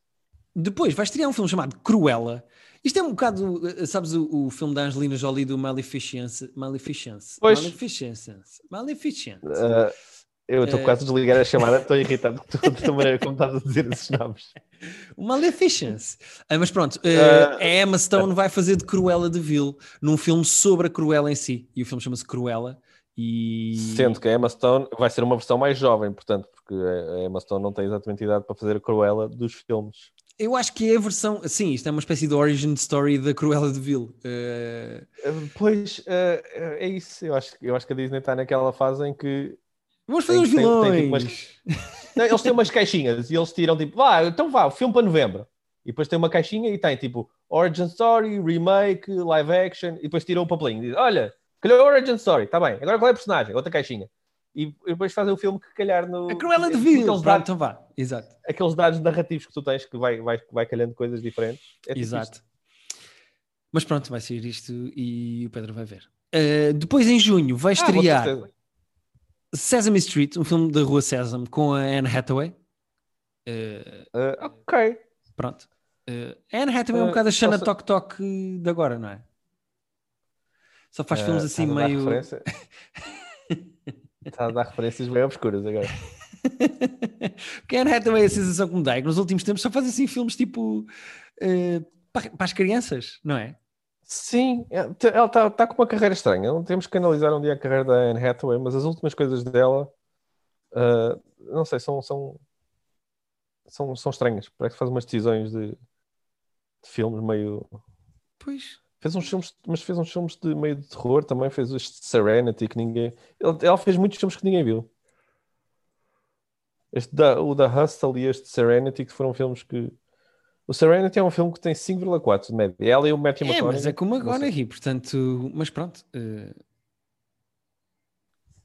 A: Depois vais estrear um filme chamado Cruella. Isto é um bocado, eh, sabes, o, o filme da Angelina Jolie do Maleficence. Maleficence.
B: Pois.
A: Maleficence. Maleficence.
B: Uh, eu estou uh, quase a desligar a chamada, estou irritado com a maneira como estás a dizer esses nomes.
A: Maleficence. Uh, mas pronto, uh, a Emma Stone vai fazer de Cruella de Vil num filme sobre a Cruella em si. E o filme chama-se Cruella. E...
B: Sendo que a Emma Stone vai ser uma versão mais jovem, portanto, porque a Emma Stone não tem exatamente idade para fazer a Cruella dos filmes.
A: Eu acho que é a versão. Sim, isto é uma espécie de origin story da Cruella de Vil.
B: Uh... Pois uh, é isso. Eu acho, eu acho que a Disney está naquela fase em que.
A: Vamos fazer os vilões. Tem, tem, tipo,
B: umas... Não, eles têm umas caixinhas e eles tiram tipo, vá, então vá, o filme para novembro. E depois tem uma caixinha e tem tipo Origin Story, Remake, Live Action. E depois tiram o papelinho e dizem, olha, calhou Origin Story, está bem. Agora qual é o personagem? Outra caixinha e depois fazem o filme que calhar no.
A: A Cruella de Vil, aqueles dados, então vá, exato.
B: Aqueles dados narrativos que tu tens que vai, vai, vai calhando coisas diferentes.
A: É tipo exato. Isto. Mas pronto, vai sair isto e o Pedro vai ver. Uh, depois em junho vai ah, estrear Sesame Street, um filme da Rua Sesame com a Anne Hathaway.
B: Uh, uh, ok.
A: Pronto. Anne Hathaway é um bocado a Shanna Tok Tok de agora, não é? Só faz filmes assim meio.
B: Está a dar referências bem obscuras agora.
A: Porque a Anne Hathaway é a sensação que me dá é que nos últimos tempos só faz assim filmes tipo uh, para, para, as crianças, não é?
B: Sim, é, ela está tá com uma carreira estranha. Não temos que analisar um dia a carreira da Anne Hathaway, mas as últimas coisas dela, uh, não sei, são, são, são, são estranhas. Parece que faz umas decisões de, de filmes meio.
A: Pois.
B: Fez uns filmes, mas fez uns filmes de meio de terror também, fez este Serenity que ninguém. Ela fez muitos filmes que ninguém viu. Este da, o da Hustle e este Serenity, que foram filmes que. O Serenity é um filme que tem 5,4 de média. Ela e o Matthew
A: McConaughey. É, mas é como agora aqui, portanto. Mas pronto. Uh...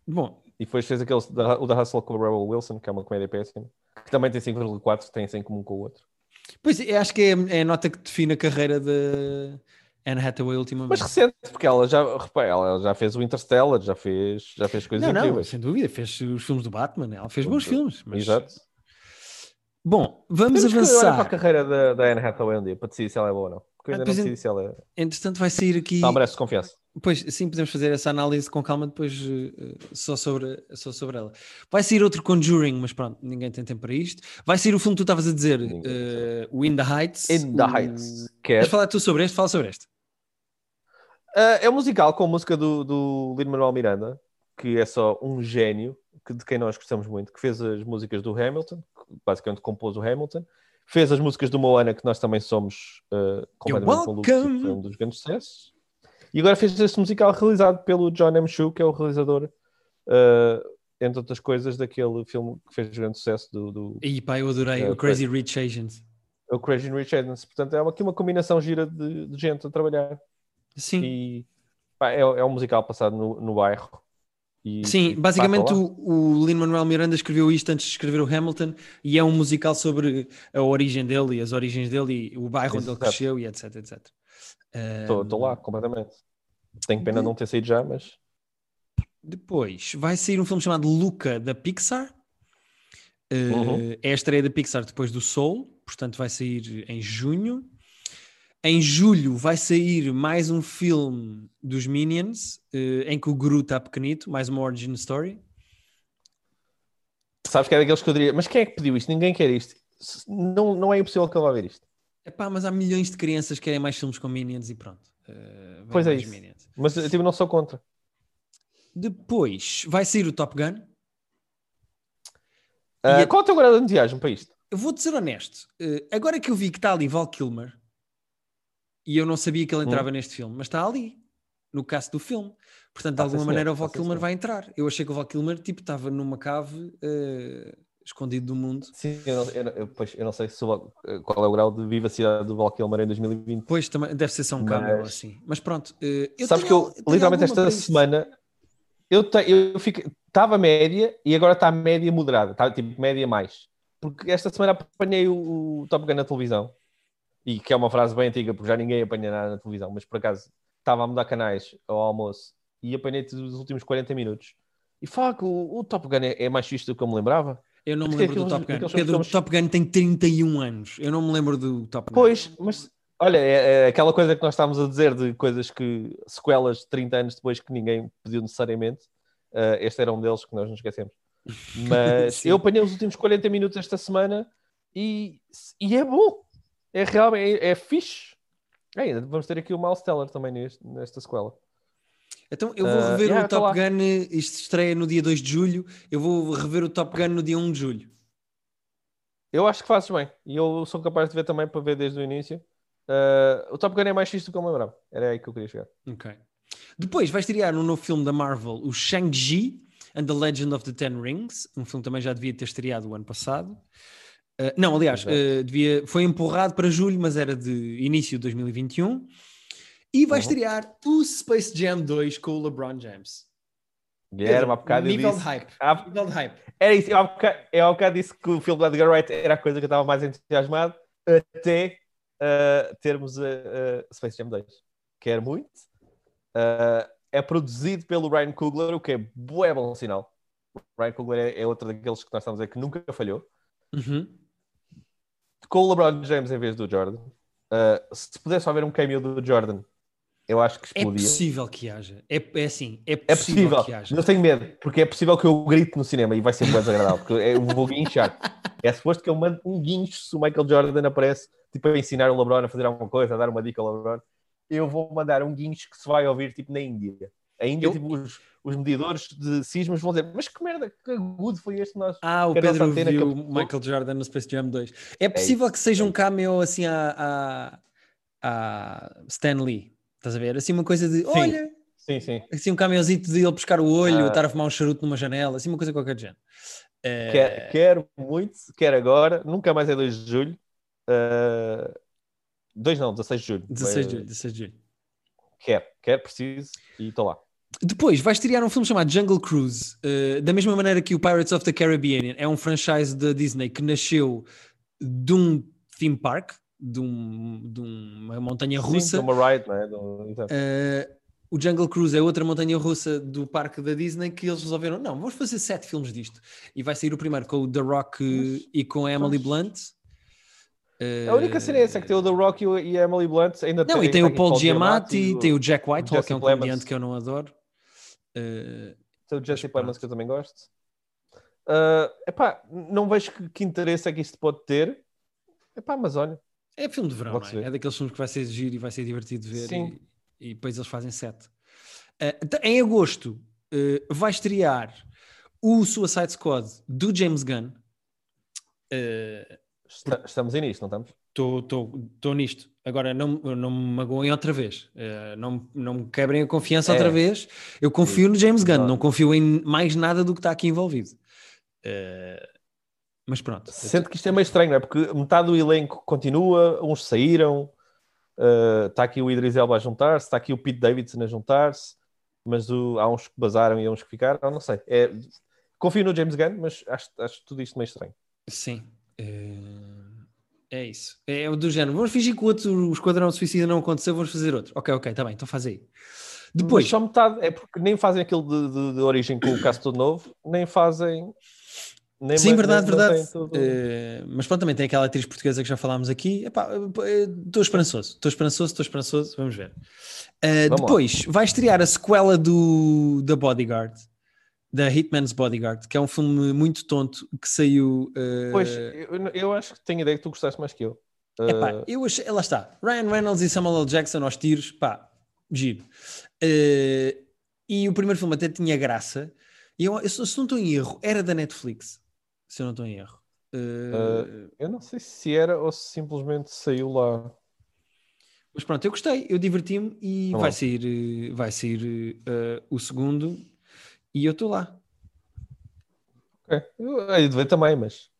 A: Bom.
B: E depois fez aquele, o da Hustle com o Rebel Wilson, que é uma comédia péssima, que também tem 5,4, tem 100 em comum com o outro.
A: Pois, acho que é, é a nota que define a carreira de Anne Hathaway ultimamente.
B: Mas recente, porque ela já, repara, ela já fez o Interstellar, já fez, já fez coisas
A: não,
B: incríveis.
A: Não, sem dúvida, fez os filmes do Batman, ela fez bons filmes. Mas...
B: Exato.
A: Bom, vamos
B: Temos
A: avançar.
B: para a carreira da, da Anne Hathaway um dia, para decidir se ela é boa ou não. Porque eu ainda ah, não decidi se ela é...
A: Entretanto vai sair aqui...
B: Não, merece confiança.
A: Pois, sim, podemos fazer essa análise com calma depois uh, só, sobre, só sobre ela. Vai sair outro Conjuring, mas pronto, ninguém tem tempo para isto. Vai sair o filme que tu estavas a dizer, uh, o In the Heights.
B: In the
A: o...
B: Heights.
A: Queres falar tu sobre este? Fala sobre este.
B: Uh, é um musical com música do, do Lin-Manuel Miranda, que é só um gênio, que, de quem nós gostamos muito, que fez as músicas do Hamilton, basicamente compôs o Hamilton, fez as músicas do Moana, que nós também somos uh, completamente malucos, foi um dos grandes sucessos. E agora fez este musical realizado pelo John M. Chu, que é o realizador, uh, entre outras coisas, daquele filme que fez grande sucesso do. do
A: e pá, eu adorei, uh, o Crazy Rich Asians.
B: O Crazy Rich Asians. Portanto, é aqui uma combinação gira de, de gente a trabalhar.
A: Sim.
B: E pá, é, é um musical passado no, no bairro.
A: E, Sim, e basicamente o, o Lin-Manuel Miranda escreveu isto antes de escrever o Hamilton e é um musical sobre a origem dele e as origens dele e o bairro onde ele cresceu e etc, etc.
B: Estou lá, completamente. Tenho pena de... não ter saído já, mas...
A: Depois, vai sair um filme chamado Luca, da Pixar. Uh, uhum. É a estreia da Pixar depois do Soul, portanto vai sair em junho. Em julho vai sair mais um filme dos Minions, uh, em que o Gru está pequenito, mais uma origin story.
B: Sabes que é daqueles que eu diria, mas quem é que pediu isto? Ninguém quer isto. Não, não é impossível que ele vá ver isto.
A: Epá, mas há milhões de crianças que querem mais filmes com Minions e pronto.
B: Uh, pois é isso. Minions. Mas eu tipo, não sou contra.
A: Depois vai sair o Top Gun.
B: Uh, a... Qual é o teu grau de entusiasmo para isto?
A: Eu vou-te ser honesto. Uh, agora que eu vi que está ali Val Kilmer, e eu não sabia que ele entrava hum. neste filme, mas está ali, no caso do filme. Portanto, de alguma maneira, o Val Kilmer vai entrar. Eu achei que o Val Kilmer tipo, estava numa cave uh, escondido do mundo.
B: Sim, eu não, eu, eu, pois, eu não sei se, qual é o grau de vivacidade do Val Kilmer em 2020.
A: Pois, também deve ser só um mas... assim. Mas pronto. Uh,
B: eu Sabes tenho, que eu, literalmente, esta semana, eu, te, eu fico, estava média e agora está média moderada. Está tipo média mais. Porque esta semana apanhei o, o Top Gun na televisão e que é uma frase bem antiga, porque já ninguém apanha nada na televisão, mas por acaso estava a mudar canais ao almoço e apanhei os últimos 40 minutos. E que o, o Top Gun é, é, mais fixe do que eu me lembrava.
A: Eu não me lembro do Top Gun. Pedro, o Top Gun tem 31 anos. Eu não me lembro do Top Gun.
B: Pois, mas olha, é, é aquela coisa que nós estávamos a dizer de coisas que sequelas de 30 anos depois que ninguém pediu necessariamente. Uh, este era um deles que nós não esquecemos. Mas eu apanhei os últimos 40 minutos esta semana e, e é bom é realmente é, é fixe. É, ainda vamos ter aqui o Miles Teller também neste, nesta sequela.
A: Então eu vou ah, rever uh, yeah, o Top Gun, isto estreia no dia 2 de julho, eu vou rever o Top Gun no dia 1 de julho.
B: Eu acho que fazes bem, e eu sou capaz de ver também para ver desde o início. Uh, o Top Gun é mais fixe do que eu me lembrava, era aí que eu queria chegar.
A: Ok. Depois vai estrear um novo filme da Marvel, o Shang-Chi and the Legend of the Ten Rings, um filme que também já devia ter estreado o ano passado. Uh, não, aliás, uh, devia, foi empurrado para julho, mas era de início de 2021. E vai uhum. estrear o Space Jam 2 com o LeBron James.
B: Era uma bocado
A: nível de hype.
B: Ah, nível de hype. Era isso, eu há, bocado, eu há bocado disse que o filme do Edgar Wright era a coisa que eu estava mais entusiasmado até uh, termos a Space Jam 2. Quero muito. é produzido pelo Ryan Coogler, o que é bué bom sinal. O Ryan Coogler é, é outro daqueles que nós estamos a dizer que nunca falhou.
A: Uhum
B: com o LeBron James em vez do Jordan. Uh, se pudesse haver um cameo do Jordan, eu acho que é explodia.
A: É possível que haja. É, é assim, é possível, é possível que haja.
B: Não tenho medo, porque é possível que eu grite no cinema e vai ser muito desagradável, porque eu vou guinchar. É suposto que eu mando um guincho se o Michael Jordan aparece, tipo, a ensinar o LeBron a fazer alguma coisa, a dar uma dica ao LeBron. Eu vou mandar um guincho que se vai ouvir, tipo, na Índia. A Índia, eu... tipo, os, os medidores de sismos vão dizer, mas que merda, que agudo foi este nosso.
A: Ah, o Pedro viu o Michael Jordan no Space Jam 2. É possível é que seja um cameo assim a, a, a Stan Lee, estás a ver? Assim uma coisa de, sim. olha...
B: Sim, sim.
A: Assim um cameozito de ele buscar o olho, ah. estar a fumar um charuto numa janela, assim uma coisa qualquer de género.
B: Uh... Quer, quero muito, quero agora, nunca mais é 2 de julho. Uh... 2 não, 16 de julho.
A: 16 de julho, 16 de julho.
B: Quero, quero, preciso e estou lá.
A: Depois vais estrear um filme chamado Jungle Cruise, uh, da mesma maneira que o Pirates of the Caribbean é um franchise da Disney que nasceu de um theme park, de, um, de uma montanha russa.
B: Sim, de uma ride, não é? Uh,
A: o Jungle Cruise é outra montanha russa do parque da Disney que eles resolveram, não, vamos fazer sete filmes disto. E vai sair o primeiro com o The Rock Mas, e com a Emily Blunt.
B: A única cena é essa, que tem o The Rock e a Emily Blunt. Ainda
A: não,
B: tem,
A: e tem o Paul Giamatti,
B: Giamatti,
A: tem o Jack Whitehall, que é um comediante que eu não adoro. Uh,
B: Tem o Jesse Plemons,
A: pronto.
B: que eu também gosto. Uh, epá, não vejo que, que interesse é que isto pode ter. Epá, mas olha,
A: é filme de verão, é? É daqueles filmes que vai ser giro e vai ser divertido de ver.
B: Sim.
A: E, e depois eles fazem sete. Uh, em agosto uh, vai estrear o Suicide Squad do James Gunn. Uh,
B: esta- estamos aí nisto, não estamos?
A: Estou nisto. Agora, não, não me magoem outra vez. Uh, não, não me quebrem a confiança
B: É.
A: outra vez. Eu confio no James Gunn,
B: Exato.
A: não confio em mais nada do que está aqui envolvido. Uh, mas pronto.
B: Sendo que isto é meio estranho, não é? Porque metade do elenco continua, uns saíram, uh, está aqui o Idris Elba a juntar-se, está aqui o Pete Davidson a juntar-se, mas o- há uns que basaram e há uns que ficaram, não sei. É, confio no James Gunn, mas acho, acho tudo isto meio estranho.
A: Sim. Uh, é isso. É o do género. Vamos fingir que o outro o Esquadrão Suicida não aconteceu, vamos fazer outro. Ok, ok, está bem, então faz aí. Depois,
B: Mas só metade, é porque nem fazem aquele de, de- de origem com o caso todo novo, nem fazem. Nem
A: Sim,
B: ma-
A: verdade,
B: nem-
A: verdade. Eh, mas pronto, também tem aquela atriz portuguesa que já falámos aqui. Estou esperançoso, estou esperançoso, estou esperançoso. Vamos ver. Eh,
B: Vamos lá.
A: depois vai estrear a sequela do da Bodyguard, da Hitman's Bodyguard, que é um filme muito tonto que saiu. eh,
B: Pois, eu, eu acho que tenho ideia que tu gostaste mais que eu.
A: Epá,
B: Uh,
A: eu achei, lá está, Ryan Reynolds e Samuel L. Jackson aos tiros, pá, giro. Eh, e o primeiro filme até tinha graça. E eu, eu, se não estou em erro, era da Netflix. Se eu não estou em erro. Eh,
B: eu não sei se era ou se simplesmente saiu lá.
A: Mas pronto, eu gostei, eu diverti-me e
B: Tá
A: vai sair, vai sair o segundo e eu estou lá.
B: Ok, Eu hei de ver também, mas.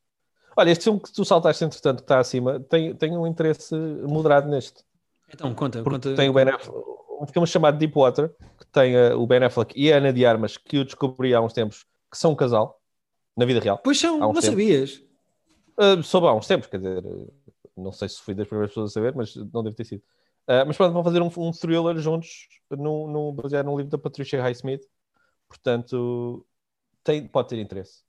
B: Olha, este filme que tu saltaste, entretanto, que está acima, tem, tem um interesse moderado neste.
A: Então, conta,
B: Porque
A: conta.
B: tem o Ben Affleck, um filme chamado Deepwater, que tem eh, o Ben Affleck e a Ana de Armas, que eu descobri há uns tempos, que são um casal, na vida real.
A: Pois são, não
B: tempos.
A: sabias?
B: Uh, soube há uns tempos, quer dizer, uh, não sei se fui das primeiras pessoas a saber, mas não deve ter sido. Uh, mas pronto, vão fazer um, um thriller juntos, no, no, baseado num livro da Patricia Highsmith, portanto, tem, pode ter interesse.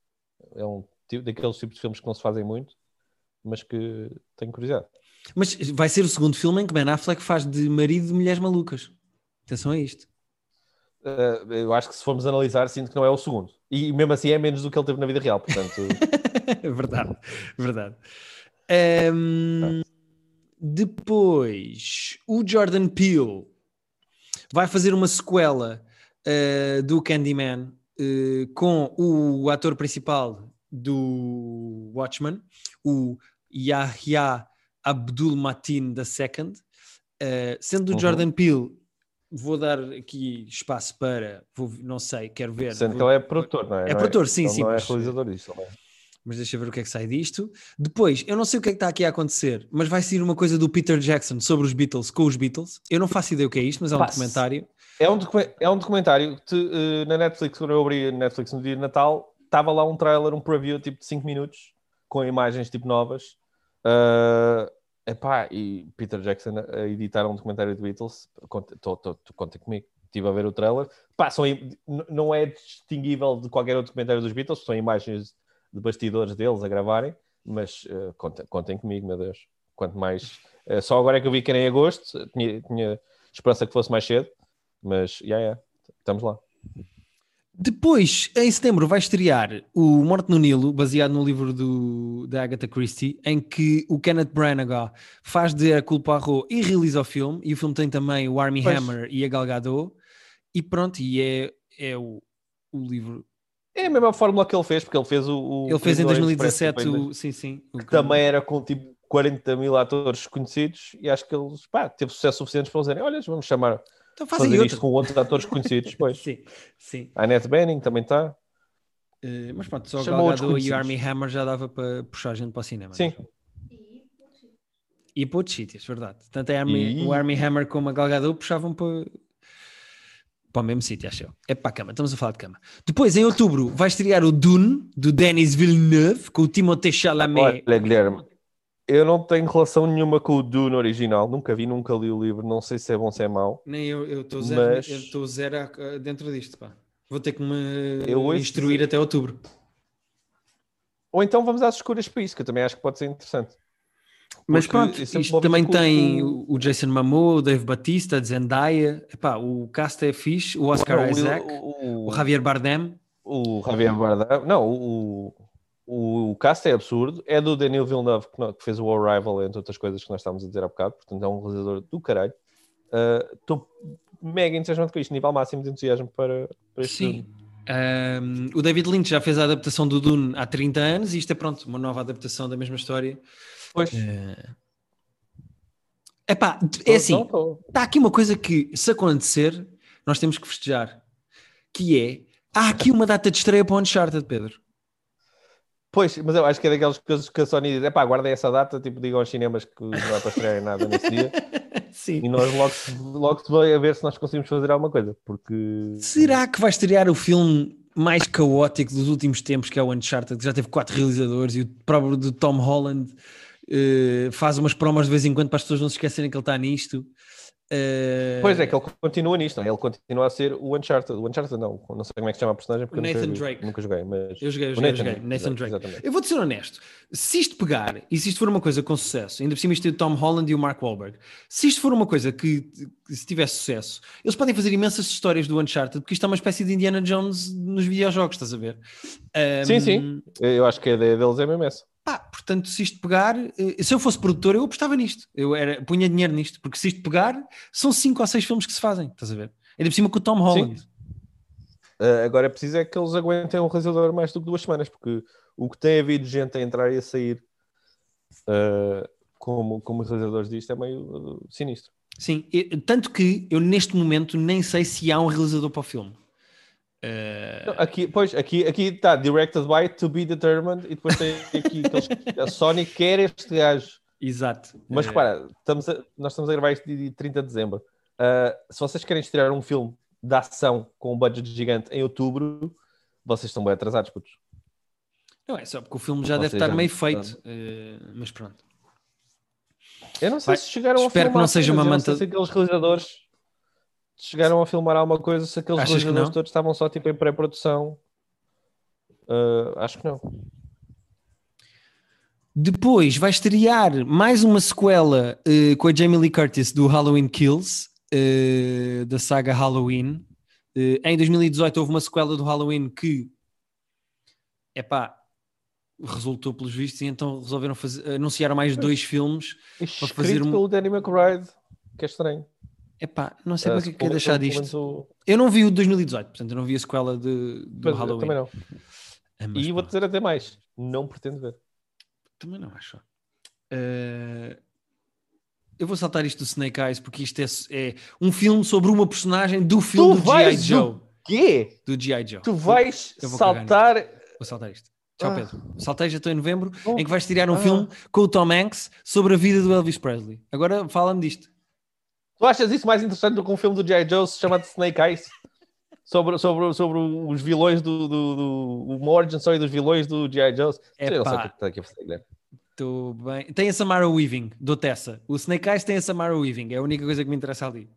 B: É um tipo, daqueles tipos de filmes que não se fazem muito, mas que tenho curiosidade.
A: Mas vai ser o segundo filme em que Ben Affleck faz de marido de mulheres malucas. Atenção a isto.
B: Uh, eu acho que se formos analisar, sinto que não é o segundo. E mesmo assim é menos do que ele teve na vida real, portanto.
A: verdade, verdade. Ehm, depois, o Jordan Peele vai fazer uma sequela eh, do Candyman eh, com o ator principal do Watchmen, o Yahya Abdul Mateen II. Eh, sendo o
B: Uhum.
A: Jordan Peele, vou dar aqui espaço para, vou- não sei, quero ver.
B: Sendo que
A: vou-
B: ele é produtor, não é?
A: É
B: Não
A: produtor, sim,
B: ele
A: sim,
B: Não é
A: mas-
B: realizador disso, não é?
A: mas deixa eu ver o que é que sai disto. Depois, eu não sei o que é que está aqui a acontecer, mas vai sair uma coisa do Peter Jackson sobre os Beatles com os Beatles. Eu não faço ideia o que é isto, mas é um documentário.
B: É um, é um documentário que te, eh, na Netflix, quando eu abri a Netflix no dia de Natal, estava lá um trailer, um preview tipo de 5 minutos, com imagens tipo novas. Ah, epá, e Peter Jackson a editar um documentário de Beatles, conta, conta comigo. Estive a ver o trailer. Pá, são não é distinguível de qualquer outro documentário dos Beatles, são imagens de bastidores deles a gravarem, mas eh, contem, contem comigo, meu Deus. Quanto mais. eh, só agora é que eu vi que era em agosto, tinha, tinha esperança que fosse mais cedo, mas, já, yeah, estamos lá.
A: Depois, em setembro, vai estrear o Morte no Nilo, baseado no livro do, da Agatha Christie, em que o Kenneth Branagh faz de a culpa e realiza o filme. E o filme tem também o Armie
B: Pois.
A: Hammer e a Gal Gadot. E pronto, e é, é o, o livro.
B: É a mesma fórmula que ele fez, porque ele fez o. o
A: Ele fez em
B: Crime do Orient Express,
A: 2017
B: tipo, em
A: o. Sim, sim. o
B: que também era com tipo 40 mil atores conhecidos e acho que eles, pá, teve sucesso suficiente para eles dizerem, olha, vamos chamar,
A: Então fazem
B: fazer
A: outro.
B: isto com outros atores conhecidos. Pois.
A: Sim, sim.
B: A Annette Bening também está.
A: Eh, mas pronto, só o
B: Chamou
A: Gal
B: outros
A: Gadot e o. Armie Hammer já dava para puxar a gente para o cinema.
B: Sim.
A: não é? E para outros sítios, verdade. Tanto a Armie-
B: E-
A: o Armie Hammer como a Gal Gadot puxavam para, para o mesmo sítio, acho eu. É para a cama, estamos a falar de cama. Depois, em outubro, vai estrear o Dune, do Denis Villeneuve, com o Timothée Chalamet.
B: Olha, Guilherme, eu não tenho relação nenhuma com o Dune original, nunca vi, nunca li o livro, não sei se é bom ou se é mau.
A: Nem eu, eu estou zero,
B: Mas-
A: eu zero a- dentro disto, pá. Vou ter que me
B: Eu
A: instruir
B: dizer-
A: até outubro.
B: Ou então vamos às escuras para isso, que eu também acho que pode ser interessante.
A: Mas pronto,
B: sempre
A: isto também
B: com-
A: tem o Jason Momoa, o Dave Batista, a Zendaya, epá, o cast é fixe, o Oscar
B: o-
A: Isaac,
B: o,
A: o Javier Bardem.
B: o Javier Bardem, não, o, o, o cast é absurdo, é do Daniel Villeneuve que, não- que fez o Arrival, entre outras coisas que nós estávamos a dizer há bocado, portanto é um realizador do caralho. Estou mega entusiasmado com isto, nível máximo de entusiasmo para, para este
A: Sim. Um, o David Lynch já fez a adaptação do Dune há 30 anos e isto é pronto, uma nova adaptação da mesma história.
B: Pois,
A: É pá, é assim, está aqui uma coisa que, se acontecer, nós temos que festejar, que é, há aqui uma data de estreia para o Uncharted, Pedro.
B: Pois, mas eu acho que é daquelas coisas que a Sony diz: é pá, guardem essa data, tipo, digam aos cinemas que não é para estrear nada nesse dia.
A: Sim.
B: E nós logo, se- logo se vai a ver se nós conseguimos fazer alguma coisa, porque
A: Será que vai estrear o filme mais caótico dos últimos tempos, que é o Uncharted, que já teve quatro realizadores e o próprio do Tom Holland eh, faz umas promos de vez em quando para as pessoas não se esquecerem que ele está nisto. Eh,
B: Pois é, que ele continua nisto, não é? ele continua a ser o Uncharted. O Uncharted não, não sei como é que se chama a personagem, porque eu
A: Nathan
B: nunca,
A: Drake.
B: nunca joguei, mas...
A: Eu joguei, eu joguei, eu
B: Nathan,
A: joguei. Nathan Drake.
B: exatamente.
A: Eu vou-te ser honesto. Se isto pegar, e se isto for uma coisa com sucesso, ainda por cima isto tem o Tom Holland e o Mark Wahlberg, se isto for uma coisa que, se tiver sucesso, eles podem fazer imensas histórias do Uncharted, porque isto é uma espécie de Indiana Jones nos videojogos, estás a ver?
B: Sim,
A: Ahm,
B: sim. Eu acho que a ideia deles é mesmo essa.
A: Pá, portanto, se isto pegar, eh, se eu fosse produtor, eu apostava nisto. Eu era, punha dinheiro nisto, porque se isto pegar, são cinco ou seis filmes que se fazem, estás a ver? Ainda por cima com o Tom Holland.
B: Uh, agora é preciso é que eles aguentem um realizador mais do que duas semanas, porque o que tem havido gente a entrar e a sair uh, como, como realizadores disto é meio uh, sinistro.
A: Sim, tanto que eu neste momento nem sei se há um realizador para o filme.
B: Não, Aqui, pois, aqui aqui está directed by to be determined e depois tem aqui eles- a Sony quer este gajo.
A: exato.
B: Mas
A: Eh,
B: repara, estamos a- nós estamos a gravar isto de 30 de dezembro. Uh, se vocês querem estrear um filme de ação com um budget gigante em outubro, vocês estão bem atrasados, putos.
A: Não é só porque o filme já deve estar meio
B: não-
A: feito, eh, mas pronto.
B: Eu não sei
A: Vai,
B: se chegaram a
A: espero que não seja uma
B: eu não
A: manta-
B: sei se aqueles realizadores chegaram a filmar alguma coisa, se aqueles
A: Achas não?
B: todos estavam só tipo em pré-produção. Uh, acho que não.
A: Depois vai estrear mais uma sequela eh, com a Jamie Lee Curtis do Halloween Kills, eh, da saga Halloween. Eh, em 2018 houve uma sequela do Halloween que, epá, resultou pelos vistos e então resolveram fazer, anunciaram mais dois filmes.
B: Escrito
A: fazer um-
B: pelo Danny McBride, que é estranho.
A: Epá, não sei
B: Uh,
A: para que é que
B: pelo-
A: deixar disto.
B: o-
A: Eu não vi o de 2018, portanto eu não vi a sequela de, do
B: Mas,
A: Halloween.
B: Também não.
A: Ah,
B: E vou dizer até mais. Não pretendo ver.
A: Também não acho. Eh, eu vou saltar isto do Snake Eyes porque isto é, é um filme sobre uma personagem do filme
B: Tu
A: do G.I. Joe.
B: Quê?
A: Do G.I. Joe.
B: Tu vais saltar.
A: Vou saltar isto. Tchau,
B: Ah.
A: Pedro. Saltei, já estou em novembro,
B: Oh.
A: em que vais tirar um
B: Ah.
A: filme com o Tom Hanks sobre a vida do Elvis Presley. Agora fala-me disto.
B: Tu achas isso mais interessante do que um filme do G.I. Joe chamado Snake Eyes? Sobre, sobre, sobre os vilões do, do, do uma origin story dos vilões do G.I. Joe.
A: É
B: não sei o que está aqui a fazer, Guilherme.
A: Bem. Tem a Samara Weaving, do Tessa. O Snake Eyes tem a Samara Weaving, é a única coisa que me interessa ali.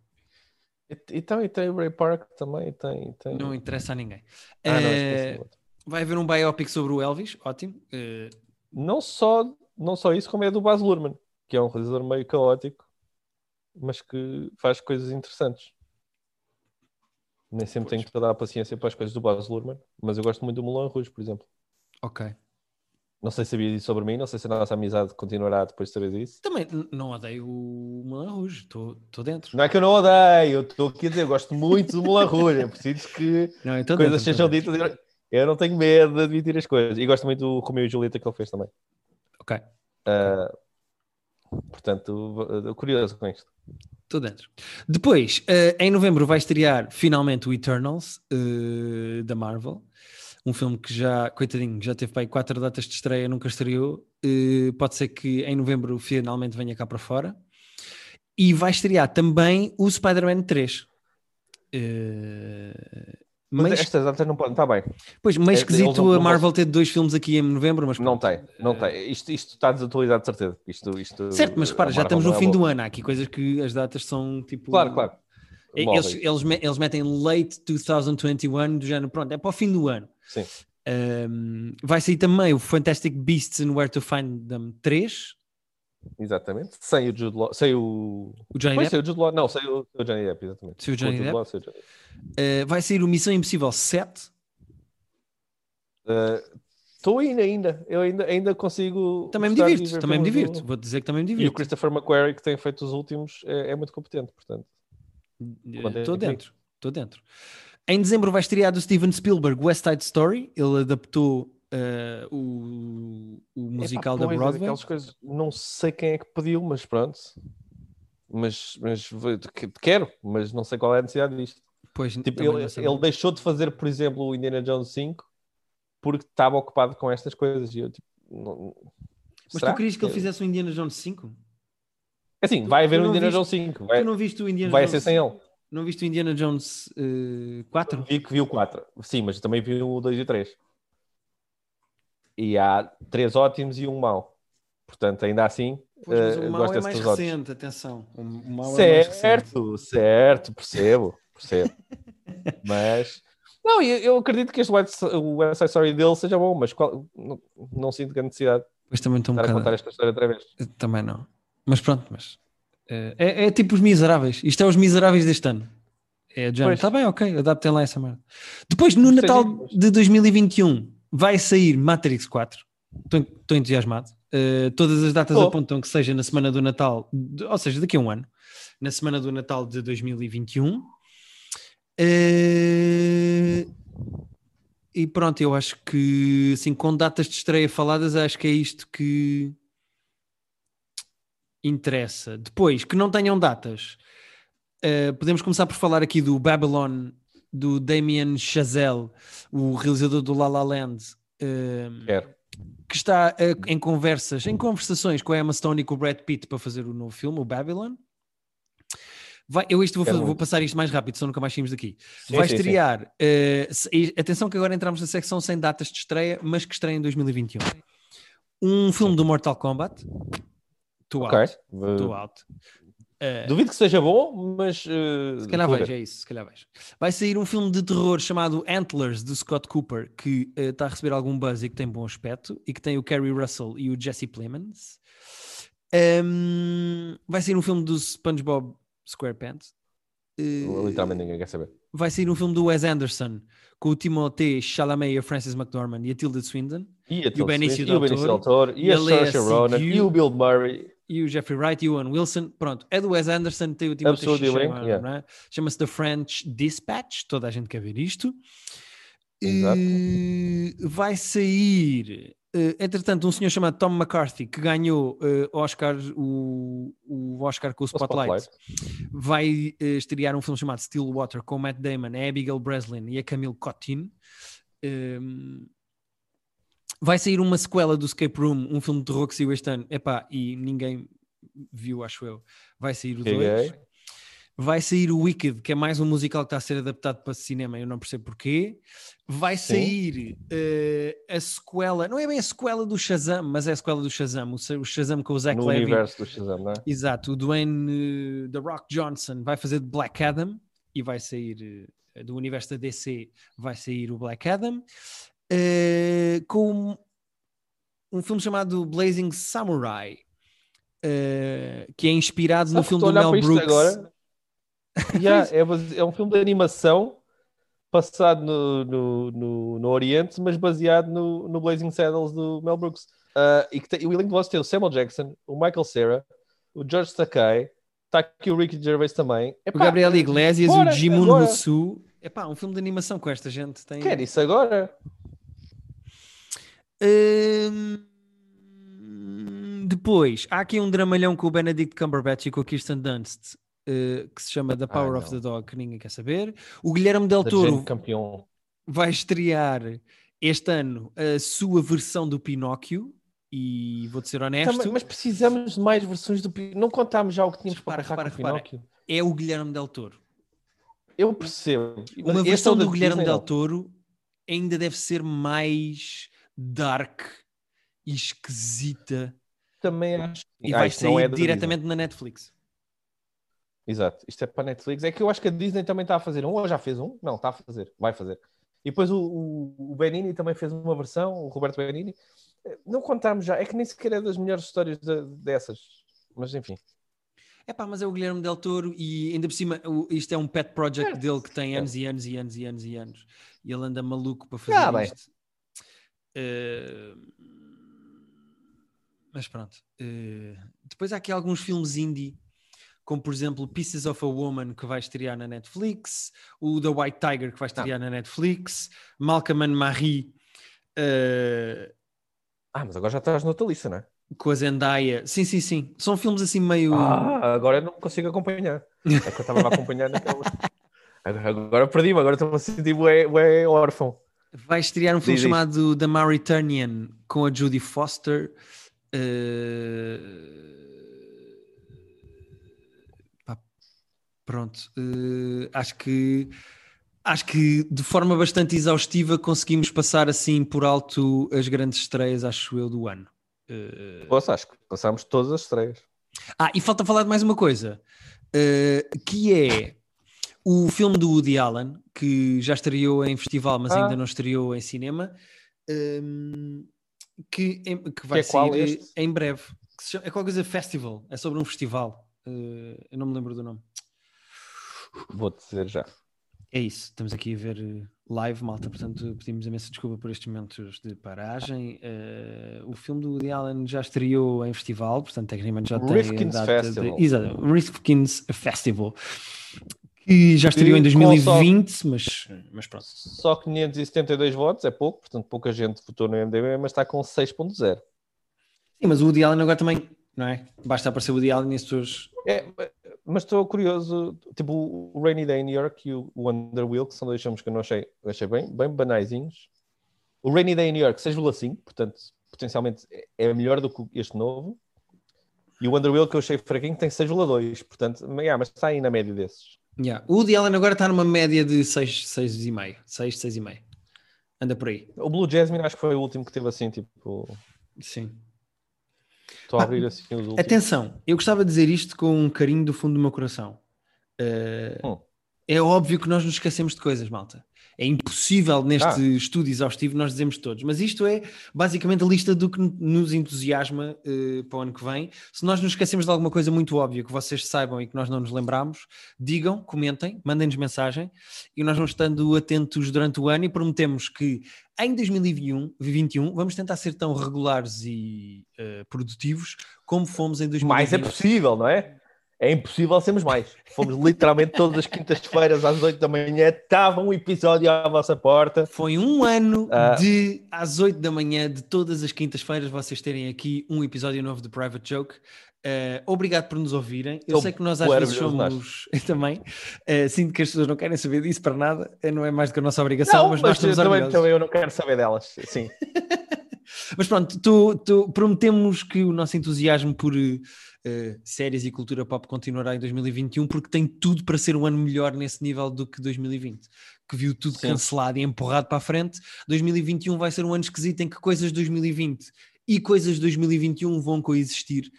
B: E- Então, e tem o Ray Park também. Tem, tem...
A: Não interessa a ninguém.
B: Ah, não,
A: Eh, vai haver um biopic sobre o Elvis, ótimo. Eh,
B: não só, não só isso, como é do Baz Luhrmann, que é um realizador meio caótico, mas que faz coisas interessantes. Nem sempre tenho toda a paciência para as coisas do Baz Luhrmann, mas eu gosto muito do Moulin Rouge, por exemplo.
A: ok.
B: Não sei se sabia disso sobre mim, não sei se a nossa amizade continuará depois de saber disso.
A: Também não odeio o Moulin Rouge, estou dentro.
B: Não é que eu não odeio, eu estou aqui a dizer, gosto muito do Moulin Rouge, é preciso que
A: Não, então
B: coisas
A: dentro,
B: sejam
A: dentro.
B: ditas. Eu não tenho medo de admitir as coisas. E gosto muito do Romeo e Julieta que ele fez também.
A: Ok,
B: Ah, portanto, curioso com isto.
A: estou dentro. Depois, eh, em novembro vai estrear finalmente o Eternals eh, da Marvel. Um filme que já, coitadinho, já teve aí quatro datas de estreia, nunca estreou. Eh, pode ser que em novembro finalmente venha cá para fora. E vai estrear também o Spider-Man 3.
B: Mas,
A: mas,
B: estas datas não podem, está bem.
A: pois, meio
B: é- eles
A: esquisito
B: não-
A: a
B: não
A: Marvel ter dois filmes aqui em novembro, mas
B: Não tem, não tem. Isto, isto está desatualizado de certeza. Isto, isto,
A: Certo, mas repara, já estamos no
B: é
A: fim do ano. Há aqui coisas que as datas são tipo.
B: Claro, claro. Móveis.
A: Eles, eles, eles metem late 2021 do género, pronto, é para o fim do ano.
B: Sim.
A: Um, vai sair também o Fantastic Beasts and Where to Find Them 3.
B: Exatamente. Sem o Jude Law. Sem o.
A: O Johnny Depp.
B: sem o Jude Law. Não, sem o, sem o Johnny Depp, exatamente.
A: Sem o Johnny
B: Jude
A: Depp.
B: Law, o Johnny Depp.
A: Uh, vai sair o Missão Impossível 7.
B: Estou ainda, ainda. Eu ainda, ainda consigo.
A: Também me divirto, também me
B: do-
A: divirto. Vou dizer que também me
B: E o
A: divirto.
B: Christopher McQuarrie, que tem feito os últimos, é, é muito competente, portanto. É
A: Estou
B: que vem?
A: dentro, estou dentro. Em dezembro vai estrear do Steven Spielberg West Side Story. Ele adaptou uh, o, o musical
B: Epá,
A: da
B: é
A: Broadway.
B: daquelas coisas, não sei quem é que pediu, mas pronto. Mas, mas quero, mas não sei qual é a necessidade disto.
A: Pois,
B: Tipo, ele, ele deixou de fazer, por exemplo, o Indiana Jones 5 porque estava ocupado com estas coisas. E eu, tipo, não-
A: Mas
B: será?
A: tu querias que ele fizesse o Indiana Jones 5?
B: Assim,
A: tu-
B: vai haver
A: não
B: Indiana
A: viste-
B: Jones 5. Vai,
A: tu não viste o Indiana
B: vai
A: Jones
B: ser sem ele.
A: Não viste o Indiana Jones uh, 4?
B: Vi que vi o 4. Sim, mas também vi o 2 e o 3. E há três ótimos e um mau. Portanto, ainda assim,
A: Pois, mas
B: eh,
A: o mau é mais
B: ótimos.
A: recente, atenção. O mau é mais recente.
B: Certo, certo, percebo, percebo. mas não, eu, eu acredito que este West, o West Side Story dele seja bom, mas qual- não, não sinto grande necessidade
A: Pois também estou um
B: a contar esta história outra vez.
A: Também não. Mas pronto, mas eh, é, é tipo os miseráveis. Isto é os miseráveis deste ano. É,
B: Pois.
A: está bem, ok, adaptem lá essa merda. Depois, no Natal de 2021, vai sair Matrix 4. Estou entusiasmado. Eh, todas as datas
B: Tô.
A: apontam que seja na semana do Natal, de- ou seja, daqui a um ano, na semana do Natal de 2021. Eh, e pronto, eu acho que assim, com datas de estreia faladas, acho que é isto que interessa. Depois, que não tenham datas, eh, podemos começar por falar aqui do Babylon, do Damien Chazelle, o realizador do La La Land, eh,
B: Quero.
A: que está eh, em conversas, em conversações com a Emma Stone e com o Brad Pitt para fazer o novo filme, o Babylon. Vai, eu isto vou, fazer- vou passar isto mais rápido, senão nunca mais saímos daqui.
B: Sim,
A: Vai
B: sim, sim.
A: estrear, eh, se- e atenção que agora entramos na secção sem datas de estreia, mas que estreia em 2021. Um filme do Mortal Kombat. Estou
B: Ok.
A: out. Estou out. Eh,
B: Duvido que seja bom, mas. uh,
A: se calhar vejo, é isso, se calhar vejo. Vai sair um filme de terror chamado Antlers, do Scott Cooper, que eh, está a receber algum buzz e que tem bom aspecto, e que tem o Kerry Russell e o Jesse Plemons. Ehm, vai sair um filme do SpongeBob SquarePants. Eh,
B: Literalmente ninguém quer saber.
A: vai sair um filme do Wes Anderson, com o Timothée Chalamet e a Frances McDormand e a Tilda Swinton,
B: E, a
A: o Benicio
B: e o Benicio
A: Toro,
B: del Toro, e,
A: e
B: a
A: a
B: Saoirse Ronan,
A: Seydoux.
B: e o Bill Murray.
A: E o Jeffrey Wright e o Owen Wilson. Pronto, é do Wes Anderson, tem o
B: elenco,
A: Chalamet,
B: yeah.
A: é? Chama-se The French Dispatch, toda a gente quer ver isto.
B: Exato.
A: Eh, vai sair, eh, entretanto, um senhor chamado Tom McCarthy, que ganhou eh, Oscar, o, o Oscar com o
B: O
A: Spotlight,
B: Spotlight.
A: vai eh, estrear um filme chamado Stillwater com Matt Damon, a Abigail Breslin e a Camille Cotin. Um, vai sair uma sequela do Escape Room, um filme de terror que saiu este ano. Epá, e ninguém viu, acho eu. Vai sair o 2.
B: Caguei.
A: Vai sair o Wicked, que é mais um musical que está a ser adaptado para cinema, eu não percebo porquê. Vai sair eh, a sequela, não é bem a sequela do Shazam, mas é a sequela do Shazam, o, o Shazam com o Zack
B: No
A: Levy.
B: universo do Shazam, não é?
A: Exato, o Dwayne uh, The Rock Johnson vai fazer de Black Adam e vai sair uh, do universo da DC, vai sair o Black Adam uh, com um filme chamado Blazing Samurai, uh, que é inspirado no
B: Sabe que
A: filme do Mel Brooks.
B: Agora, Yeah, é, é um filme de animação passado no, no, no, no Oriente, mas baseado no, no Blazing Saddles do Mel Brooks. Ah, e que tem, o elenco de vocês tem o Samuel Jackson, o Michael Cera, o George Takei, está aqui o Ricky Gervais também.
A: O
B: Epá,
A: Gabriel Iglesias,
B: bora,
A: o Jimun
B: agora.
A: Musu. Epá, um filme de animação com esta gente. Tem...
B: Quer isso agora?
A: Hum, Depois, há aqui um dramalhão com o Benedict Cumberbatch e com a Kirsten Dunst, eh, que se chama The Power of
B: não.
A: the Dog, que ninguém quer saber. O Guilherme Del Toro vai estrear este ano a sua versão do Pinóquio, e vou-te ser honesto,
B: Também- mas precisamos de mais versões do Pinóquio. Não contámos já o que tínhamos para
A: repara,
B: o. Pinóquio.
A: é o Guilherme Del Toro.
B: Eu percebo.
A: Uma
B: é
A: versão
B: o da
A: do Guilherme
B: Disney,
A: Del. Toro ainda deve ser mais dark e esquisita
B: Também acho.
A: e
B: Ah,
A: vai
B: não
A: sair
B: é
A: diretamente na Netflix.
B: Exato, isto é para a Netflix. É que eu acho que a Disney também está a fazer um, ou já fez um? Não, está a fazer, vai fazer. E depois o, o, o Benini também fez uma versão, o Roberto Benini, Não contámos já, é que nem sequer é das melhores histórias de, dessas. Mas enfim.
A: É pá, mas é o Guilherme Del Toro e ainda por cima isto é um pet project é. dele que tem anos e anos e anos e anos e anos. E ele anda maluco para fazer ah, isto. Uh... Mas pronto. Uh... Depois há aqui alguns filmes indie como por exemplo Pieces of a Woman, que vai estrear na Netflix, o The White Tiger, que vai estrear na Netflix, Malcolm and Marie. Uh...
B: Ah, mas agora já estás noutra lista, não é?
A: Com a Zendaya. Sim, sim, sim. São filmes assim meio.
B: Ah, agora eu não consigo acompanhar. É que eu estava a acompanhar naquela. Agora perdi-me, agora estou a sentir bué, bué órfão.
A: Vai estrear um filme Diz chamado The Mauritanian com a Judy Foster. Uh Pronto, uh, acho que acho que de forma bastante exaustiva conseguimos passar assim por alto as grandes estreias, acho eu, do ano.
B: Uh... Poxa, acho que passámos todas as estreias.
A: Ah, e falta falar de mais uma coisa, uh, que é o filme do Woody Allen, que já estreou em festival, mas ah. ainda não estreou em cinema, um, que, que vai que é sair em breve. Chama, é qualquer coisa Festival, é sobre um festival. Uh, eu não me lembro do nome.
B: Vou-te dizer já.
A: É isso, estamos aqui a ver eh, live, malta, portanto pedimos imensa desculpa por estes momentos de paragem. Uh, o filme do Woody Allen já estreou em festival, portanto tecnicamente já tem
B: Rifkin's Festival.
A: De, exato, Rifkin's Festival, que já estreou em 2020, só, mas, mas pronto.
B: Só 572 votos, é pouco, portanto pouca gente votou no MDB, mas está com 6.0.
A: Sim, mas o Woody Allen agora também, não é? Basta aparecer o Woody Allen e as pessoas...
B: É, mas estou curioso, tipo o Rainy Day in New York e o Wonder Wheel, que são dois filmes que eu não achei, achei bem, bem banaisinhos. O Rainy Day in New York 6,5, portanto, potencialmente é melhor do que este novo. E o Wonder Wheel que eu achei fraquinho tem 6,2, portanto, yeah, mas está aí na média desses.
A: Yeah. O Woody Allen agora está numa média de 6, 6,5. 6, 6,5. Anda por aí.
B: O Blue Jasmine acho que foi o último que teve assim, tipo...
A: Sim.
B: Estou a abrir assim os últimos.
A: Atenção, eu gostava de dizer isto com um carinho do fundo do meu coração. Uh, hum. É óbvio que nós nos esquecemos de coisas, malta. É impossível neste ah. estudo exaustivo nós dizemos todos, mas isto é basicamente a lista do que nos entusiasma uh, para o ano que vem. Se nós nos esquecemos de alguma coisa muito óbvia que vocês saibam e que nós não nos lembramos, digam, comentem, mandem-nos mensagem e nós vamos estando atentos durante o ano e prometemos que em 2021 vamos tentar ser tão regulares e uh, produtivos como fomos em 2020.
B: Mais é possível, não é? É impossível sermos mais. Fomos literalmente todas as quintas-feiras às 8 da manhã, estava um episódio à vossa porta.
A: Foi um ano uh... de às 8 da manhã, de todas as quintas-feiras, vocês terem aqui um episódio novo de Private Joke. Uh, obrigado por nos ouvirem. Eu sei que nós às vezes somos. Eu também uh, sinto que as pessoas não querem saber disso para nada, não é mais do que a nossa obrigação, não, mas, mas nós estamos
B: também, também eu não quero saber delas, sim.
A: mas pronto, tu, tu, prometemos que o nosso entusiasmo por uh, séries e cultura pop continuará em 2021, porque tem tudo para ser um ano melhor nesse nível do que 2020, que viu tudo Sim. cancelado e empurrado para a frente. 2021 vai ser um ano esquisito em que coisas de 2020 e coisas de 2021 vão coexistir.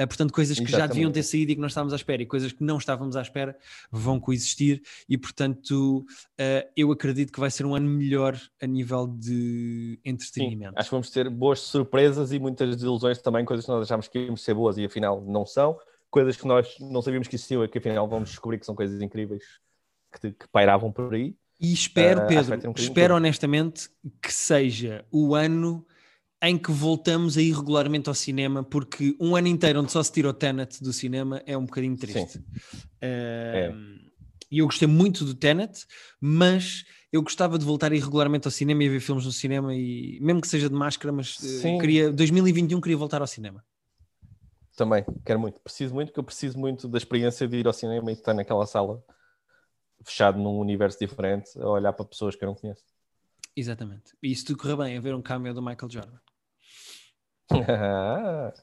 A: Uh, portanto, coisas que Exatamente. já deviam ter saído e que nós estávamos à espera e coisas que não estávamos à espera vão coexistir. E, portanto, uh, eu acredito que vai ser um ano melhor a nível de entretenimento. Sim,
B: acho que vamos ter boas surpresas e muitas desilusões também, coisas que nós achámos que íamos ser boas e afinal não são. Coisas que nós não sabíamos que existiam e que afinal vamos descobrir que são coisas incríveis que, que pairavam por aí.
A: E espero, uh, Pedro, um espero honestamente que seja o ano em que voltamos a ir regularmente ao cinema, porque um ano inteiro onde só se tira o Tenet do cinema é um bocadinho triste. Uh, é. E eu gostei muito do Tenet, mas eu gostava de voltar a ir regularmente ao cinema e a ver filmes no cinema, e mesmo que seja de máscara, mas uh, queria, 2021 queria voltar ao cinema.
B: Também, quero muito. Preciso muito, porque eu preciso muito da experiência de ir ao cinema e estar naquela sala fechado num universo diferente, a olhar para pessoas que eu não conheço.
A: Exatamente. E se tudo correr bem, a ver um cameo do Michael Jordan.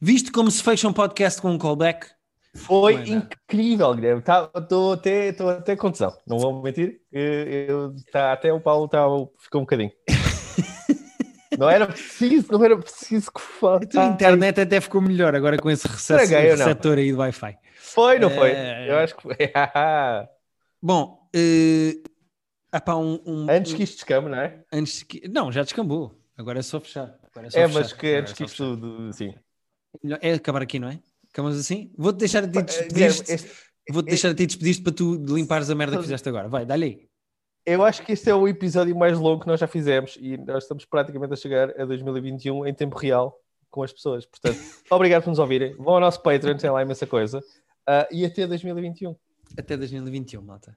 A: Visto como se fecha um podcast com um callback?
B: Foi é incrível, Guilherme. Estou tá, até, tô até com tesão, não vou mentir. Eu, tá, até o Paulo tá, ficou um bocadinho. não era preciso, não era preciso que fosse.
A: A internet até ficou melhor agora com esse recesso, receptor aí do Wi-Fi.
B: Foi, não foi? É... Eu acho que foi.
A: Bom, uh... Epá, um, um,
B: antes que isto descambe, não é?
A: Antes que... Não, já descambou. Agora é só fechar.
B: É, mas que antes que isto tudo, sim.
A: É acabar aqui, não é? Acabamos assim? Vou-te deixar a ti despedir Vou-te deixar a ti despedir para tu limpares a merda que fizeste agora. Vai, dá-lhe aí.
B: Eu acho que este é o episódio mais longo que nós já fizemos e nós estamos praticamente a chegar a 2021 em tempo real com as pessoas. Portanto, obrigado por nos ouvirem. Vão ao nosso Patreon, tem lá imensa coisa. Uh, e até 2021.
A: Até 2021, malta.